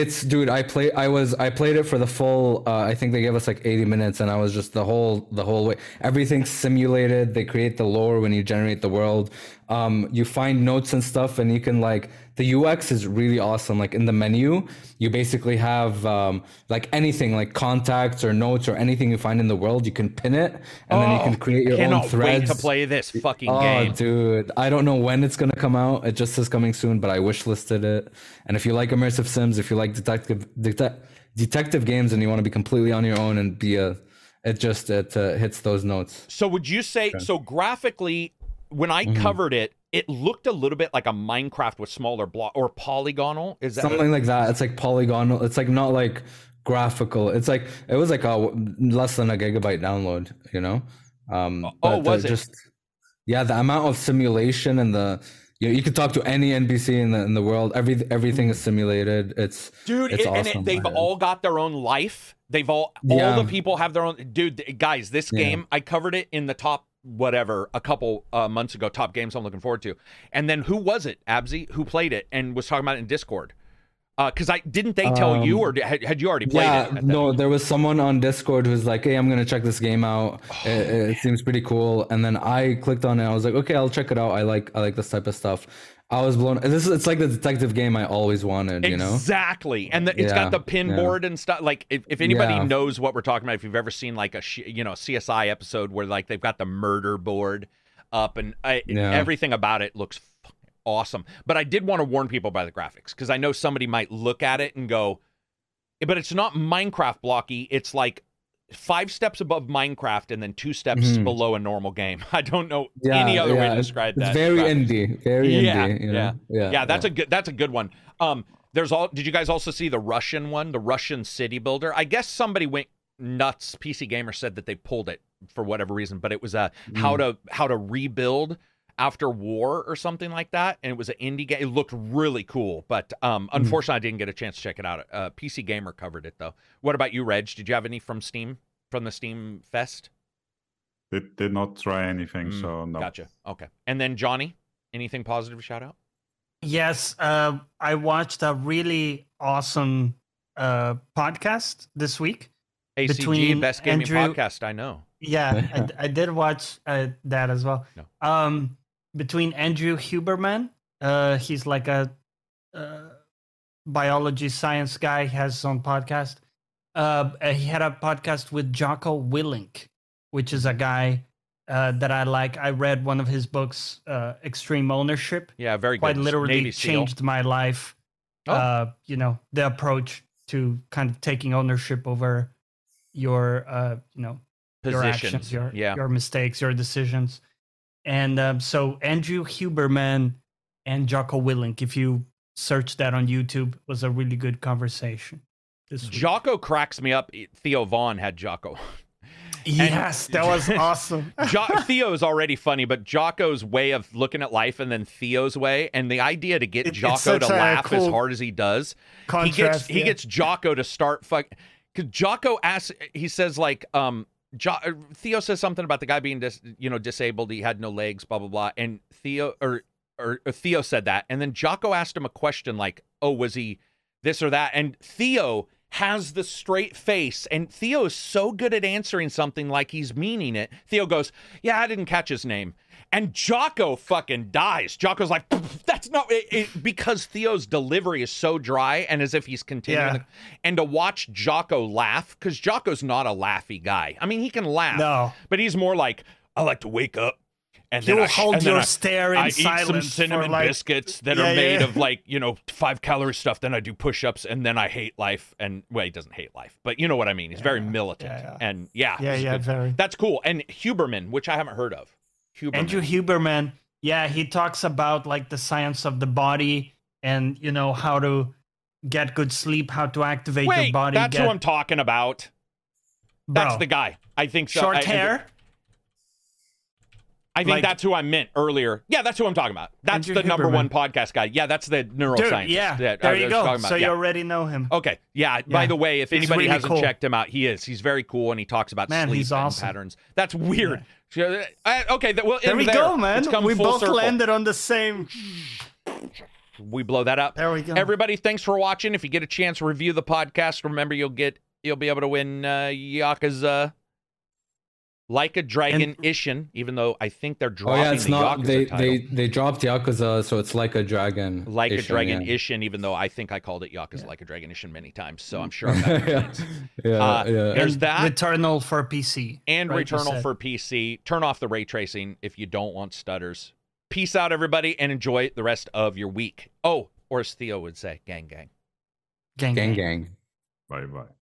It's dude. I play. I was. I played it for the full. Uh, I think they gave us like eighty minutes, and I was just the whole the whole way. Everything's simulated. They create the lore when you generate the world. Um, you find notes and stuff, and you can like the UX is really awesome. Like in the menu, you basically have um, like anything like contacts or notes or anything you find in the world. You can pin it, and then you can create your Oh, own threads. wait to play this fucking Oh, game. dude, I don't know when it's gonna come out. It just says coming soon, but I wish listed it. And if you like immersive sims, if you like detective detec- detective games, and you want to be completely on your own and be a, it just it uh, hits those notes. So would you say so graphically when I Mm-hmm. covered it, it looked a little bit like a Minecraft with smaller block or polygonal. Is that something like that. It's like polygonal. It's like not like graphical. It's like it was like a less than a gigabyte download. You know. Um, Oh, was it? just yeah, the amount of simulation and the you know, you could talk to any NPC in the in the world. Every everything is simulated. It's dude? It's it- and it, they've all got their own life. They've all Yeah. all the people have their own. Dude, guys, this Yeah. game I covered it in the top whatever a couple uh, months ago. Top games I'm looking forward to. And then who was it? Absy, who played it and was talking about it in Discord. Because I didn't they tell you Um, or had, had you already played yeah, it? no, there was someone on Discord who's like, "Hey, I'm gonna check this game out. Oh, It, it seems pretty cool." And then I clicked on it. I was like, "Okay, I'll check it out. I like I like this type of stuff." I was blown. This is it's like the detective game I always wanted. You know? Exactly, and the, it's got the pin yeah. board and stuff. Like, if, if anybody Yeah. knows what we're talking about, if you've ever seen like a you know a CSI episode where like they've got the murder board up and I, Yeah. everything about it looks awesome. But I did want to warn people by the graphics because I know somebody might look at it and go, but it's not Minecraft blocky. It's like five steps above Minecraft and then two steps Mhm. below a normal game. I don't know Yeah, any other way to describe It's that. very indie. Very Yeah, indie. You know? yeah, Yeah, that's a good that's a good one. Um there's all did you guys also see the Russian one, the Russian city builder? I guess somebody went nuts. PC Gamer said that they pulled it for whatever reason, but it was a Mm. how to how to rebuild after war or something like that and it was an indie game it looked really cool but um Mm. unfortunately i didn't get a chance to check it out uh pc gamer covered it though what about you reg did you have any from steam from the steam fest Did did not try anything, Mm, so no. gotcha okay and then johnny anything positive shout out Yes, uh, I watched a really awesome uh, podcast this week. acg Between best gaming Andrew- podcast i know Yeah, I, I did watch uh, that as well. No. Um, between Andrew Huberman, uh, he's like a uh, biology science guy, has his own podcast. Uh, he had a podcast with Jocko Willink, which is a guy uh, that I like. I read one of his books, uh, Extreme Ownership. Yeah, very Quite good. literally Navy SEAL. changed my life. Oh. Uh, you know, the approach to kind of taking ownership over your, uh, you know, your positions. actions, your yeah. your mistakes, your decisions. And um, so Andrew Huberman and Jocko Willink, if you search that on YouTube, was a really good conversation. This week. Jocko cracks me up. Theo Von had Jocko. yes, that was awesome. Jo- Theo's already funny, but Jocko's way of looking at life and then Theo's way, and the idea to get It- Jocko to laugh as hard as he does, he gets Contrast, he gets Jocko to start fuck. Because Jocko asks, he says like, um, jo- uh, Theo says something about the guy being dis- you know disabled, he had no legs, blah blah blah, and Theo or or, or Theo said that, and then Jocko asked him a question like, oh, was he this or that, and Theo has the straight face, and Theo is so good at answering something like he's meaning it. Theo goes, yeah, I didn't catch his name. And Jocko fucking dies. Jocko's like, that's not it, it- because Theo's delivery is so dry and as if he's continuing. Yeah. the- and to watch Jocko laugh, because Jocko's not a laughy guy. I mean, he can laugh, No, but he's more like, I like to wake up and he then will I hold and then your I- stare in I eat some cinnamon like, biscuits that Yeah, are made yeah. of like you know five calorie stuff. Then I do push ups, and then I hate life. And well, he doesn't hate life, but you know what I mean. He's very militant, yeah, and yeah, Yeah, yeah, very. That's cool. And Huberman, which I haven't heard of. Huberman. Andrew Huberman, yeah, he talks about like the science of the body and you know how to get good sleep, how to activate your Wait, body. that's get, who I'm talking about. That's the guy. I think so. short I- hair. I think Like- that's who I meant earlier. Yeah, that's who I'm talking about. That's Andrew the number one podcast guy. Yeah, that's the neuroscientist. Dude, yeah, uh, that there I you go. So Yeah. you already know him. Okay. Yeah. By the way, if He's anybody really hasn't cool. checked him out, he is. He's very cool, and he talks about Man, sleep he's and awesome. patterns. That's weird. Uh, okay. That, well, There we there. go, man. We both circle. landed on the same. We blow that up. There we go. Everybody, thanks for watching. If you get a chance, review the podcast. Remember, you'll get you'll be able to win uh, Yakuza like a dragon Ishin. Even though I think they're dropping Oh yeah, it's the not. Yakuza They title. they they dropped Yakuza, so it's like a dragon. like a dragon yeah. Ishin, even though I think I called it Yakuza like a dragon Ishin many times. So I'm sure I'm yeah, yeah, Uh, yeah. There's and that. Returnal for PC. and right, Returnal for PC. Turn off the ray tracing if you don't want stutters. Peace out, everybody, and enjoy the rest of your week. Oh, or as Theo would say, gang, gang. gang. gang gang. Bye bye.